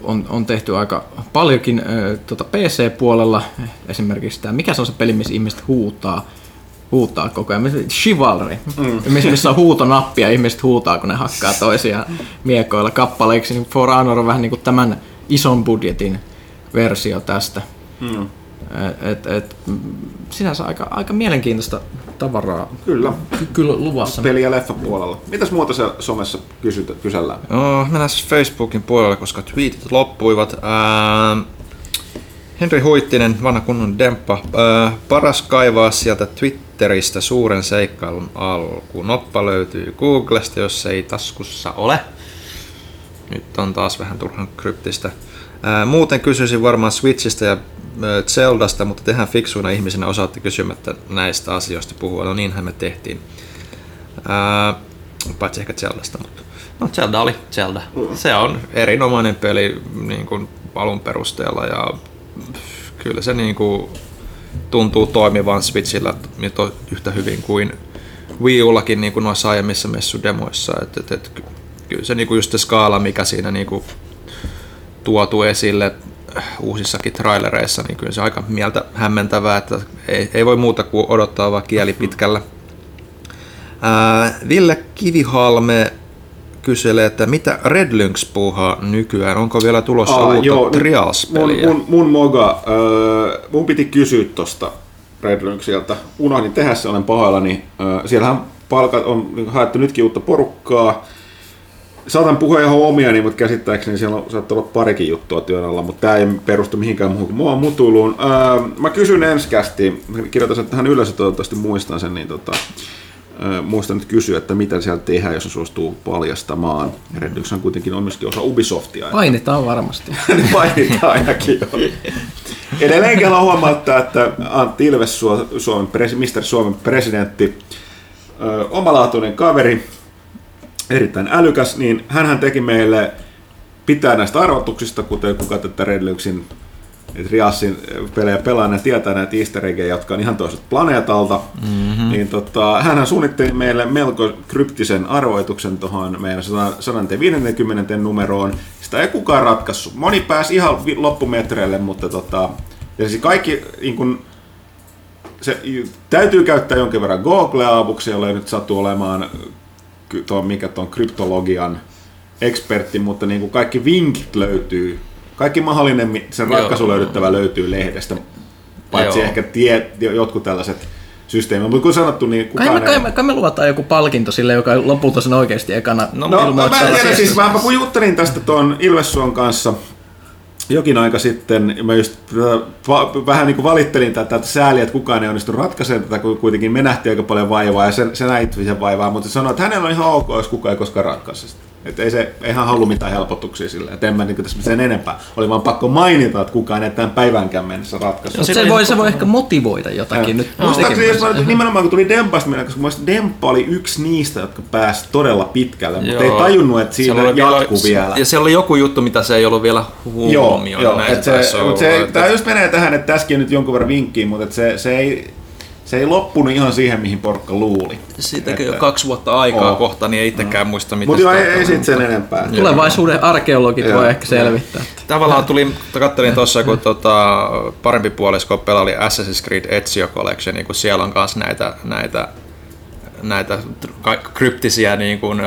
on, on tehty aika paljonkin ö, tota PC-puolella. Esimerkiksi tämä, mikä se on se peli, missä ihmiset huutaa, huutaa koko ajan. Chivalry, mm. missä on huutonappi ja ihmiset huutaa, kun ne hakkaa toisiaan miekoilla kappaleiksi. Niin For Honor on vähän niin kuin tämän ison budjetin versio tästä. Mm. Et, et, sinänsä aika, aika mielenkiintoista tavaraa Kyllä, ky- kyllä luvassa. peli- ja leffapuolella. Mitäs muuta se somessa kysytä, kysellään? No, mennään siis Facebookin puolelle, koska tweetit loppuivat. Ää, Henri Huittinen, vanha kunnon demppa. Ää, paras kaivaa sieltä Twitteristä suuren seikkailun alku. Noppa löytyy Googlesta, jos ei taskussa ole. Nyt on taas vähän turhan kryptistä. Ää, muuten kysyisin varmaan Switchistä ja Zeldasta, mutta tehän fiksuina ihmisinä osaatte kysymättä näistä asioista puhua. No niinhän me tehtiin. Ää, paitsi ehkä Zeldasta, mutta no Zelda oli Zelda. Se on erinomainen peli niin kuin alun perusteella ja kyllä se niin kuin tuntuu toimivan Switchillä to- yhtä hyvin kuin Wii Ullakin niin kuin noissa aiemmissa messudemoissa. Et, et, et, ky- kyllä se niin kuin just se skaala, mikä siinä niin kuin tuotu esille uusissakin trailereissa, niin kyllä se aika mieltä hämmentävää, että ei, ei voi muuta kuin odottaa vaan kieli pitkällä. Ää, Ville Kivihalme kyselee, että mitä Red Lynx puuhaa nykyään? Onko vielä tulossa Aa, uutta joo, Trials-peliä? Mun, mun, mun moga, öö, mun piti kysyä tosta Red Lynxiltä. Unohdin tehdä se, olen pahoillani. Öö, siellähän palkat on niin haettu nytkin uutta porukkaa. Saatan puhua ihan omiani, mutta käsittääkseni siellä on, saattaa olla parikin juttua työn alla, mutta tämä ei perustu mihinkään muuhun kuin mua mutuiluun. Öö, mä kysyn ensikästi, kirjoitan sen tähän ylös toivottavasti muistan sen, niin tota, öö, muistan nyt kysyä, että mitä siellä tehdään, jos se suostuu paljastamaan. Red on kuitenkin on myöskin osa Ubisoftia. Painitaan varmasti. niin mainitaan ainakin jo. Edelleenkin haluan huomauttaa, että Antti Ilves, Suomen, Mr. Suomen presidentti, ö, omalaatuinen kaveri, erittäin älykäs, niin hän teki meille pitää näistä arvotuksista, kuten kuka tätä Red Lynxin Riassin pelejä pelaa, ne tietää näitä easter eggejä, jotka on ihan toiselta planeetalta. Mm-hmm. Niin tota, hänhän suunnitteli meille melko kryptisen arvoituksen tuohon meidän 150 numeroon. Sitä ei kukaan ratkaissut. Moni pääsi ihan loppumetreille, mutta tota, ja siis kaikki niin kun, se, täytyy käyttää jonkin verran Googlea avuksi, jolla ei nyt sattuu olemaan tuon, mikä tuon kryptologian ekspertti, mutta niin kuin kaikki vinkit löytyy, kaikki mahdollinen sen Joo. ratkaisu löydettävä löytyy lehdestä, paitsi Joo. ehkä tie, jotkut tällaiset systeemi. Mutta kun sanottu, niin Kai kukaan me, kai, me, kai me luvataan joku palkinto sille, joka lopulta sen oikeasti ekana No, No, mä, ilmoittaa mä en tiedä, siis mä, mä kun juttelin tästä tuon Ilvessuon kanssa jokin aika sitten, mä just äh, vähän niin kuin valittelin tätä, että sääli, että kukaan ei onnistu ratkaisemaan tätä, kun kuitenkin me nähtiin aika paljon vaivaa ja se, se näitti sen vaivaa, mutta se sanoi, että hänellä on ihan ok, jos kukaan ei koskaan ratkaise sitä. Että ei se ei hän halua mitään helpotuksia sille, että en mä niin tässä sen enempää. Oli vaan pakko mainita, että kukaan ei tämän päiväänkään mennessä ratkaise. Mutta se, voi, se voi ehkä motivoida jotakin nyt Muistaakseni, jos mä, nimenomaan kun tuli Dempasta mennä, koska muista Demppa oli yksi niistä, jotka pääsi todella pitkälle, mutta ei Joo. tajunnut, että siinä jatkuu vielä, vielä. Ja siellä oli joku juttu, mitä se ei ollut vielä Joo, huomioon. joo et se, se, tämä just menee tähän, että tässäkin nyt jonkun verran vinkkiin, mutta et se, se, ei, se ei loppunut ihan siihen, mihin porukka luuli. Siitäkin jo kaksi vuotta aikaa Oo. kohta, niin ei itsekään muista, mitä Mutta ei, ei sit sen enempää. Tulevaisuuden arkeologit Joo. voi ehkä selvittää. Tavallaan tuli, kattelin tuossa, kun tota, parempi puolisko pelaili Assassin's Creed Ezio Collection, niin kun siellä on myös näitä, näitä näitä kryptisiä niin kuin,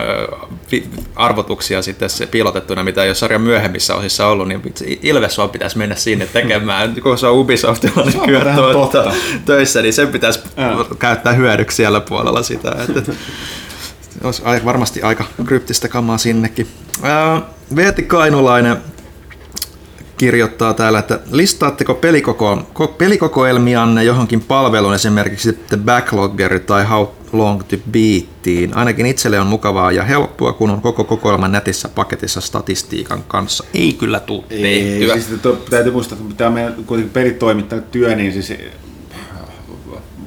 arvotuksia sitten se piilotettuna, mitä ei ole sarjan myöhemmissä osissa ollut, niin Ilves vaan pitäisi mennä sinne tekemään, kun se on Ubisoftilla niin kyllä tuota, totta. töissä, niin sen pitäisi Joo. käyttää hyödyksi siellä puolella sitä. Että, että, olisi varmasti aika kryptistä kamaa sinnekin. Ää, Veeti Kainulainen kirjoittaa täällä, että listaatteko pelikoko, ko- pelikokoelmianne johonkin palveluun, esimerkiksi The Backlogger tai How Long to Beatiin. Ainakin itselle on mukavaa ja helppoa, kun on koko kokoelma netissä paketissa statistiikan kanssa. Ei kyllä tule Ei, siis to, täytyy muistaa, että tämä meidän kuitenkin pelitoimittajan työ, niin siis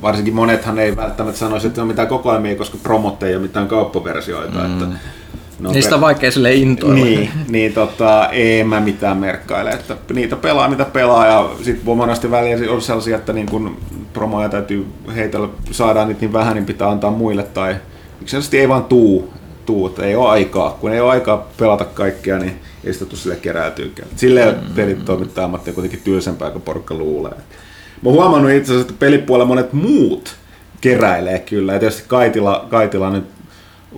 varsinkin monethan ei välttämättä sanoisi, että on mitään kokoelmia, koska promot ei ole mitään kauppaversioita. Mm. Että ne on Niistä on vaikea sille intoilla. Niin, niin tota, ei mä mitään merkkaile, että niitä pelaa mitä pelaa ja sitten monesti väliä on sellaisia, että niin kun promoja täytyy heitellä, saadaan niitä niin vähän, niin pitää antaa muille tai yksinkertaisesti ei vaan tuu, tuu että ei ole aikaa. Kun ei ole aikaa pelata kaikkea, niin ei sitä tule sille keräytyykään. Silleen mm. pelit toimittaa ammatti kuitenkin tylsempää kuin porukka luulee. Mä oon huomannut itse asiassa, että pelipuolella monet muut keräilee kyllä. Ja tietysti Kaitila, Kaitila nyt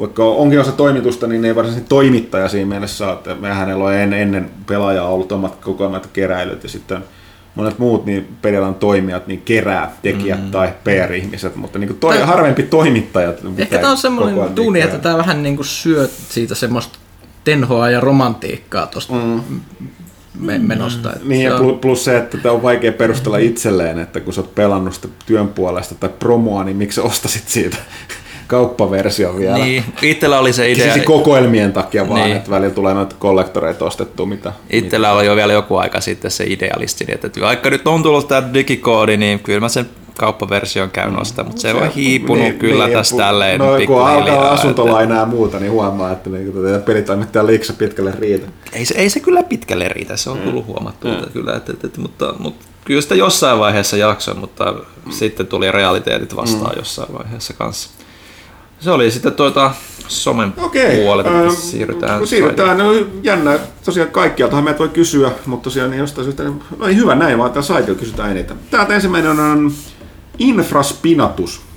vaikka onkin osa toimitusta, niin ei varsinaisesti toimittaja siinä mielessä ole, että me hänellä on en, ennen pelaajaa ollut omat kokoelmat keräilyt ja sitten monet muut niin pelialan toimijat niin kerää tekijät mm. tai PR-ihmiset, mutta niin toi, Tää- harvempi toimittajat. Ehkä tämä on semmoinen duuni, että tämä vähän niin kuin syö siitä semmoista tenhoa ja romantiikkaa tuosta mm. menosta. Että Niin ja on- plu- plus se, että tämä on vaikea perustella itselleen, että kun sä oot pelannut sitä työn puolesta tai promoa, niin miksi sä ostasit siitä kauppaversion vielä? Niin, itsellä oli se idea. Siis kokoelmien takia vaan, Niin. että välillä tulee noita kollektoreita ostettua, mitä... Itsellä oli jo vielä joku aika sitten se idealistinen, että vaikka nyt on tullut tämä digikoodi, niin kyllä mä sen kauppaversion käyn ostaa, mutta se on hiipunut niin, kyllä niin, tässä tälleen No kun alkaa asuntolainaa ja muuta, niin huomaa, että niin, tätä pelitoimittajan liiksa pitkälle riitä. Ei se, ei se kyllä pitkälle riitä, se on Mm. tullut huomattua kyllä, että, että, että, mutta, mutta kyllä sitä jossain vaiheessa jaksoin, mutta mm. sitten tuli realiteetit vastaan mm. jossain vaiheessa kanssa. Se oli sitten tuota somen Okei, puolelta, ähm, siirrytään. siirrytään, no jännä, tosiaan kaikkialtahan meitä voi kysyä, mutta tosiaan niin jostain syystä, niin, no ei hyvä näin, vaan tämä saitilla kysytään eniten. Täältä ensimmäinen on Infraspinatus.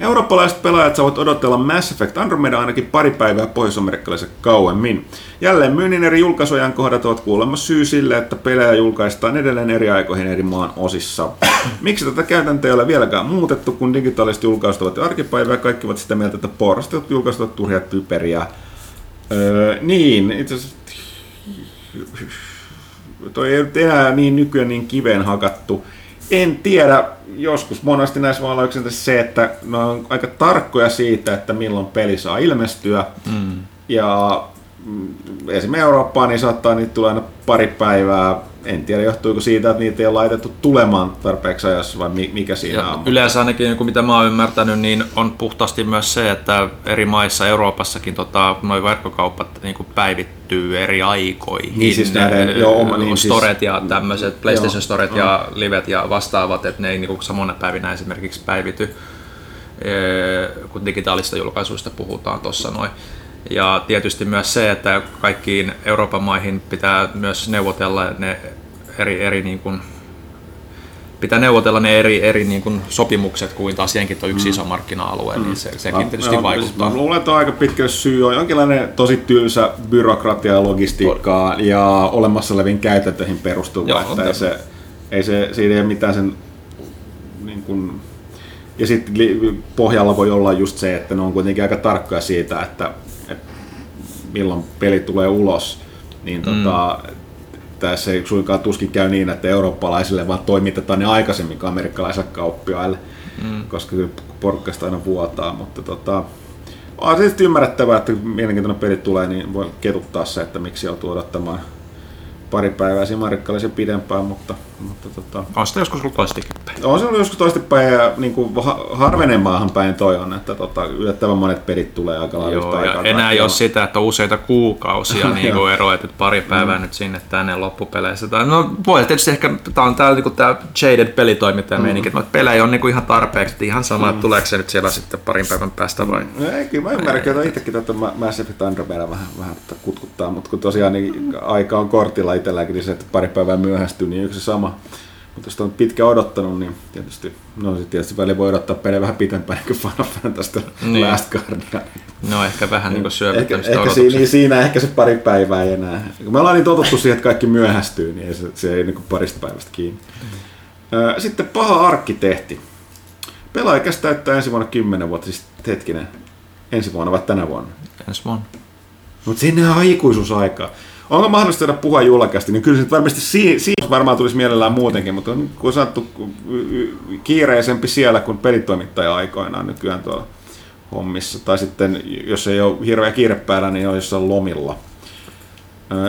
Eurooppalaiset pelaajat saavat odotella Mass Effect Andromeda ainakin pari päivää pohjois-amerikkalaisen kauemmin. Jälleen myynnin eri julkaisujen kohdat ovat kuulemma syy sille, että pelejä julkaistaan edelleen eri aikoihin eri maan osissa. Miksi tätä käytäntöä ei ole vieläkään muutettu, kun digitaaliset julkaisut ovat jo arkipäivää, kaikki ovat sitä mieltä, että porrastetut julkaisut ovat turhia typeriä. Öö, niin, itse asiassa toi ei enää niin nykyään niin kiveen hakattu. En tiedä, joskus monesti näissä yksinkertaisesti se, että ne on aika tarkkoja siitä, että milloin peli saa ilmestyä. Mm. Ja mm, esimerkiksi Eurooppaan niin saattaa niitä tulla aina pari päivää. En tiedä, johtuuko siitä, että niitä ei ole laitettu tulemaan tarpeeksi ajassa vai mi- mikä siinä Ja on. yleensä ainakin, niin mitä mä oon ymmärtänyt, niin on puhtaasti myös se, että eri maissa, Euroopassakin, tota, noin verkkokauppat niin kuin päivittyy eri aikoihin. Niin siis näiden- joo, oma- niin siis- Storet ja tämmöiset, PlayStation Joo, Storet ja livet ja vastaavat, että ne ei niin kuin samana päivinä esimerkiksi päivity, kun digitaalista julkaisuista puhutaan tuossa noin. Ja tietysti myös se, että kaikkiin Euroopan maihin pitää myös neuvotella ne eri, eri niin kuin pitää neuvotella ne eri, eri niin kuin sopimukset, kuin taas jenkit on yksi iso markkina-alue, niin se, sekin tietysti Joo, vaikuttaa. Mä luulen, että aika pitkälle syy on jonkinlainen tosi tylsä byrokratia ja logistiikkaa ja olemassa oleviin käytäntöihin perustuva. Joo, että ei se, ei se, siinä ei ole mitään sen niin kuin, Ja sitten pohjalla voi olla just se, että ne on kuitenkin aika tarkkoja siitä, että milloin peli tulee ulos. Niin tota, tässä ei suinkaan tuskin käy niin, että eurooppalaisille vaan toimitetaan ne aikaisemmin kuin amerikkalaisille kauppiaille, mm. koska porkkasta aina vuotaa, mutta tota, on sitten ymmärrettävää, että mielenkiintoinen peli tulee, niin voi ketuttaa se, että miksi joutuu odottamaan pari päivää siinä pidempään, mutta, mutta tota, On sitä joskus ollut toistikin päin. on se ollut joskus toistepäin ja niin kuin harvenemaahan päin toi on, että tota, yllättävän monet pelit tulee aika lailla Joo, ja enää ei ole sitä, että useita kuukausia niin kuin eroa, että pari päivää nyt sinne tänne loppupeleissä. Tai, no voi tietysti ehkä, tämä on tää, niin tämä Jaded pelitoimittaja meininki, että noita pelejä on niin kuin ihan tarpeeksi, että ihan sama, että tuleeko se nyt siellä sitten parin päivän päästä vai. No ei, kyllä mä ymmärrän, että itsekin tätä Mass Effect Andromeda vähän, vähän tätä kutkuttaa, mutta kun tosiaan niin aika on kortilla itselläkin, niin se, että pari päivää myöhästyy, niin yksi se sama. Mutta jos on pitkä odottanut, niin tietysti, no sitten tietysti välillä voi odottaa pelejä vähän pitempään kuin Final Fantasy Niin. Last Guardian. No ehkä vähän niin kuin ehkä, sitä ehkä niin siinä ehkä se pari päivää ei enää. Kun me ollaan niin totuttu siihen, että kaikki myöhästyy, niin ei se, se ei niin parista päivästä kiinni. Sitten paha arkkitehti. Pelaaja täyttää ensi vuonna 10 vuotta, siis hetkinen, ensi vuonna vai tänä vuonna? Ensi vuonna. Mutta sinne on ikuisuusaikaa. Onko mahdollista tehdä puhua julkaisesti, niin kyllä se varmasti siinä si- varmaan tulisi mielellään muutenkin, mutta on kun sanottu kiireisempi siellä kuin pelitoimittaja aikoinaan nykyään tuolla hommissa. Tai sitten, jos ei ole hirveä kiire päällä, niin on jossain lomilla.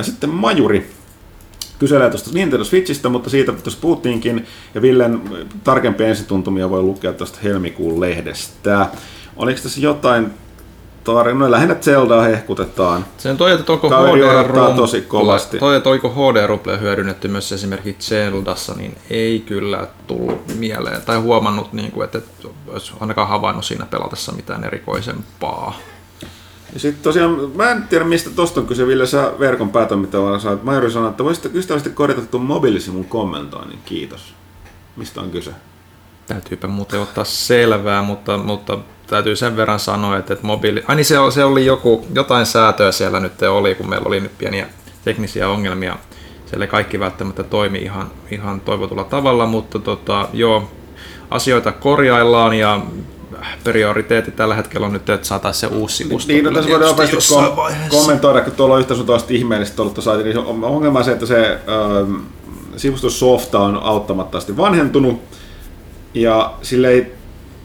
Sitten Majuri kyselee tuosta Nintendo Switchistä, mutta siitä tuossa puhuttiinkin, ja Villen tarkempia ensituntumia voi lukea tuosta helmikuun lehdestä. Oliko tässä jotain tarinoja? Lähinnä Zeldaa hehkutetaan. Sen toi, että onko Kaveri HD odottaa tosi kovasti. Toi, että oiko HD-rupleja hyödynnetty myös esimerkiksi Zeldassa, niin ei kyllä tullut mieleen. Tai huomannut, niin kuin, että et olisi ainakaan havainnut siinä pelatessa mitään erikoisempaa. Ja sitten tosiaan, mä en tiedä mistä tosta on kyse, Ville, sä verkon päätoimittavana saat. Majori sanoi, että voisitte ystävällisesti korjata tuon mobiilisimun kommentoinnin, kiitos. Mistä on kyse? Täytyypä muuten ottaa selvää, mutta, mutta täytyy sen verran sanoa, että, että mobiili... Ai niin se, oli- se oli joku, jotain säätöä siellä nyt oli, kun meillä oli nyt pieniä teknisiä ongelmia. Siellä ei kaikki välttämättä toimi ihan, ihan toivotulla tavalla, mutta tota, joo, asioita korjaillaan ja prioriteetti tällä hetkellä on nyt, että saataisiin se uusi sivusto. Niin, no tässä voidaan nopeasti kom- vaiheessa. kommentoida, kun tuolla on yhtä sun toista ihmeellistä ollut tuossa, niin ongelma on se, että se ähm, sivustosofta on auttamattomasti vanhentunut, ja sille ei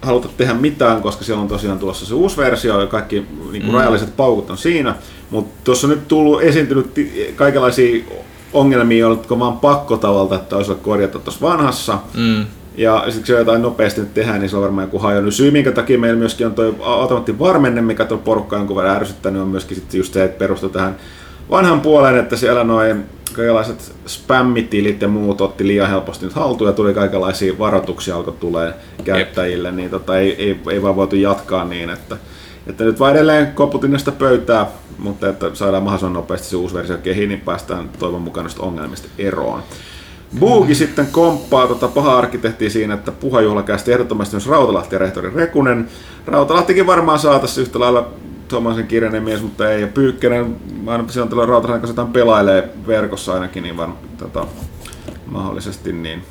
haluta tehdä mitään, koska siellä on tosiaan tulossa se uusi versio ja kaikki niin kuin mm. rajalliset paukut on siinä. Mutta tuossa on nyt tullut esiintynyt kaikenlaisia ongelmia, jotka vaan pakko tavalla, että olisi korjata tuossa vanhassa. Mm. Ja sitten kun se jotain nopeasti nyt tehdään, niin se on varmaan joku hajonnut. Syy, minkä takia meillä myöskin on tuo automaattivarmenne, mikä tuo porukka jonkun verran ärsyttänyt, on myöskin sitten just se, että perustuu tähän vanhan puoleen, että siellä noin kaikenlaiset spämmitilit ja muut otti liian helposti nyt haltuun ja tuli kaikenlaisia varoituksia alkoi tulee käyttäjille, niin tota, ei, ei, ei, vaan voitu jatkaa niin, että, että nyt vaan edelleen koputin sitä pöytää, mutta että saadaan mahdollisimman nopeasti se uusi versio kehiin, niin päästään toivon mukaan noista ongelmista eroon. Buugi sitten komppaa tota paha arkkitehtiä siinä, että puhajuhlakästi ehdottomasti myös Rautalahti ja rehtori Rekunen. Rautalahtikin varmaan saataisiin yhtä lailla tuommoisen kirjainen mies, mutta ei. Ja Pyykkönen, aina silloin tällä Rautalahden kanssa jotain pelailee verkossa ainakin, niin varmaan tota, mahdollisesti niin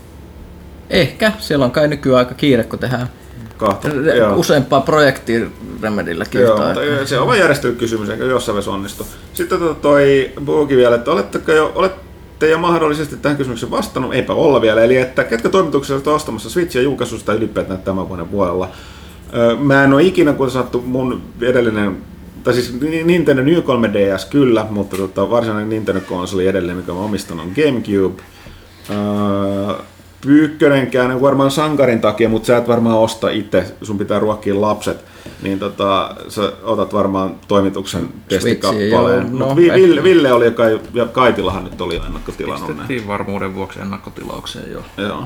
Ehkä, siellä on kai nykyään aika kiire, kun tehdään kahta. re- useampaa projektia Remedilläkin Joo, mutta se on vain järjestelykysymys, eikä jossain vaiheessa onnistu. Sitten tota toi Buugi vielä, että oletteko jo, olette jo mahdollisesti tähän kysymykseen vastannut, eipä olla vielä, eli että ketkä toimituksessa olette ostamassa Switchia julkaisusta ylipäätään tämän vuoden puolella. Mä en ole ikinä, kuten sanottu, mun edellinen, tai siis Ni- Nintendo New 3DS kyllä, mutta tota, varsinainen Nintendo-konsoli edelleen, mikä mä omistan, on GameCube. Öö, Pyykkönenkään varmaan sankarin takia, mutta sä et varmaan osta itse, sun pitää ruokkia lapset, niin tota, sä otat varmaan toimituksen testikappaleen. joo, Mut no, Vi-. Ville, Ville oli jo kai, ja Kaitilahan nyt oli ennakkotilannut. Pistettiin varmuuden vuoksi ennakkotilaukseen jo. Joo.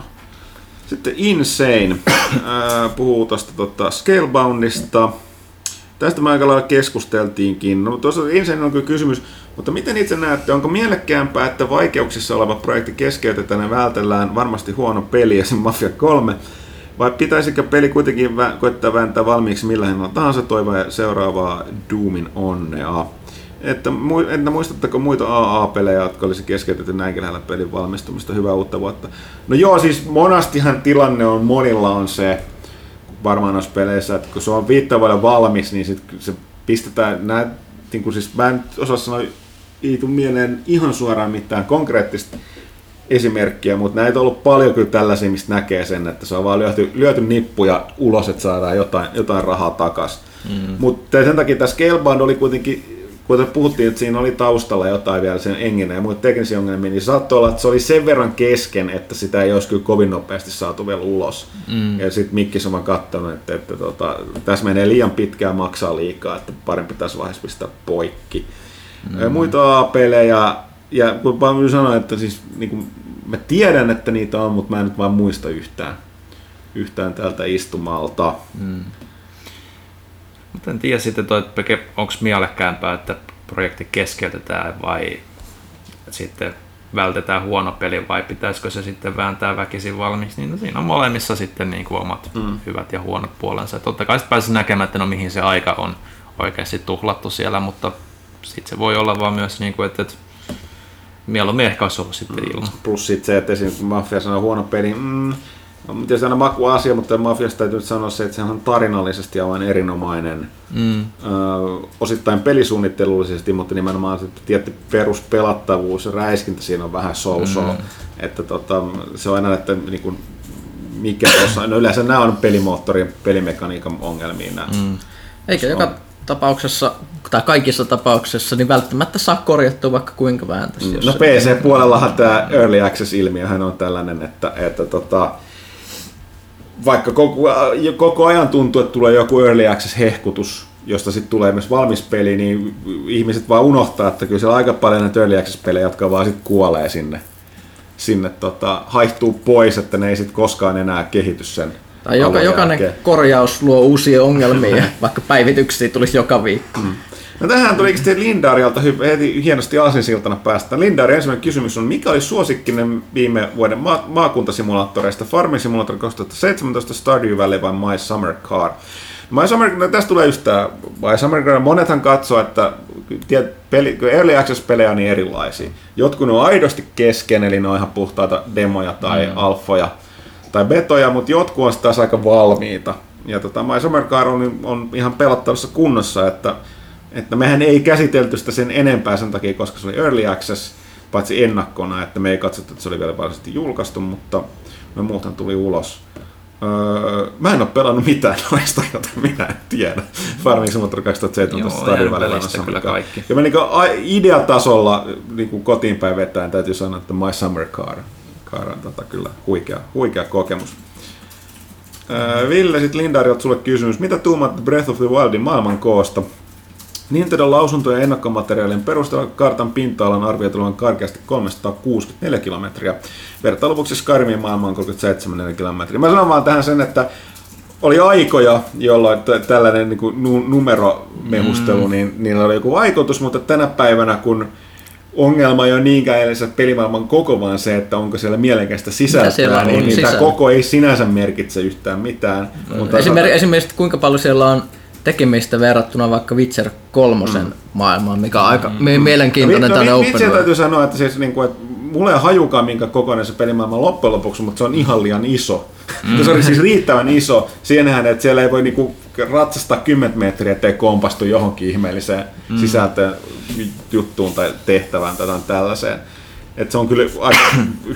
Sitten Insane puhuu tuosta tota, Scaleboundista. Tästä me aika lailla keskusteltiinkin. No, tuossa Insane on kyllä kysymys, mutta miten itse näette, onko mielekkäämpää, että vaikeuksissa oleva projekti keskeytetään ja vältellään varmasti huono peli ja se Mafia 3, vai pitäisikö peli kuitenkin vä- koittaa vääntää valmiiksi millä hinnalla tahansa toivoa seuraavaa Doomin onnea? Että, mu- entä muistatteko muita AA-pelejä, jotka olisi keskeytetty näinkin lähellä pelin valmistumista? Hyvää uutta vuotta. No joo, siis monastihan tilanne on, monilla on se, varmaan noissa peleissä, että kun se on viittä vuoden valmis, niin sit se pistetään, nää, niin kuin siis mä en osaa sanoa, ei tule mieleen ihan suoraan mitään konkreettista esimerkkiä, mutta näitä on ollut paljon kyllä tällaisia, mistä näkee sen, että se on vaan lyöty, lyöty nippuja ulos, että saadaan jotain, jotain rahaa takaisin. Mm. Mutta sen takia tässä Scalebound oli kuitenkin kuten puhuttiin, että siinä oli taustalla jotain vielä sen enginen ja muita teknisiä ongelmia, niin saattoi olla, että se oli sen verran kesken, että sitä ei olisi kyllä kovin nopeasti saatu vielä ulos. Mm. Ja sitten Mikki on katsonut, että, että, että tota, tässä menee liian pitkään maksaa liikaa, että parempi tässä vaiheessa pistää poikki. Mm. Muita pelejä, ja kun mä sanoin, että siis niin kuin, mä tiedän, että niitä on, mutta mä en nyt vaan muista yhtään, yhtään tältä istumalta. Mm. Mutta en tiedä sitten, onko mielekkäämpää, että projekti keskeytetään vai sitten vältetään huono peli vai pitäisikö se sitten vääntää väkisin valmiiksi, niin no siinä on molemmissa sitten niin kuin omat mm. hyvät ja huonot puolensa. Totta kai sitten näkemään, että no mihin se aika on oikeasti tuhlattu siellä, mutta sitten se voi olla vaan myös niin kuin, että, että mieluummin ehkä olisi ollut sitten mm. ilman. Plus sitten se, että esimerkiksi Mafia sanoo huono peli, mm, No, tietysti aina maku asia, mutta mafiasta täytyy sanoa se, että se on tarinallisesti aivan erinomainen. Mm. Ö, osittain pelisuunnittelullisesti, mutta nimenomaan se tietty peruspelattavuus ja räiskintä siinä on vähän so Mm. Että tota, se on aina, että niin kuin, mikä tuossa, no yleensä nämä on pelimoottorin pelimekaniikan ongelmia nämä. Mm. Eikä joka tapauksessa, tai kaikissa tapauksissa, niin välttämättä saa korjattua vaikka kuinka vääntäisi. Mm. No PC-puolellahan tämä Early Access-ilmiöhän on tällainen, että, että tota, vaikka koko, koko ajan tuntuu, että tulee joku early access hehkutus, josta sitten tulee myös valmis peli, niin ihmiset vaan unohtaa, että kyllä siellä on aika paljon näitä early access pelejä, jotka vaan sitten kuolee sinne, sinne tota, haihtuu pois, että ne ei sitten koskaan enää kehity sen tai joka, jokainen jälkeen. korjaus luo uusia ongelmia, vaikka päivityksiä tulisi joka viikko. Mm. No tähän tuli Lindarialta heti hienosti aasinsiltana päästä. Lindari ensimmäinen kysymys on, mikä oli suosikkinen viime vuoden ma- maakuntasimulaattoreista? Farming Simulator 2017, Stardew Valley vai My Summer Car? My Summer, no tästä tulee just tämä My Summer Car. Monethan katsoo, että tiedät, peli, Early Access-pelejä on niin erilaisia. Jotkut on aidosti kesken, eli ne on ihan puhtaita demoja tai mm. alfoja tai betoja, mutta jotkut on taas aika valmiita. Ja tota, My Summer Car on, on ihan pelattavassa kunnossa, että että mehän ei käsitelty sitä sen enempää sen takia, koska se oli early access, paitsi ennakkona, että me ei katsottu, että se oli vielä varsinaisesti julkaistu, mutta me muuthan tuli ulos. Öö, mä en ole pelannut mitään noista, joten minä en tiedä. Farming Simulator 2017 Stadion välillä on kyllä kaikki. Ja mä niin ideatasolla niin kotiin päin vetäen täytyy sanoa, että My Summer Car, car on tota, kyllä huikea, huikea kokemus. Öö, Ville, sitten Lindarilta sulle kysymys. Mitä tuumat Breath of the Wildin maailman koosta? Nintendo lausuntojen ennakkomateriaalien perusteella kartan pinta-alan arvioitu olevan karkeasti 364 kilometriä. Vertailuvuksi Skyrimin maailma on 37 kilometriä. Mä sanon vaan tähän sen, että oli aikoja, jolloin tällainen niin kuin numeromehustelu, mm. niin niillä oli joku vaikutus, mutta tänä päivänä, kun ongelma ei ole niinkään edes pelimaailman koko, vaan se, että onko siellä mielekästä sisältöä, niin, niin tämä koko ei sinänsä merkitse yhtään mitään. No, mutta esimerkiksi, esimerkiksi kuinka paljon siellä on tekemistä verrattuna vaikka Witcher kolmosen mm. maailmaan, mikä on aika mm. mielenkiintoinen no, tänne no, Witcher täytyy sanoa, että, siis, niin kuin, että mulla ei hajukaan minkä kokoinen se pelimaailma loppujen lopuksi, mutta se on ihan liian iso. Mm. se on siis riittävän iso siihenhän, että siellä ei voi niinku ratsastaa 10 metriä, ettei kompastu johonkin ihmeelliseen mm. sisältöön juttuun tai tehtävään tai tällaiseen. Et se on kyllä aika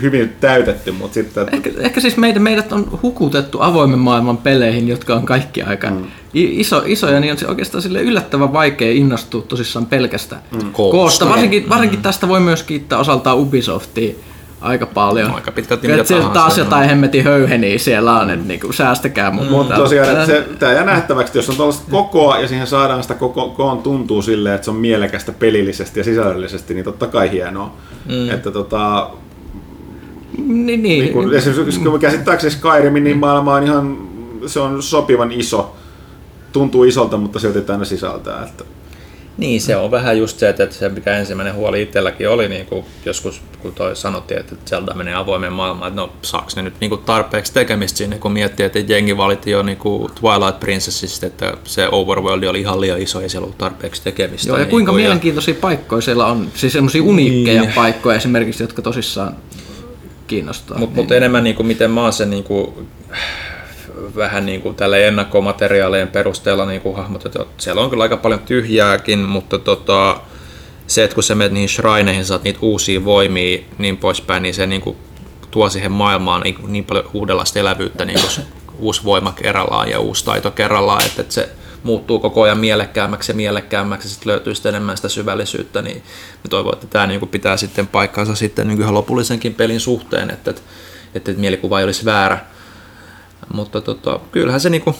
hyvin täytetty, mutta sitten... Ehkä, ehkä siis meidät, meidät on hukutettu avoimen maailman peleihin, jotka on kaikki aika mm. iso, isoja, niin on se oikeastaan sille yllättävän vaikea innostua tosissaan pelkästä mm. koosta. Varsinkin, varsinkin mm. tästä voi myös kiittää osaltaan Ubisoftia aika paljon. Aika pitkälti mitä tahansa. taas jotain hemmetin höyheniä siellä on, että niinku, säästäkää. Mutta mutta tosiaan, että se, tämä jää nähtäväksi, jos on tuollaista kokoa ja siihen saadaan sitä koko, koon tuntuu silleen, että se on mielekästä pelillisesti ja sisällöllisesti, niin totta kai hienoa. Mm. Että tota, niin, niin. niin kun, esimerkiksi kun käsittääkseni Skyrimin, niin maailma on ihan, se on sopivan iso. Tuntuu isolta, mutta silti tänne sisältää. Että niin, se on vähän just se, että se mikä ensimmäinen huoli itselläkin oli, niin kuin joskus kun toi sanottiin, että Zelda menee avoimen maailmaan, että no saaks ne nyt niin kuin tarpeeksi tekemistä sinne, kun miettii, että jengi valitti jo niin kuin Twilight Princessista, että se overworld oli ihan liian iso ja siellä ollut tarpeeksi tekemistä. Joo, ja niin kuinka kuin, mielenkiintoisia ja... paikkoja siellä on, siis semmoisia uniikkeja niin. paikkoja esimerkiksi, jotka tosissaan kiinnostaa. Mutta niin. mut enemmän niin kuin, miten mä oon sen niin kuin, vähän niin kuin tällä ennakkomateriaalien perusteella niin kuin hahmotettu. Siellä on kyllä aika paljon tyhjääkin, mutta tota, se, että kun sä menet niihin shrineihin, saat niitä uusia voimia niin poispäin, niin se niin kuin tuo siihen maailmaan niin, niin paljon uudenlaista elävyyttä, niin kuin uusi voima kerrallaan ja uusi taito kerrallaan, että, että se muuttuu koko ajan mielekkäämmäksi ja mielekkäämmäksi ja sitten löytyy sitten enemmän sitä syvällisyyttä, niin mä toivon, että tämä niin pitää sitten paikkansa sitten niin ihan lopullisenkin pelin suhteen, että, että, että mielikuva ei olisi väärä. Mutta tota, kyllähän se niin kuin,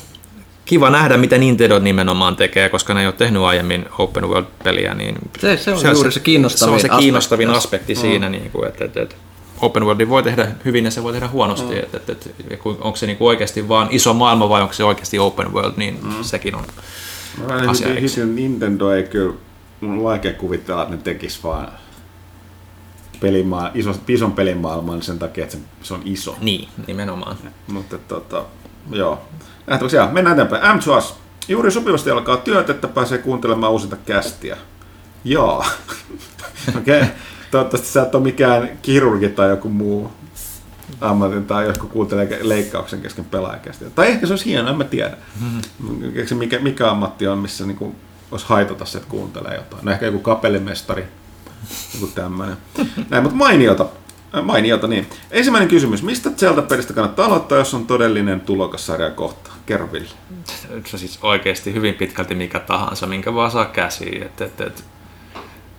kiva nähdä, mitä Nintendo nimenomaan tekee, koska ne ei ole tehnyt aiemmin open world-peliä. Niin se, se on se juuri se, se kiinnostavin Se on se kiinnostavin aspekti, aspekti siinä, mm. niin kuin, että, että, että open world voi tehdä hyvin ja se voi tehdä huonosti. Mm. Että, että, että, onko se niin kuin oikeasti vaan iso maailma vai onko se oikeasti open world, niin mm. sekin on Mä asia Nintendo ei kyllä, mun on vaikea kuvitella, että ne tekis vaan pelimaa, iso, ison pelimaailman sen takia, että se, se on iso. Niin, nimenomaan. Mutta tota, joo. Nähtäväksi jää. Mennään eteenpäin. m Juuri sopivasti alkaa työt, että pääsee kuuntelemaan uusinta kästiä. Joo. Okei. Okay. Toivottavasti sä et ole mikään kirurgi tai joku muu ammatin tai joku kuuntelee leikkauksen kesken pelaajakästiä. Tai ehkä se olisi hienoa, en mä tiedä. Mm-hmm. Mikä, mikä ammatti on, missä niinku olisi haitata se, että kuuntelee jotain. No ehkä joku kapellimestari, joku tämmöinen. Näin, mutta mainiota. Äh, mainiota, niin. Ensimmäinen kysymys. Mistä Zelda-pelistä kannattaa aloittaa, jos on todellinen tulokassarja kohta? Kerro Ville. Se siis oikeasti hyvin pitkälti mikä tahansa, minkä vaan saa käsiin. Et, et, et,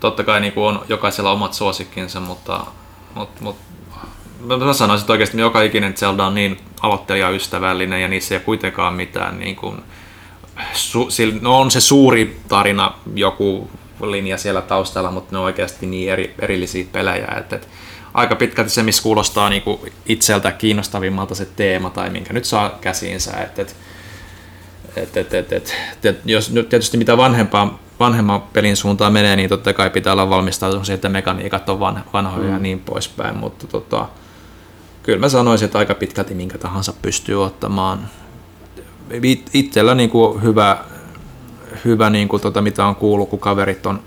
totta kai niin on jokaisella omat suosikkinsa, mutta, mutta, mutta mä sanoisin, että oikeasti joka ikinen Zelda on niin aloittelijaystävällinen ja niissä ei ole kuitenkaan mitään niin kuin, su, no on se suuri tarina, joku linja siellä taustalla, mutta ne on oikeasti niin eri, erillisiä pelejä, että, että aika pitkälti se, missä kuulostaa niin kuin itseltä kiinnostavimmalta se teema tai minkä nyt saa käsiinsä, että, että et, et, et, et, et, jos nyt tietysti mitä vanhempaa, vanhemman pelin suuntaan menee, niin totta kai pitää olla valmistautunut siihen, että mekaniikat on vanhoja mm. ja niin poispäin, mutta tota, kyllä mä sanoisin, että aika pitkälti minkä tahansa pystyy ottamaan. Itsellä niin kuin hyvä, hyvä niin kuin tota, mitä on kuullut, kun kaverit on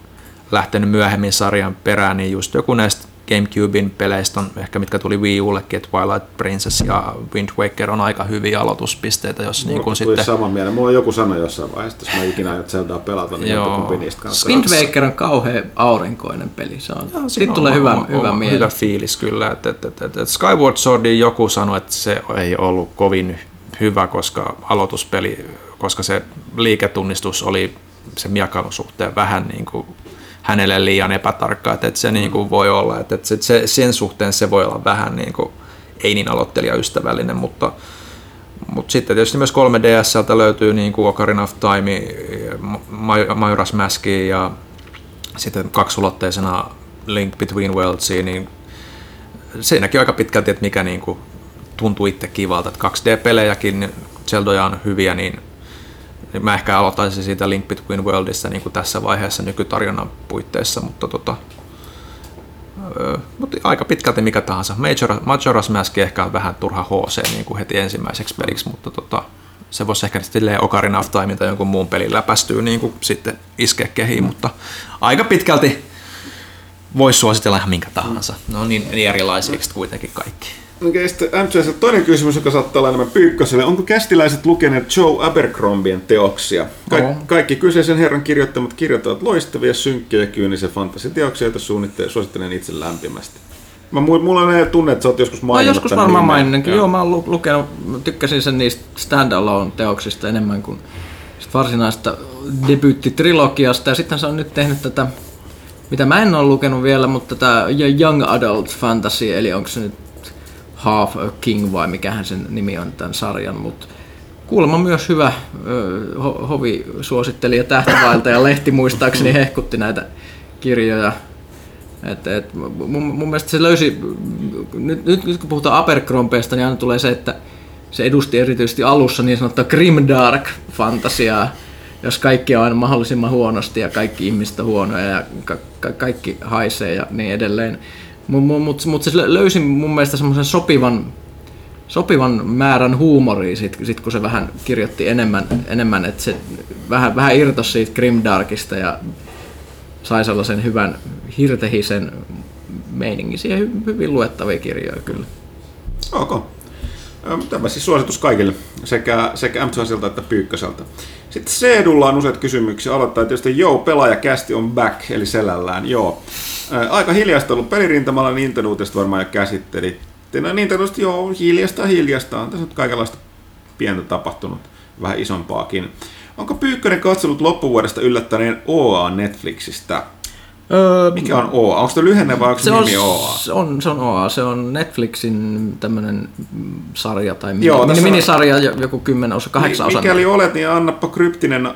lähtenyt myöhemmin sarjan perään, niin just joku näistä Gamecubein peleistä on ehkä mitkä tuli Wii Ullekin, että Twilight Princess ja Wind Waker on aika hyviä aloituspisteitä. Jos niin kuin sitten... sama mieleen. Mulla on joku sana jossain vaiheessa, jos mä ikinä aiot Zeldaa pelata, niin Joo. kumpi niistä kannattaa. Wind Waker on kauhean aurinkoinen peli. Se on. Joo, Sitten on tulee hyvä, oma, hyvä, mieli. hyvä fiilis kyllä. Että, että, että, että Skyward Swordin joku sanoi, että se ei ollut kovin hyvä, koska aloituspeli, koska se liiketunnistus oli se miakalun suhteen vähän niin kuin hänelle liian epätarkka, että, se niin kuin voi olla, että, että se, sen suhteen se voi olla vähän niin kuin, ei niin aloittelijaystävällinen, mutta, mutta sitten tietysti myös 3DSltä löytyy niin kuin Ocarina of Time, Majora's Mask ja sitten kaksulotteisena Link Between Worldsiin, niin siinäkin aika pitkälti, että mikä niin kuin tuntuu itse kivalta, että 2D-pelejäkin, Zeldoja on hyviä, niin mä ehkä aloittaisin siitä Link Between Worldista niin kuin tässä vaiheessa nykytarjonnan puitteissa, mutta tota, öö, mutta aika pitkälti mikä tahansa. Major, Majora's Mask ehkä on vähän turha HC niin kuin heti ensimmäiseksi peliksi, mutta tota, se voisi ehkä sitten Ocarina of Time tai jonkun muun pelin läpästyä niin kuin sitten iskeä kehiin, mutta aika pitkälti voisi suositella ihan minkä tahansa. No niin, niin erilaisiksi kuitenkin kaikki. Sitten MCS toinen kysymys, joka saattaa olla enemmän Pyykkoselle. Onko kästiläiset lukeneet Joe Abercrombien teoksia? Ka- no. Kaikki kyseisen herran kirjoittamat kirjat ovat loistavia, synkkiä ja kyynisiä fantasiteoksia, joita suosittelen itse lämpimästi. Mä, mulla on ne tunne, että sä oot joskus maininnut. Mä joskus varmaan maininnutkin. Joo, mä oon lukenut, tykkäsin sen niistä standalone teoksista enemmän kuin varsinaista debyyttitrilogiasta. Ja sitten se on nyt tehnyt tätä, mitä mä en ole lukenut vielä, mutta tätä Young Adult Fantasy, eli onko se nyt Half a King vai mikähän sen nimi on tämän sarjan, mutta kuulemma myös hyvä ho- hovi suositteli ja tähtävailta ja lehti muistaakseni hehkutti näitä kirjoja. Et, et, mun, mun mielestä se löysi, nyt, nyt, nyt kun puhutaan Abercrompeista, niin aina tulee se, että se edusti erityisesti alussa niin sanottua grimdark fantasiaa, jos kaikki on aina mahdollisimman huonosti ja kaikki ihmiset on huonoja ja ka- ka- kaikki haisee ja niin edelleen. Mutta mut, mut se löysi mun mielestä semmoisen sopivan, sopivan määrän huumoria, sit, sit kun se vähän kirjoitti enemmän, enemmän että se vähän, vähän irtosi siitä Grimdarkista ja sai sellaisen hyvän hirtehisen meiningin. Siihen hyvin luettavia kirjoja kyllä. Ok. Tämä siis suositus kaikille, sekä, sekä m että Pyykköseltä. Sitten Seedulla on useita kysymyksiä. Aloittaa tietysti, joo, pelaajakästi on back, eli selällään, joo. Aika hiljasta ollut pelirintamalla, Nintendo varmaan jo käsitteli. No Nintendosta, joo, hiljasta hiljasta. On tässä nyt kaikenlaista pientä tapahtunut, vähän isompaakin. Onko Pyykkönen katsellut loppuvuodesta yllättäneen OA Netflixistä? Öö, Mikä on OA? Onko se lyhenne vai onko se nimi OA? Se on, se on OA. Se on Netflixin tämmöinen sarja tai Joo, mini, minisarja, joku kymmenen osa, kahdeksan osa. Mikäli olet, niin annappa kryptinen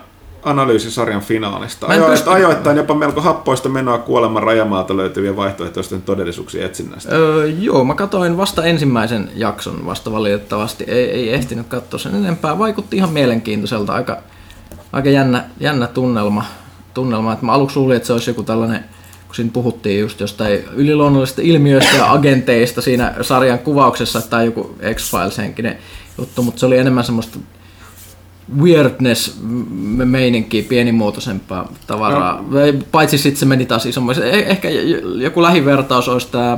analyysisarjan finaalista. Ajoit, pysty... Ajoittain jopa melko happoista menoa kuoleman rajamaalta löytyviä vaihtoehtoisten todellisuuksien etsinnästä. Öö, joo, mä katsoin vasta ensimmäisen jakson vasta valitettavasti. Ei, ei ehtinyt katsoa sen enempää. Vaikutti ihan mielenkiintoiselta. Aika, aika jännä, jännä tunnelma tunnelma. Että mä aluksi luulin, että se olisi joku tällainen, kun siinä puhuttiin just jostain yliluonnollisista ilmiöistä ja agenteista siinä sarjan kuvauksessa, tai joku X-Files henkinen juttu, mutta se oli enemmän semmoista weirdness meininkiä, pienimuotoisempaa tavaraa. No. Paitsi sitten se meni taas isommaksi. Eh- ehkä joku lähivertaus olisi tämä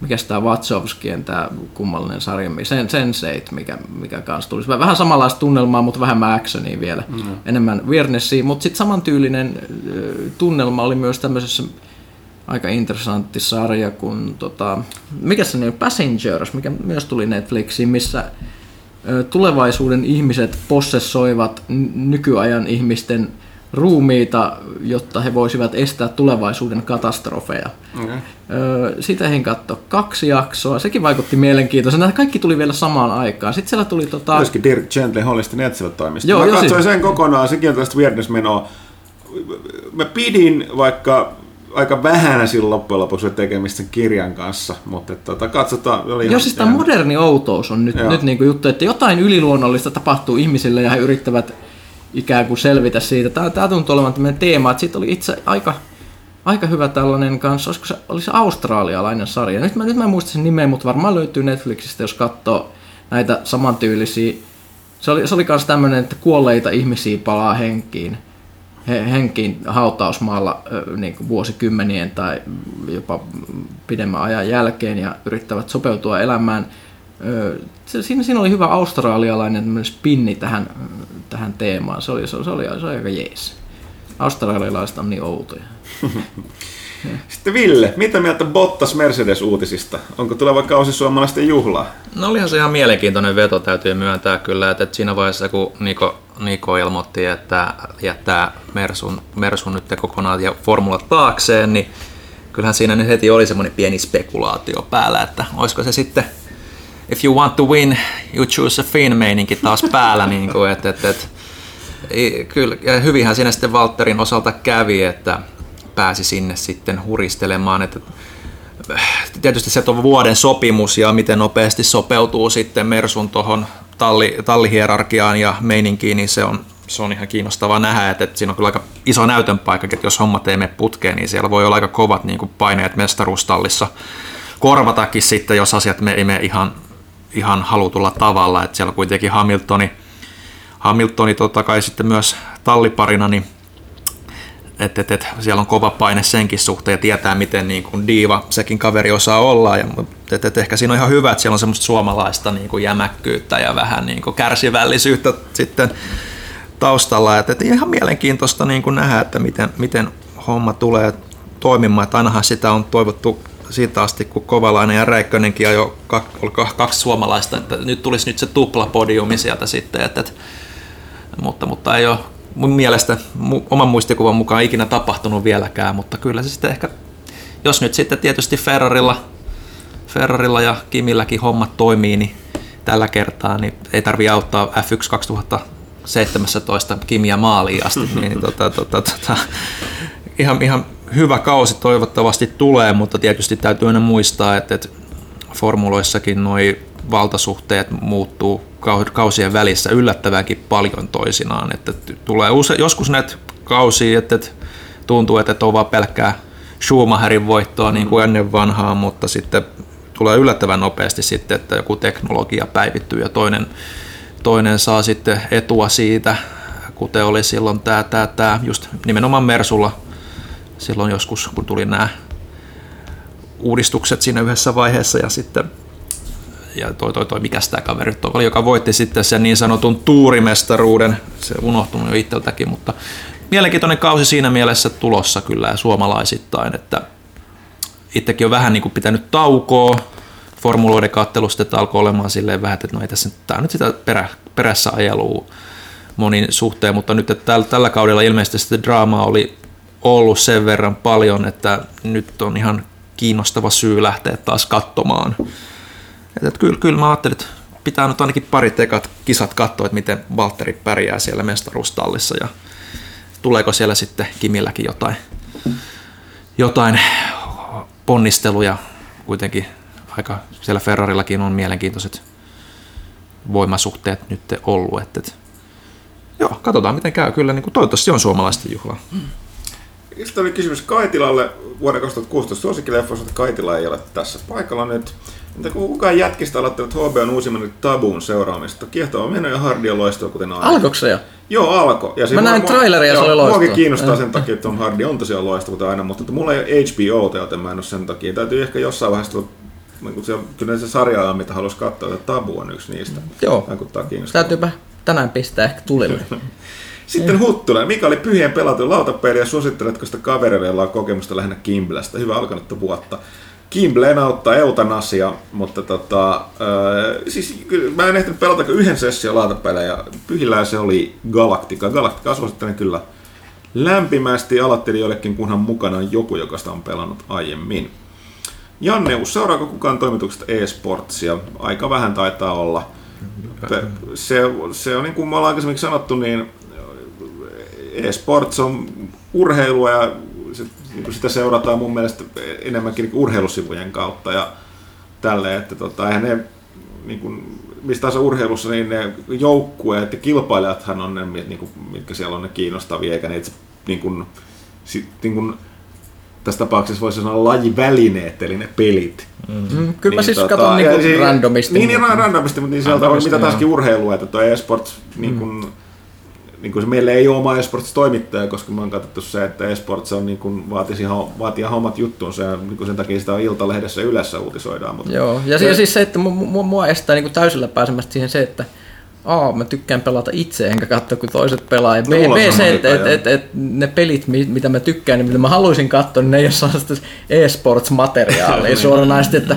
mikä tämä Wachowskien tämä kummallinen sarja, sen, Sense8, mikä, mikä kanssa tulisi. Vähän samanlaista tunnelmaa, mutta vähemmän actionia vielä, mm. enemmän weirdnessia, mutta sitten samantyylinen tunnelma oli myös tämmöisessä aika interessantti sarja, kun tota, mikä se on, Passengers, mikä myös tuli Netflixiin, missä tulevaisuuden ihmiset possessoivat nykyajan ihmisten ruumiita, jotta he voisivat estää tulevaisuuden katastrofeja. Okay. Sitä he katso kaksi jaksoa. Sekin vaikutti mielenkiintoisena. Kaikki tuli vielä samaan aikaan. Sitten siellä tuli... Tota... Myöskin Dirk Gently Hollistin etsivät toimista. Joo, Mä katsoin siis... sen kokonaan. Sekin on tällaista weirdness-menoa. Mä pidin, vaikka aika vähän silloin loppujen lopuksi tekemistä kirjan kanssa, mutta tota, katsotaan. Oli Joo, siis tämä moderni outous on nyt, nyt niin kuin juttu, että jotain yliluonnollista tapahtuu ihmisille ja he yrittävät ikään kuin selvitä siitä. Tämä, tämä tuntuu olevan tämmöinen teema, että sitten oli itse aika, aika hyvä tällainen kanssa, olisiko se, oli se australialainen sarja. Nyt mä, nyt mä en muista sen nimeä, mutta varmaan löytyy Netflixistä, jos katsoo näitä samantyylisiä. Se oli, se oli myös tämmöinen, että kuolleita ihmisiä palaa henkiin, he, henkiin hautausmaalla niin kuin vuosikymmenien tai jopa pidemmän ajan jälkeen ja yrittävät sopeutua elämään – siinä, siinä oli hyvä australialainen spinni tähän, tähän teemaan. Se oli, se, oli, se oli, se oli aika jees. Australialaiset on niin outoja. Sitten Ville, mitä mieltä Bottas Mercedes-uutisista? Onko tuleva kausi suomalaisten juhlaa? No olihan se ihan mielenkiintoinen veto, täytyy myöntää kyllä, että siinä vaiheessa kun Niko, Niko ilmoitti, että jättää Mersun, Mersun nyt kokonaan ja formulat taakseen, niin kyllähän siinä nyt heti oli semmoinen pieni spekulaatio päällä, että olisiko se sitten – if you want to win, you choose a fin meininki taas päällä. niin kuin, et, et, et, kyllä, ja hyvinhän siinä sitten Walterin osalta kävi, että pääsi sinne sitten huristelemaan. Että, tietysti se on vuoden sopimus ja miten nopeasti sopeutuu sitten Mersun tuohon talli, tallihierarkiaan ja meininkiin, niin se on, se on ihan kiinnostavaa nähdä, että, että siinä on kyllä aika iso näytön paikka, että jos hommat ei mene putkeen, niin siellä voi olla aika kovat niin kuin paineet mestaruustallissa korvatakin sitten, jos asiat ei mene ihan ihan halutulla tavalla, että siellä kuitenkin Hamiltoni, Hamiltoni totta kai sitten myös talliparina, niin että et, et, siellä on kova paine senkin suhteen ja tietää, miten niin kuin diiva sekin kaveri osaa olla. Ja, et, et, ehkä siinä on ihan hyvä, että siellä on semmoista suomalaista niin kuin jämäkkyyttä ja vähän niin kuin kärsivällisyyttä sitten taustalla. Et, et ihan mielenkiintoista niin kuin nähdä, että miten, miten homma tulee toimimaan. Että ainahan sitä on toivottu siitä asti, kun Kovalainen ja Räikkönenkin jo kaksi suomalaista, että nyt tulisi nyt se tuplapodiumi sieltä sitten, että, että, mutta, mutta ei ole mun mielestä oman muistikuvan mukaan ikinä tapahtunut vieläkään, mutta kyllä se sitten ehkä, jos nyt sitten tietysti Ferrarilla, Ferrarilla ja Kimilläkin hommat toimii, niin tällä kertaa niin ei tarvi auttaa F1 2017 Kimiä maaliin asti, niin tota, tota, tota, ihan, ihan hyvä kausi toivottavasti tulee, mutta tietysti täytyy aina muistaa, että, että formuloissakin nuo valtasuhteet muuttuu kausien välissä yllättävänkin paljon toisinaan. Että tulee use, joskus näitä kausia, että, että tuntuu, että on vaan pelkkää Schumacherin voittoa niin kuin ennen vanhaa, mutta sitten tulee yllättävän nopeasti sitten, että joku teknologia päivittyy ja toinen, toinen saa sitten etua siitä, kuten oli silloin tämä, tämä, tämä just nimenomaan Mersulla – silloin joskus, kun tuli nämä uudistukset siinä yhdessä vaiheessa ja sitten ja toi, toi, toi mikä tämä kaveri nyt oli, joka voitti sitten sen niin sanotun tuurimestaruuden, se unohtunut jo itseltäkin, mutta mielenkiintoinen kausi siinä mielessä tulossa kyllä ja suomalaisittain, että itsekin on vähän niin kuin pitänyt taukoa. Formuloiden kattelusta, että alkoi olemaan silleen vähän, että no ei tässä tämä on nyt sitä perä, perässä ajelua monin suhteen, mutta nyt että tällä, tällä kaudella ilmeisesti sitä draamaa oli ollut sen verran paljon, että nyt on ihan kiinnostava syy lähteä taas katsomaan. Että, kyllä, kyllä mä ajattelin, että pitää nyt ainakin pari tekat kisat katsoa, että miten Valtteri pärjää siellä mestaruustallissa ja tuleeko siellä sitten Kimilläkin jotain, jotain ponnisteluja kuitenkin aika siellä Ferrarillakin on mielenkiintoiset voimasuhteet nyt ollut. Että, että, joo, katsotaan miten käy. Kyllä niin kuin, toivottavasti on suomalaisten juhla. Sitten oli kysymys Kaitilalle vuoden 2016 suosikkileffoista, että Kaitila ei ole tässä paikalla nyt. Entä kun kukaan jätkistä aloittanut HBOn uusimman tabuun seuraamista? Kiehtova meno ja hardia loistua, kuten aina. Alkoiko se jo? Joo, alko. Ja Mä näin traileria, se oli loistava. Muakin kiinnostaa sen takia, että Tom Hardy on tosiaan loistava kuten aina, mutta että mulla ei ole HBOta, joten mä en ole sen takia. Täytyy ehkä jossain vaiheessa tulla niin se, kyllä se sarja on, mitä haluaisi katsoa, että Tabu on yksi niistä. Joo. Vaikuttaa kiinnostavaa. Täytyypä tänään pistää ehkä tulille. Sitten Huttunen. Mikä oli pyhien pelattu lautapeli ja suositteletko sitä kavereille, jolla on kokemusta lähinnä Kimblestä? Hyvä alkanutta vuotta. Kimbleen auttaa eutanasia, mutta tota, äh, siis kyllä mä en ehtinyt pelata kuin yhden session lautapelejä. Pyhillään se oli Galactica. Galactica suosittelen kyllä lämpimästi aloittelijoillekin, kunhan mukana on joku, joka sitä on pelannut aiemmin. Janne, seuraako kukaan toimituksesta e-sportsia? Aika vähän taitaa olla. Se, se on niin kuin me ollaan aikaisemmin sanottu, niin e-sports on urheilua ja se, niin kuin sitä seurataan mun mielestä enemmänkin niin urheilusivujen kautta ja tälleen, että tota, eihän ne niin kuin, mistä tahansa urheilussa, niin ne joukkueet ja kilpailijathan on ne, niin kuin, mitkä siellä on ne kiinnostavia, eikä ne itse niin kuin, sit, niin kuin, tässä tapauksessa voisi sanoa lajivälineet, eli ne pelit. Mm. Kyllä niin, mä siis tota, katon niinku si- randomisti. Niin, niin randomisti, mutta niin sieltä on mitä taaskin urheilua, että tuo e-sports, niin kuin, mm. Niin kuin se, meillä ei ole oma e-sports toimittaja, koska me on katsottu se, että e-sports on niin kuin, vaatisi, vaatii hommat juttuunsa ja niin kuin sen takia sitä Iltalehdessä yleensä uutisoidaan. Mutta Joo, ja, se, ja siis se, että mua, mua estää niin kuin täysillä pääsemästä siihen se, että A, mä tykkään pelata itse, enkä katsoa, kun toiset pelaa. Ja B, on B se, että et, et, et, ne pelit, mi- mitä mä tykkään, niin mitä mä haluaisin katsoa, niin ne ei ole sellaista e-sports-materiaalia suoranaisesti, että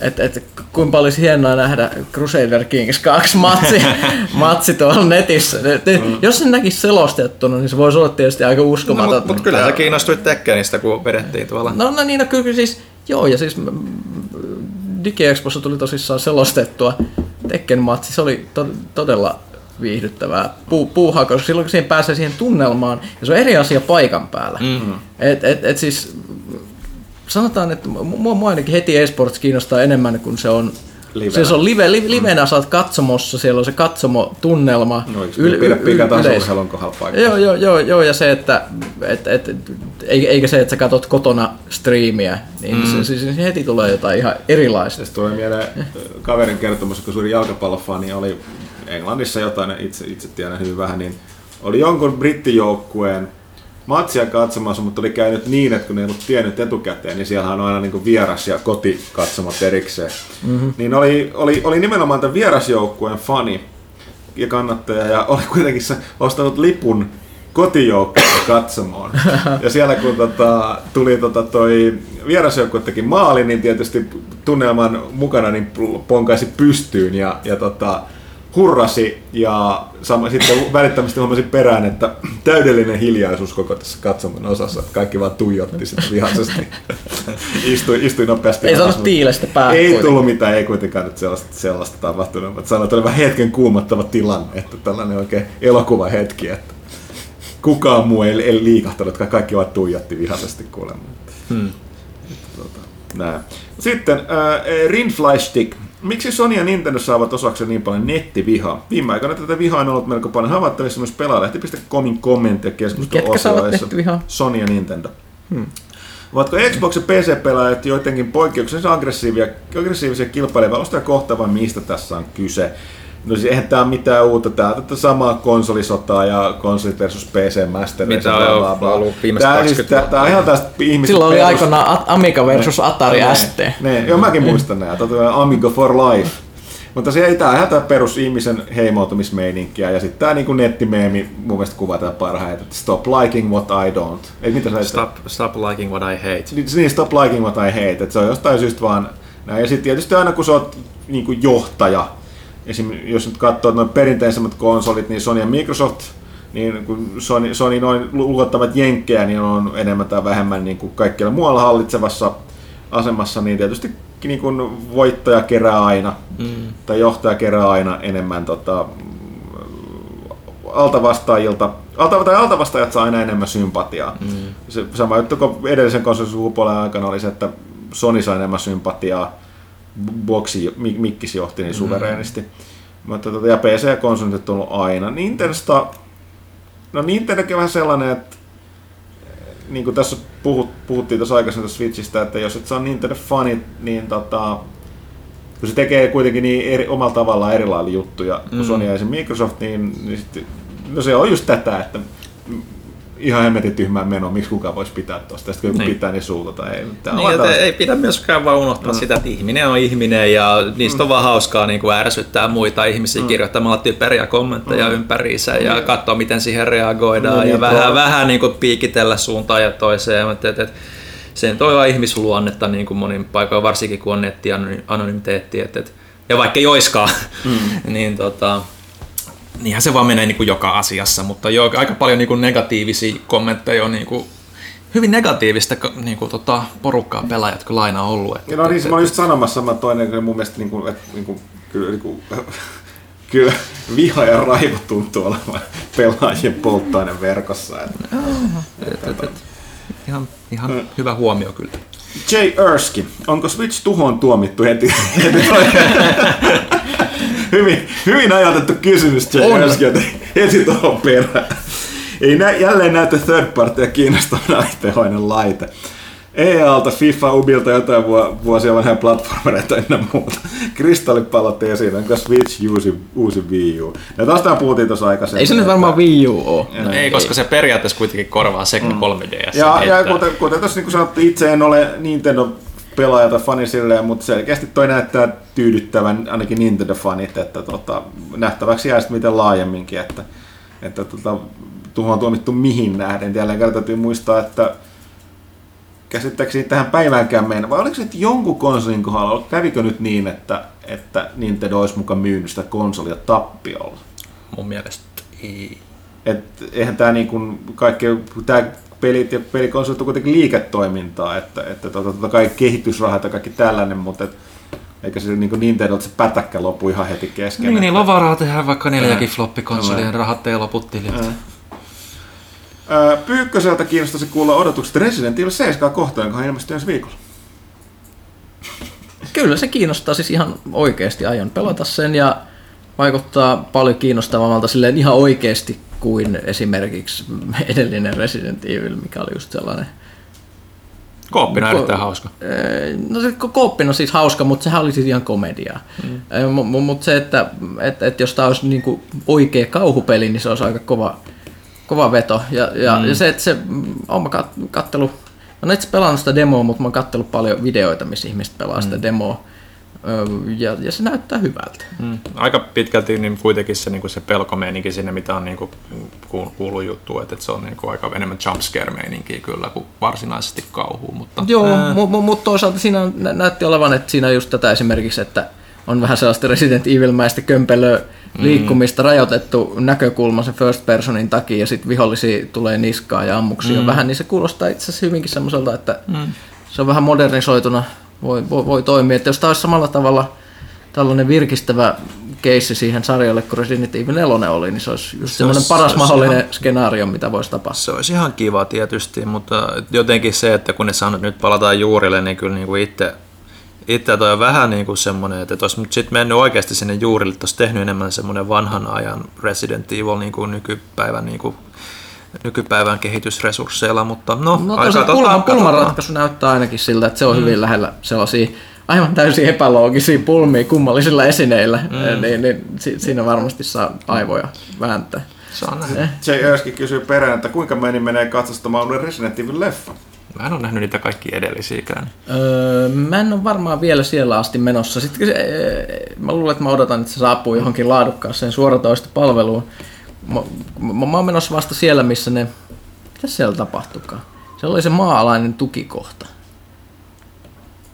et, et, kuinka paljon olisi hienoa nähdä Crusader Kings 2 matsi, matsi tuolla netissä. Et, et, Jos sen näkisi selostettuna, niin se voisi olla tietysti aika No, uskomaton. mutta mut kyllä sä kiinnostuit Tekkenistä, kun vedettiin tuolla. No, no niin, no kyllä siis, joo, ja siis mm, DigiExpossa tuli tosissaan selostettua Tekken matsi, se oli to- todella viihdyttävää Puu, puuhaa, koska silloin kun siihen pääsee siihen tunnelmaan, ja se on eri asia paikan päällä. Mm-hmm. Et, et, et siis, sanotaan, että mua, mua ainakin heti esports kiinnostaa enemmän, kun se on Livenä. Se on live, live, livenä, sä oot katsomossa, siellä on se katsomo-tunnelma. No, Yl, pidä pika taas yleis- kohdalla paikkaa? Joo, joo, joo, joo, ja se, että et, et, eikä se, että sä katot kotona striimiä, niin mm. se, se, se, heti tulee jotain ihan erilaista. Tästä tulee mieleen äh, kaverin kertomus, kun suuri jalkapallofani oli Englannissa jotain, itse, itse tiedän hyvin vähän, niin oli jonkun brittijoukkueen matsia katsomassa, mutta oli käynyt niin, että kun ne ei ollut tiennyt etukäteen, niin siellä on aina niin vieras- ja kotikatsomat erikseen. Mm-hmm. Niin oli, oli, oli nimenomaan tämän vierasjoukkueen fani ja kannattaja, ja oli kuitenkin ostanut lipun kotijoukkoon katsomoon. Ja siellä kun tota, tuli tota, toi vierasjoukkue teki maali, niin tietysti tunnelman mukana niin ponkaisi pystyyn ja, ja tota, hurrasi ja sama, sitten välittömästi huomasin perään, että täydellinen hiljaisuus koko tässä katsomon osassa. Kaikki vaan tuijotti sitten vihaisesti. istui, istui nopeasti. Ei saanut tiilestä päähän Ei kuitenkaan. tullut mitään, ei kuitenkaan nyt sellaista, sellaista tapahtunut. Mutta sanoin, että oli vähän hetken kuumottava tilanne, että tällainen oikein elokuva hetki, että kukaan muu ei, ei liikahtanut, kaikki vaan tuijotti vihaisesti kuulemma. Hmm. Tota. Sitten äh, Rinfly Stick. Miksi Sony ja Nintendo saavat osakseen niin paljon nettivihaa? Viime aikoina tätä vihaa on ollut melko paljon havaittavissa myös pelaalehti.comin kommentti- ja Ketkä saavat keskusteluajoissa. nettivihaa? Sony ja Nintendo. Hmm. Ovatko Xbox ja PC-pelaajat jotenkin poikkeuksellisen aggressiivisia, aggressiivisia kilpailijoita kohtaan vai mistä tässä on kyse? No siis eihän tää ole mitään uutta, tää on tätä samaa konsolisotaa ja konsolit versus PC Master Mitä on bla, bla, ollut viimeiset Tää, siis, 20 tää, tää on ihan tästä ihmisten Silloin oli perus- aikoinaan Amiga versus Atari ne, ST. Ne, joo, mäkin muistan nää. Tota, Amigo for Life. Mutta se ei tää ihan tää perus ihmisen heimoutumismeininkiä ja sitten tää niinku nettimeemi mun mielestä kuvataan parhaiten, että stop liking what I don't. Ei mitä sä Stop, stop liking what I hate. Niin, stop liking what I hate, että se on jostain syystä vaan näin. Ja sitten tietysti aina kun sä oot niinku johtaja, esim. jos nyt katsoo noin perinteisemmät konsolit, niin Sony ja Microsoft, niin kun Sony, Sony noin luottavat jenkkejä, niin on enemmän tai vähemmän niin kuin kaikkialla muualla hallitsevassa asemassa, niin tietysti niin kuin voittaja kerää aina, mm. tai johtaja kerää aina enemmän tota, altavastaajilta, alta, tai altavastaajat saa aina enemmän sympatiaa. Mm. Se, sama juttu kuin edellisen konsolin aikana oli se, että Sony sai enemmän sympatiaa, boksi, mikkis johti niin suvereenisti. Mm. Mutta tota, ja PC ja konsolit on tullut aina. Nintendosta, no Nintendokin vähän sellainen, että niin kuin tässä puhut, puhuttiin tuossa aikaisemmin Switchistä, että jos et saa Nintendo-fanit, niin tota, kun se tekee kuitenkin niin eri, omalla tavallaan erilailla juttuja mm. Sony ja Microsoft, niin, niin sit, no se on just tätä, että ihan hemmetin tyhmää menoa, miksi kukaan voisi pitää tuosta, sitten kun niin. pitää, niin suututa. Ei, niin, että ei pidä myöskään vaan unohtaa no. sitä, että ihminen on ihminen ja niistä mm. on vaan hauskaa niin kuin ärsyttää muita ihmisiä mm. kirjoittamalla typeriä kommentteja mm. ympäriinsä ja mm. katsoa, miten siihen reagoidaan no, ja niin, vähän, vähän niin kuin piikitellä suuntaan ja toiseen. Että, että, että sen toi on ihmisluonnetta niin kuin monin paikoin, varsinkin kun on netti anonymiteetti. Että, että, ja vaikka joiskaan, mm. niin tota, niinhän se vaan menee niin kuin joka asiassa, mutta jo aika paljon niin kuin negatiivisia kommentteja on niin kuin hyvin negatiivista niin kuin, tota, porukkaa pelaajat kyllä aina ollut. Että, no niin, mä olin just sanomassa, mä toinen mun mielestä niin kuin, että, niin kuin, kyllä, niin kuin, kyllä viha ja raivo tuntuu olevan pelaajien polttoaine verkossa. Että, et, et, et, ihan, ihan mm. hyvä huomio kyllä. Jay Erskine, onko Switch tuhoon tuomittu heti? heti hyvin, hyvin ajatettu kysymys, Jay Erskine, heti tuohon perään. Ei nä, jälleen näytä third partyja kiinnostavana alitehoinen laite. EA-alta, FIFA, Ubilta jotain vuosia vanhoja platformereita ynnä muuta. Kristallipallot esiin, onko Switch uusi, uusi Wii U? Ja tästä puhuttiin tuossa aikaisemmin. Ei se nyt varmaan Wii U ole. No, ei, koska se periaatteessa kuitenkin korvaa Sega mm. 3DS. Ja, ja kuten, kuten tuossa niin sanottu, itse en ole Nintendo pelaaja tai fani silleen, mutta selkeästi toi näyttää tyydyttävän ainakin Nintendo-fanit, että tota, nähtäväksi jää sitten miten laajemminkin, että, että tota, tuohon on tuomittu mihin nähden. Jälleen kerran täytyy muistaa, että käsittääkseni tähän päiväänkään mennä, vai oliko se, jonkun konsolin kohdalla, kävikö nyt niin, että, että Nintendo olisi mukaan myynyt sitä konsolia tappiolla? Mun mielestä ei. Et eihän tämä niin kuin kaikki, tämä pelit ja pelikonsolit on kuitenkin liiketoimintaa, että, että tota, tota kai kehitysrahat ja kaikki tällainen, mutta et, eikä se niin Nintendo se pätäkkä lopu ihan heti kesken. Niin, niin lovaraa tehdään vaikka neljäkin floppikonsolien, rahat ei lopu. Pyykköseltä kiinnostaisi kuulla odotukset Resident Evil 7 kohtaan, jonka ilmestyy ensi viikolla. Kyllä se kiinnostaa siis ihan oikeasti. Aion pelata sen ja vaikuttaa paljon kiinnostavammalta silleen ihan oikeasti kuin esimerkiksi edellinen Resident Evil, mikä oli just sellainen Kooppina on erittäin hauska. No se kooppina on siis hauska, mutta sehän oli siis ihan komedia. Mm. Mutta se, että et, et jos tämä olisi niinku oikea kauhupeli, niin se olisi aika kova, kova veto. Ja, ja, mm. ja se, että se, on mä kattelu, mä en itse pelannut sitä demoa, mutta mä oon kattellut paljon videoita, missä ihmiset pelaa mm. sitä demoa. Ja, ja se näyttää hyvältä. Mm. Aika pitkälti niin kuitenkin se, niin kuin se pelkomeininki sinne, mitä on niin kuin, kuullut juttu, että, että se on niin kuin aika enemmän jumpscare-meininkiä kyllä kuin varsinaisesti kauhuu. Mutta, Joo, mutta mut toisaalta siinä näytti olevan, että siinä just tätä esimerkiksi, että on vähän sellaista Resident Evil-mäistä kömpelöä mm. liikkumista rajoitettu näkökulma sen first personin takia ja sitten vihollisia tulee niskaa ja ammuksia mm. vähän, niin se kuulostaa itse asiassa hyvinkin semmoiselta, että mm. se on vähän modernisoituna voi, voi, voi toimia. Että jos tämä olisi samalla tavalla tällainen virkistävä keissi siihen sarjalle, kun Resident Evil 4 oli, niin se olisi just se semmoinen olisi, paras se mahdollinen ihan, skenaario, mitä voisi tapahtua. Se olisi ihan kiva tietysti, mutta jotenkin se, että kun ne sanoo, nyt palataan juurille, niin kyllä niin kuin itse itse toi on vähän niin kuin semmoinen, että olisi sitten mennyt oikeasti sinne juurille, että olisi tehnyt enemmän semmoinen vanhan ajan Resident Evil niin kuin nykypäivän niin kuin nykypäivän kehitysresursseilla, mutta no, no aika pulman, pulmanratkaisu näyttää ainakin siltä, että se on mm. hyvin lähellä sellaisia aivan täysin epäloogisia pulmia kummallisilla esineillä, mm. niin, niin siinä varmasti saa aivoja vääntää. Se on näin. Eh. Jay Erski kysyy perään, että kuinka meni menee katsostamaan uuden Resident Evil leffa? Mä en ole nähnyt niitä kaikki edellisiäkään. Öö, mä en ole varmaan vielä siellä asti menossa. Sitten se, ee, mä luulen, että mä odotan, että se saapuu johonkin laadukkaaseen suoratoistopalveluun. Mä, mä, mä oon menossa vasta siellä, missä ne... Mitä siellä tapahtukaan? Se oli se maa-alainen tukikohta.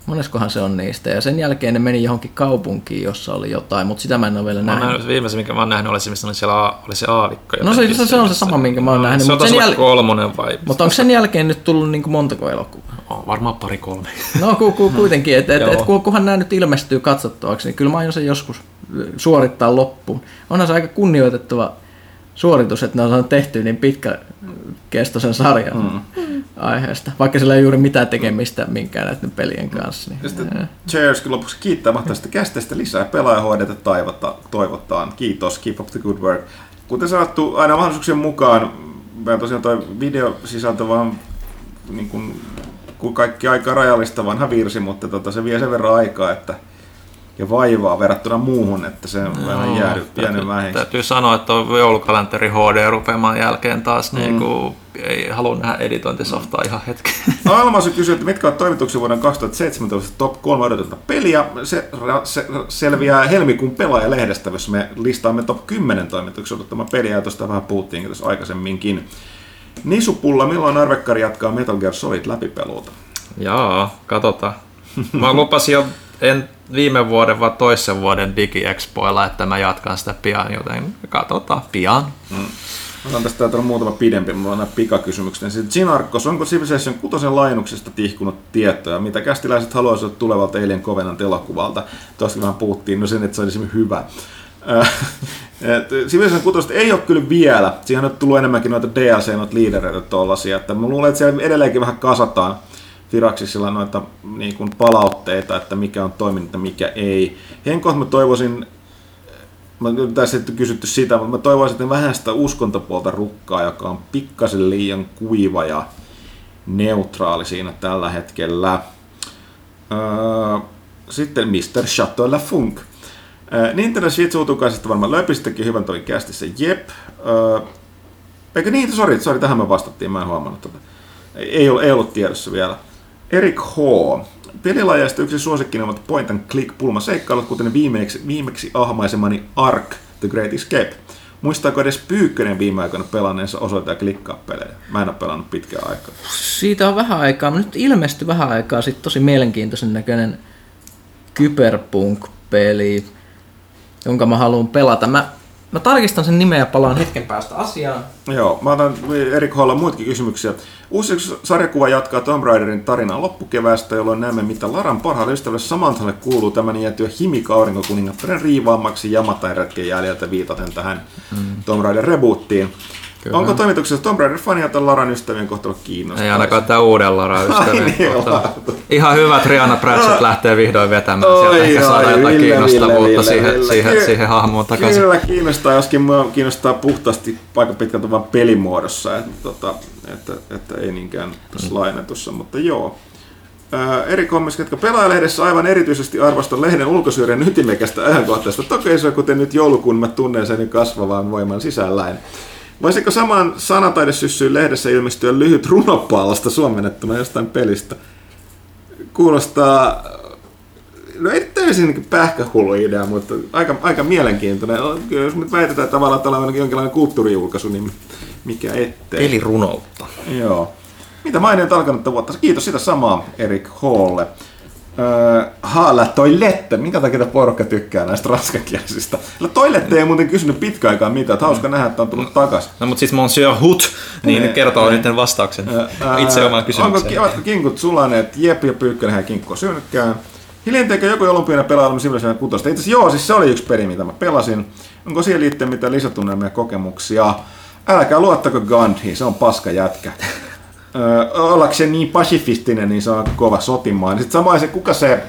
Moneskohan se on niistä. Ja sen jälkeen ne meni johonkin kaupunkiin, jossa oli jotain, mutta sitä mä en ole vielä Mä nähnyt. nähnyt, viimeisen, minkä mä oon nähnyt, oli se, missä oli, siellä, a- oli se aavikko. No se, se, se on se sama, minkä mä oon nähnyt. Se on Mutta sen, taas jäl... kolmonen vai? mutta onko sen jälkeen nyt tullut niin kuin montako elokuvaa? On varmaan pari kolme. No ku, ku, kuitenkin, että et, et, kun- kunhan nämä nyt ilmestyy katsottavaksi, niin kyllä mä aion sen joskus suorittaa loppuun. Onhan se aika kunnioitettava suoritus, että ne on saanut tehtyä niin pitkäkestoisen sarjan mm. aiheesta, vaikka sillä ei juuri mitään tekemistä minkään näiden pelien kanssa. Niin, Ja sitten Cheerskin lopuksi kiittää mahtavasta kästestä lisää pelaajahoidetta taivota, toivotaan. Kiitos, keep up the good work. Kuten sanottu, aina mahdollisuuksien mukaan, meillä tosiaan toi videosisältö vaan niin kuin, kun kaikki aika rajallista vanha virsi, mutta tota, se vie sen verran aikaa, että ja vaivaa verrattuna muuhun, että se on vähän jäänyt täytyy, vähäksi. täytyy sanoa, että on joulukalenteri HD rupeamaan jälkeen taas mm. niin kuin, ei halua nähdä editointisoftaa ihan hetken. Almasu kysyy, että mitkä ovat toimituksen vuoden 2017 top 3 odotetunta peliä. Se, se selviää helmikuun pelaajalehdestä, jossa me listaamme top 10 toimituksen odottama peliä, ja tuosta vähän puhuttiinkin tuossa aikaisemminkin. Nisupulla, milloin Arvekkari jatkaa Metal Gear Solid läpipeluuta? Jaa, katsotaan. Mä lupasin jo en viime vuoden, vaan toisen vuoden DigiExpoilla, että mä jatkan sitä pian, joten katsotaan pian. Otan tästä täältä on muutama pidempi, mulla on nämä pikakysymykset. Sitten Ginarkos, onko Civilization 6 laajennuksesta tihkunut tietoja? Mitä kästiläiset haluaisivat tulevalta Alien Covenant elokuvalta? Tuosta vähän puhuttiin, no sen, että se olisi hyvä. Äh, Civilization 6 ei ole kyllä vielä. Siihen on tullut enemmänkin noita DLC, noita liidereitä tollasia. Että mä luulen, että siellä edelleenkin vähän kasataan Firaxisilla noita niin kuin palautteita, että mikä on toiminut ja mikä ei. Henko, mä toivoisin Mä tässä ei kysytty sitä, mutta mä toivoisin, että vähän sitä uskontopuolta rukkaa, joka on pikkasen liian kuiva ja neutraali siinä tällä hetkellä. Öö, sitten Mr. Chateau La Funk. Öö, Nintendo Switch uutukaisesta varmaan löpisittekin hyvän toi kästissä. Jep. Öö, eikö niin? Sori, sori, tähän me vastattiin, mä en huomannut tätä. Ei, ei ollut tiedossa vielä. Erik H. Pelilajeista yksi suosikkini ovat point and click pulmaseikkailut, kuten viimeksi, viimeksi ahmaisemani Ark, The Great Escape. Muistaako edes Pyykkönen viime aikoina pelanneensa osoita ja klikkaa pelejä? Mä en ole pelannut pitkään aikaa. Siitä on vähän aikaa, mutta nyt ilmestyi vähän aikaa sitten tosi mielenkiintoisen näköinen Kyberpunk-peli, jonka mä haluan pelata. Mä, mä tarkistan sen nimeä ja palaan hetken päästä asiaan. Joo, mä otan Erik Holla muitakin kysymyksiä. Uusi sarjakuva jatkaa Tomb Raiderin tarinaa loppukeväästä, jolloin näemme, mitä Laran parhaalle ystävälle Samanthalle kuuluu tämän jäätyä himika aurinkokuningattaren riivaammaksi Jamatain retken jäljiltä viitaten tähän mm. Tomb Raider rebootiin. Kyllä. Onko toimituksessa Tomb Raider fania tai Laran ystävien kohtalo kiinnostaa? Ei ainakaan tämä uuden Lara ystävien Niin. Ihan hyvä Triana Pratchett lähtee vihdoin vetämään Oi, sieltä. Ehkä oi, saadaan jotain Ville, kiinnostavuutta Ville, siihen, Ville. siihen, Kyllä. siihen hahmoon takaisin. Kyllä kiinnostaa, joskin mua kiinnostaa puhtaasti aika pitkältä vain pelimuodossa, että, tota, että, että ei niinkään tässä lainetussa, mutta joo. Ää, eri kommentti, jotka pelaajalehdessä aivan erityisesti arvostan lehden ulkosyörien ytimekästä ajankohtaista tokeisua, kuten nyt joulukuun mä tunnen sen kasvavan voiman sisälläin. Voisiko samaan sanataidesyssyyn lehdessä ilmestyä lyhyt runopaalasta suomennettuna jostain pelistä? Kuulostaa No ei täysin niin pähkähullu idea, mutta aika, aika mielenkiintoinen. Kyllä, Jos nyt väitetään tavallaan, että tällainen jonkinlainen kulttuurijulkaisu, niin mikä ettei. Pelirunoutta. Joo. Mitä mainit alkanutta vuotta? Kiitos sitä samaa Erik Hall. Öö, Haala toilette. Minkä takia tämä porukka tykkää näistä ranskankielisistä? La toilette ei muuten kysynyt pitkä aikaa mitään. Hauska nähdä, että on tullut takaisin. No mutta siis Monsieur Hut, niin Ei, kertoo ei. nyt vastauksen itse omaan Onko, kysymykseen. ovatko kinkut sulaneet? Jep ja Pyykkönen hän kinkkoa syönytkään. Hiljenteekö joku joulunpyynä pelaa Civilization 6? Itse asiassa joo, siis se oli yksi peli, mitä mä pelasin. Onko siihen liittyen mitään lisätunnelmia ja kokemuksia? Älkää luottako Gandhi, se on paska jätkä. Öö, ollaanko se niin pasifistinen, niin se on kova sotimaan. Sitten samoin se, kuka se,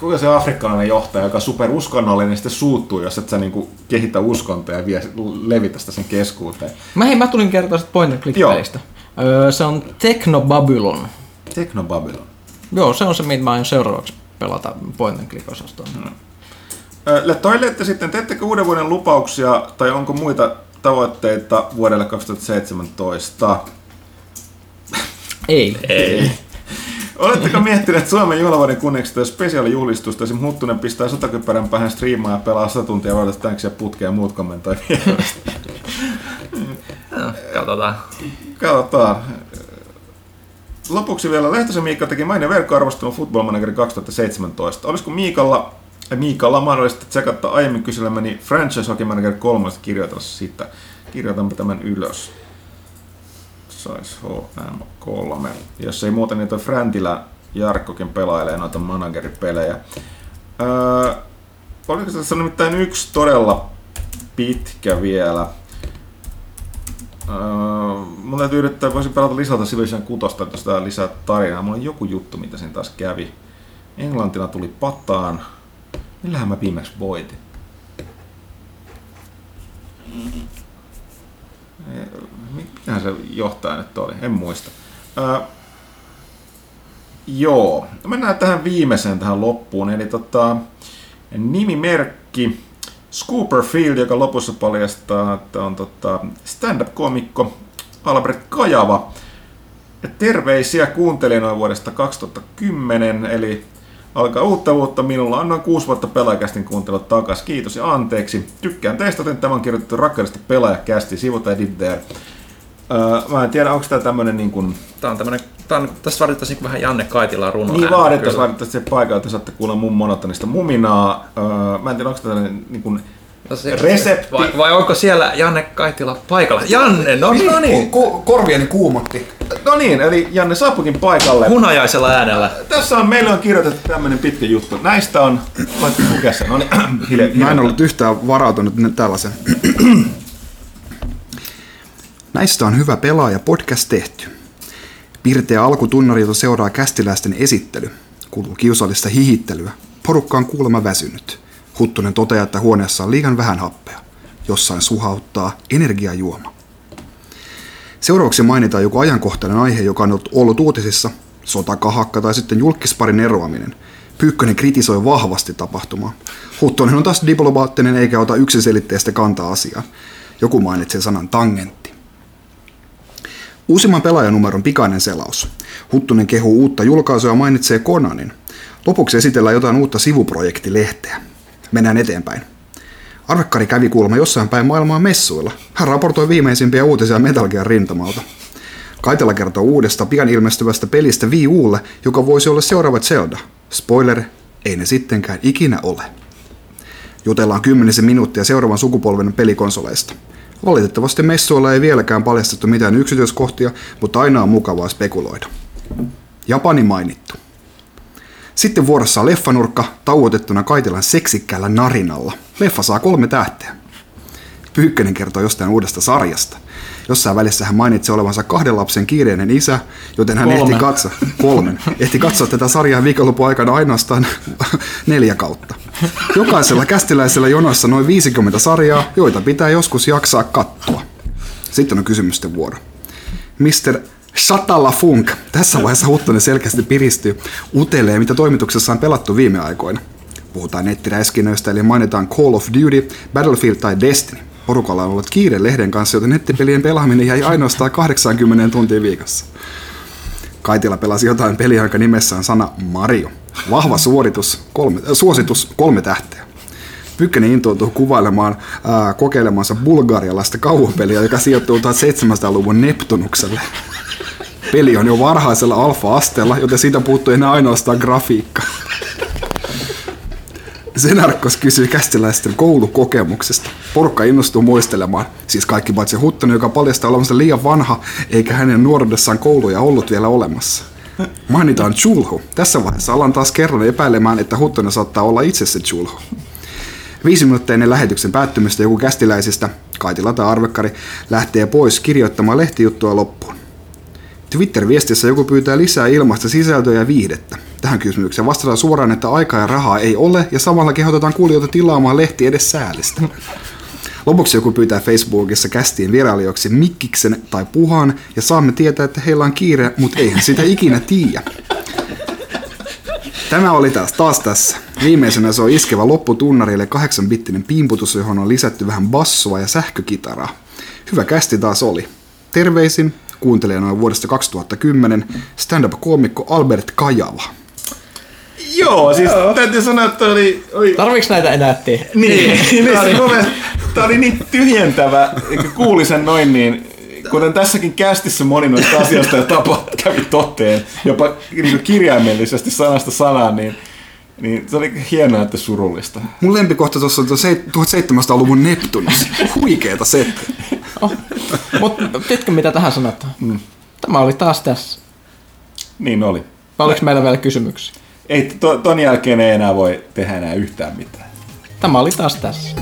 kuka se afrikkalainen johtaja, joka on superuskonnollinen, niin sitten suuttuu, jos et sä niinku kehitä uskontoa ja vie, levitä sitä sen keskuuteen. Mä, hei, mä tulin kertoa sitä point and. Öö, se on Techno Babylon. Techno Babylon. Joo, se on se, mitä mä aion seuraavaksi pelata point and click osastoon. Ö, Toilette sitten, teettekö uuden vuoden lupauksia tai onko muita tavoitteita vuodelle 2017? Ei. Ei. Oletteko miettineet Suomen juhlavuoden kunniaksi tätä spesiaalijuhlistusta? Esimerkiksi Huttunen pistää sotakypärän päähän striimaa ja pelaa 100 tuntia ja odotetaan ja putkea ja muut kommentoi. No, katsotaan. Katsotaan. Lopuksi vielä Lehtosen Miikka teki mainio verkkoarvostelun Football Manager 2017. Olisiko Miikalla, Miikalla mahdollista tsekata aiemmin kyselemäni Franchise Hockey Manager 3 kirjoitella sitä? Kirjoitanpa tämän ylös. Sais HM3. Jos ei muuta, niin toi Fräntilä Jarkkokin pelailee noita manageripelejä. Öö, oliko tässä nimittäin yksi todella pitkä vielä? Uh, mun täytyy yrittää, voisin pelata lisältä Civilization 6, että sitä lisää tarinaa. Mulla on joku juttu, mitä siinä taas kävi. Englantina tuli pataan. Millähän mä viimeksi voitin? Mikähän se johtaja nyt oli? En muista. Uh, joo, mennään tähän viimeiseen tähän loppuun. Eli tota, nimimerkki Scooperfield, joka lopussa paljastaa, että on tota stand-up-komikko Albert Kajava. Ja terveisiä kuuntelijoina vuodesta 2010, eli alkaa uutta vuotta. Minulla on noin kuusi vuotta pelaajakästin kuuntelua takas. Kiitos ja anteeksi. Tykkään teistä, joten tämän on kirjoitettu rakkaudesta pelaajakästi. Sivut edit there. Öö, mä en tiedä, onko tämä tämmönen niin kuin... Tää on tämmönen, tää on, tässä vaadittaisiin niin vähän Janne Kaitilan runo. Niin kyllä. vaadittaisiin se paikalla, että saatte kuulla mun monotonista muminaa. Öö, mä en tiedä, onko tämä niin kuin No se- resepti. Vai, vai onko siellä Janne Kaitila paikalla? Janne, no niin. No niin, Ko- korvieni kuumotti. no niin, eli Janne saapukin paikalle. Hunajaisella äänellä. Tässä on, meillä on kirjoitettu tämmöinen pitkä juttu. Näistä on, lukea sen, no niin, Mä en ollut yhtään varautunut tällaisen. Näistä on hyvä pelaaja podcast tehty. Pirteä alkutunnari, jota seuraa kästiläisten esittely. Kuuluu kiusallista hihittelyä. Porukka on kuulemma väsynyt. Huttunen toteaa, että huoneessa on liian vähän happea. Jossain suhauttaa energiajuoma. Seuraavaksi mainitaan joku ajankohtainen aihe, joka on ollut- uutisissa, sotakahakka tai sitten julkisparin eroaminen. Pyykkönen kritisoi vahvasti tapahtumaa. Huttonen on taas diplomaattinen eikä ota yksiselitteistä kantaa asiaan. Joku mainitsee sanan tangentti. Uusimman pelaajanumeron pikainen selaus. Huttunen kehuu uutta julkaisua ja mainitsee Konanin. Lopuksi esitellään jotain uutta sivuprojektilehteä. Mennään eteenpäin. Arvekkari kävi kuulemma jossain päin maailmaa messuilla. Hän raportoi viimeisimpiä uutisia Metal Gear rintamalta. Kaitela kertoo uudesta pian ilmestyvästä pelistä Wii Ulle, joka voisi olla seuraava Zelda. Spoiler, ei ne sittenkään ikinä ole. Jutellaan kymmenisen minuuttia seuraavan sukupolven pelikonsoleista. Valitettavasti messuilla ei vieläkään paljastettu mitään yksityiskohtia, mutta aina on mukavaa spekuloida. Japani mainittu. Sitten vuorossa on leffanurkka tauotettuna Kaitelan seksikkäällä narinalla. Leffa saa kolme tähteä. Pyykkönen kertoo jostain uudesta sarjasta. Jossain välissä hän mainitsi olevansa kahden lapsen kiireinen isä, joten hän Kolme. ehti katsoa, kolmen, ehti katsoa tätä sarjaa viikonlopun aikana ainoastaan neljä kautta. Jokaisella kästiläisellä jonossa noin 50 sarjaa, joita pitää joskus jaksaa katsoa. Sitten on kysymysten vuoro. Mr. Shatala Funk. Tässä vaiheessa Huttonen selkeästi piristyy, utelee, mitä toimituksessa on pelattu viime aikoina. Puhutaan nettiräiskinöistä, eli mainitaan Call of Duty, Battlefield tai Destiny. Porukalla on ollut kiire lehden kanssa, joten nettipelien pelaaminen jäi ainoastaan 80 tuntia viikossa. Kaitila pelasi jotain peliä, jonka nimessä on sana Mario. Vahva suoritus, kolme, äh, suositus, kolme tähteä. Pykkänen intoutuu kuvailemaan ää, kokeilemansa bulgarialaista kauhupeliä, joka sijoittuu 1700-luvun Neptunukselle. Peli on jo varhaisella alfa-asteella, joten siitä puuttuu enää ainoastaan grafiikka. Senarkos kysyy kästiläisten koulukokemuksesta. Porukka innostuu muistelemaan, siis kaikki paitsi Huttonen, joka paljastaa olevansa liian vanha, eikä hänen nuoruudessaan kouluja ollut vielä olemassa. Mainitaan Chulhu. Tässä vaiheessa alan taas kerran epäilemään, että Huttonen saattaa olla itse se Chulhu. Viisi minuuttia ennen lähetyksen päättymistä joku kästiläisistä, Kaitila tai Arvekkari, lähtee pois kirjoittamaan lehtijuttua loppuun. Twitter-viestissä joku pyytää lisää ilmaista sisältöä ja viihdettä. Tähän kysymykseen vastataan suoraan, että aikaa ja rahaa ei ole, ja samalla kehotetaan kuulijoita tilaamaan lehti edes säälistä. Lopuksi joku pyytää Facebookissa kästiin vierailijoiksi Mikkiksen tai Puhan, ja saamme tietää, että heillä on kiire, mutta eihän sitä ikinä tiedä. Tämä oli taas, taas tässä. Viimeisenä se on iskevä lopputunnarille 8-bittinen pimputus, johon on lisätty vähän bassoa ja sähkökitaraa. Hyvä kästi taas oli. Terveisin kuuntelijana vuodesta 2010, stand-up-koomikko Albert Kajala. Joo, siis täytyy sanoa, että oli, oli Tarviiks näitä enää tehdä? Niin, niin, niin siis mun mielestä tää oli niin tyhjentävä, eikä kuuli sen noin niin, kuten tässäkin kästissä moni noista asioista ja tapa kävi toteen, jopa niin kirjaimellisesti sanasta sanaan, niin, niin se oli hienoa, että surullista. Mun lempikohta tuossa on tuo se- 1700-luvun Neptunus. Huikeeta settiä. Oh. Mutta tiedätkö mitä tähän sanotaan? Mm. Tämä oli taas tässä. Niin oli. Vai oliko meillä vielä kysymyksiä? Ei, to, ton jälkeen ei enää voi tehdä enää yhtään mitään. Tämä oli taas tässä.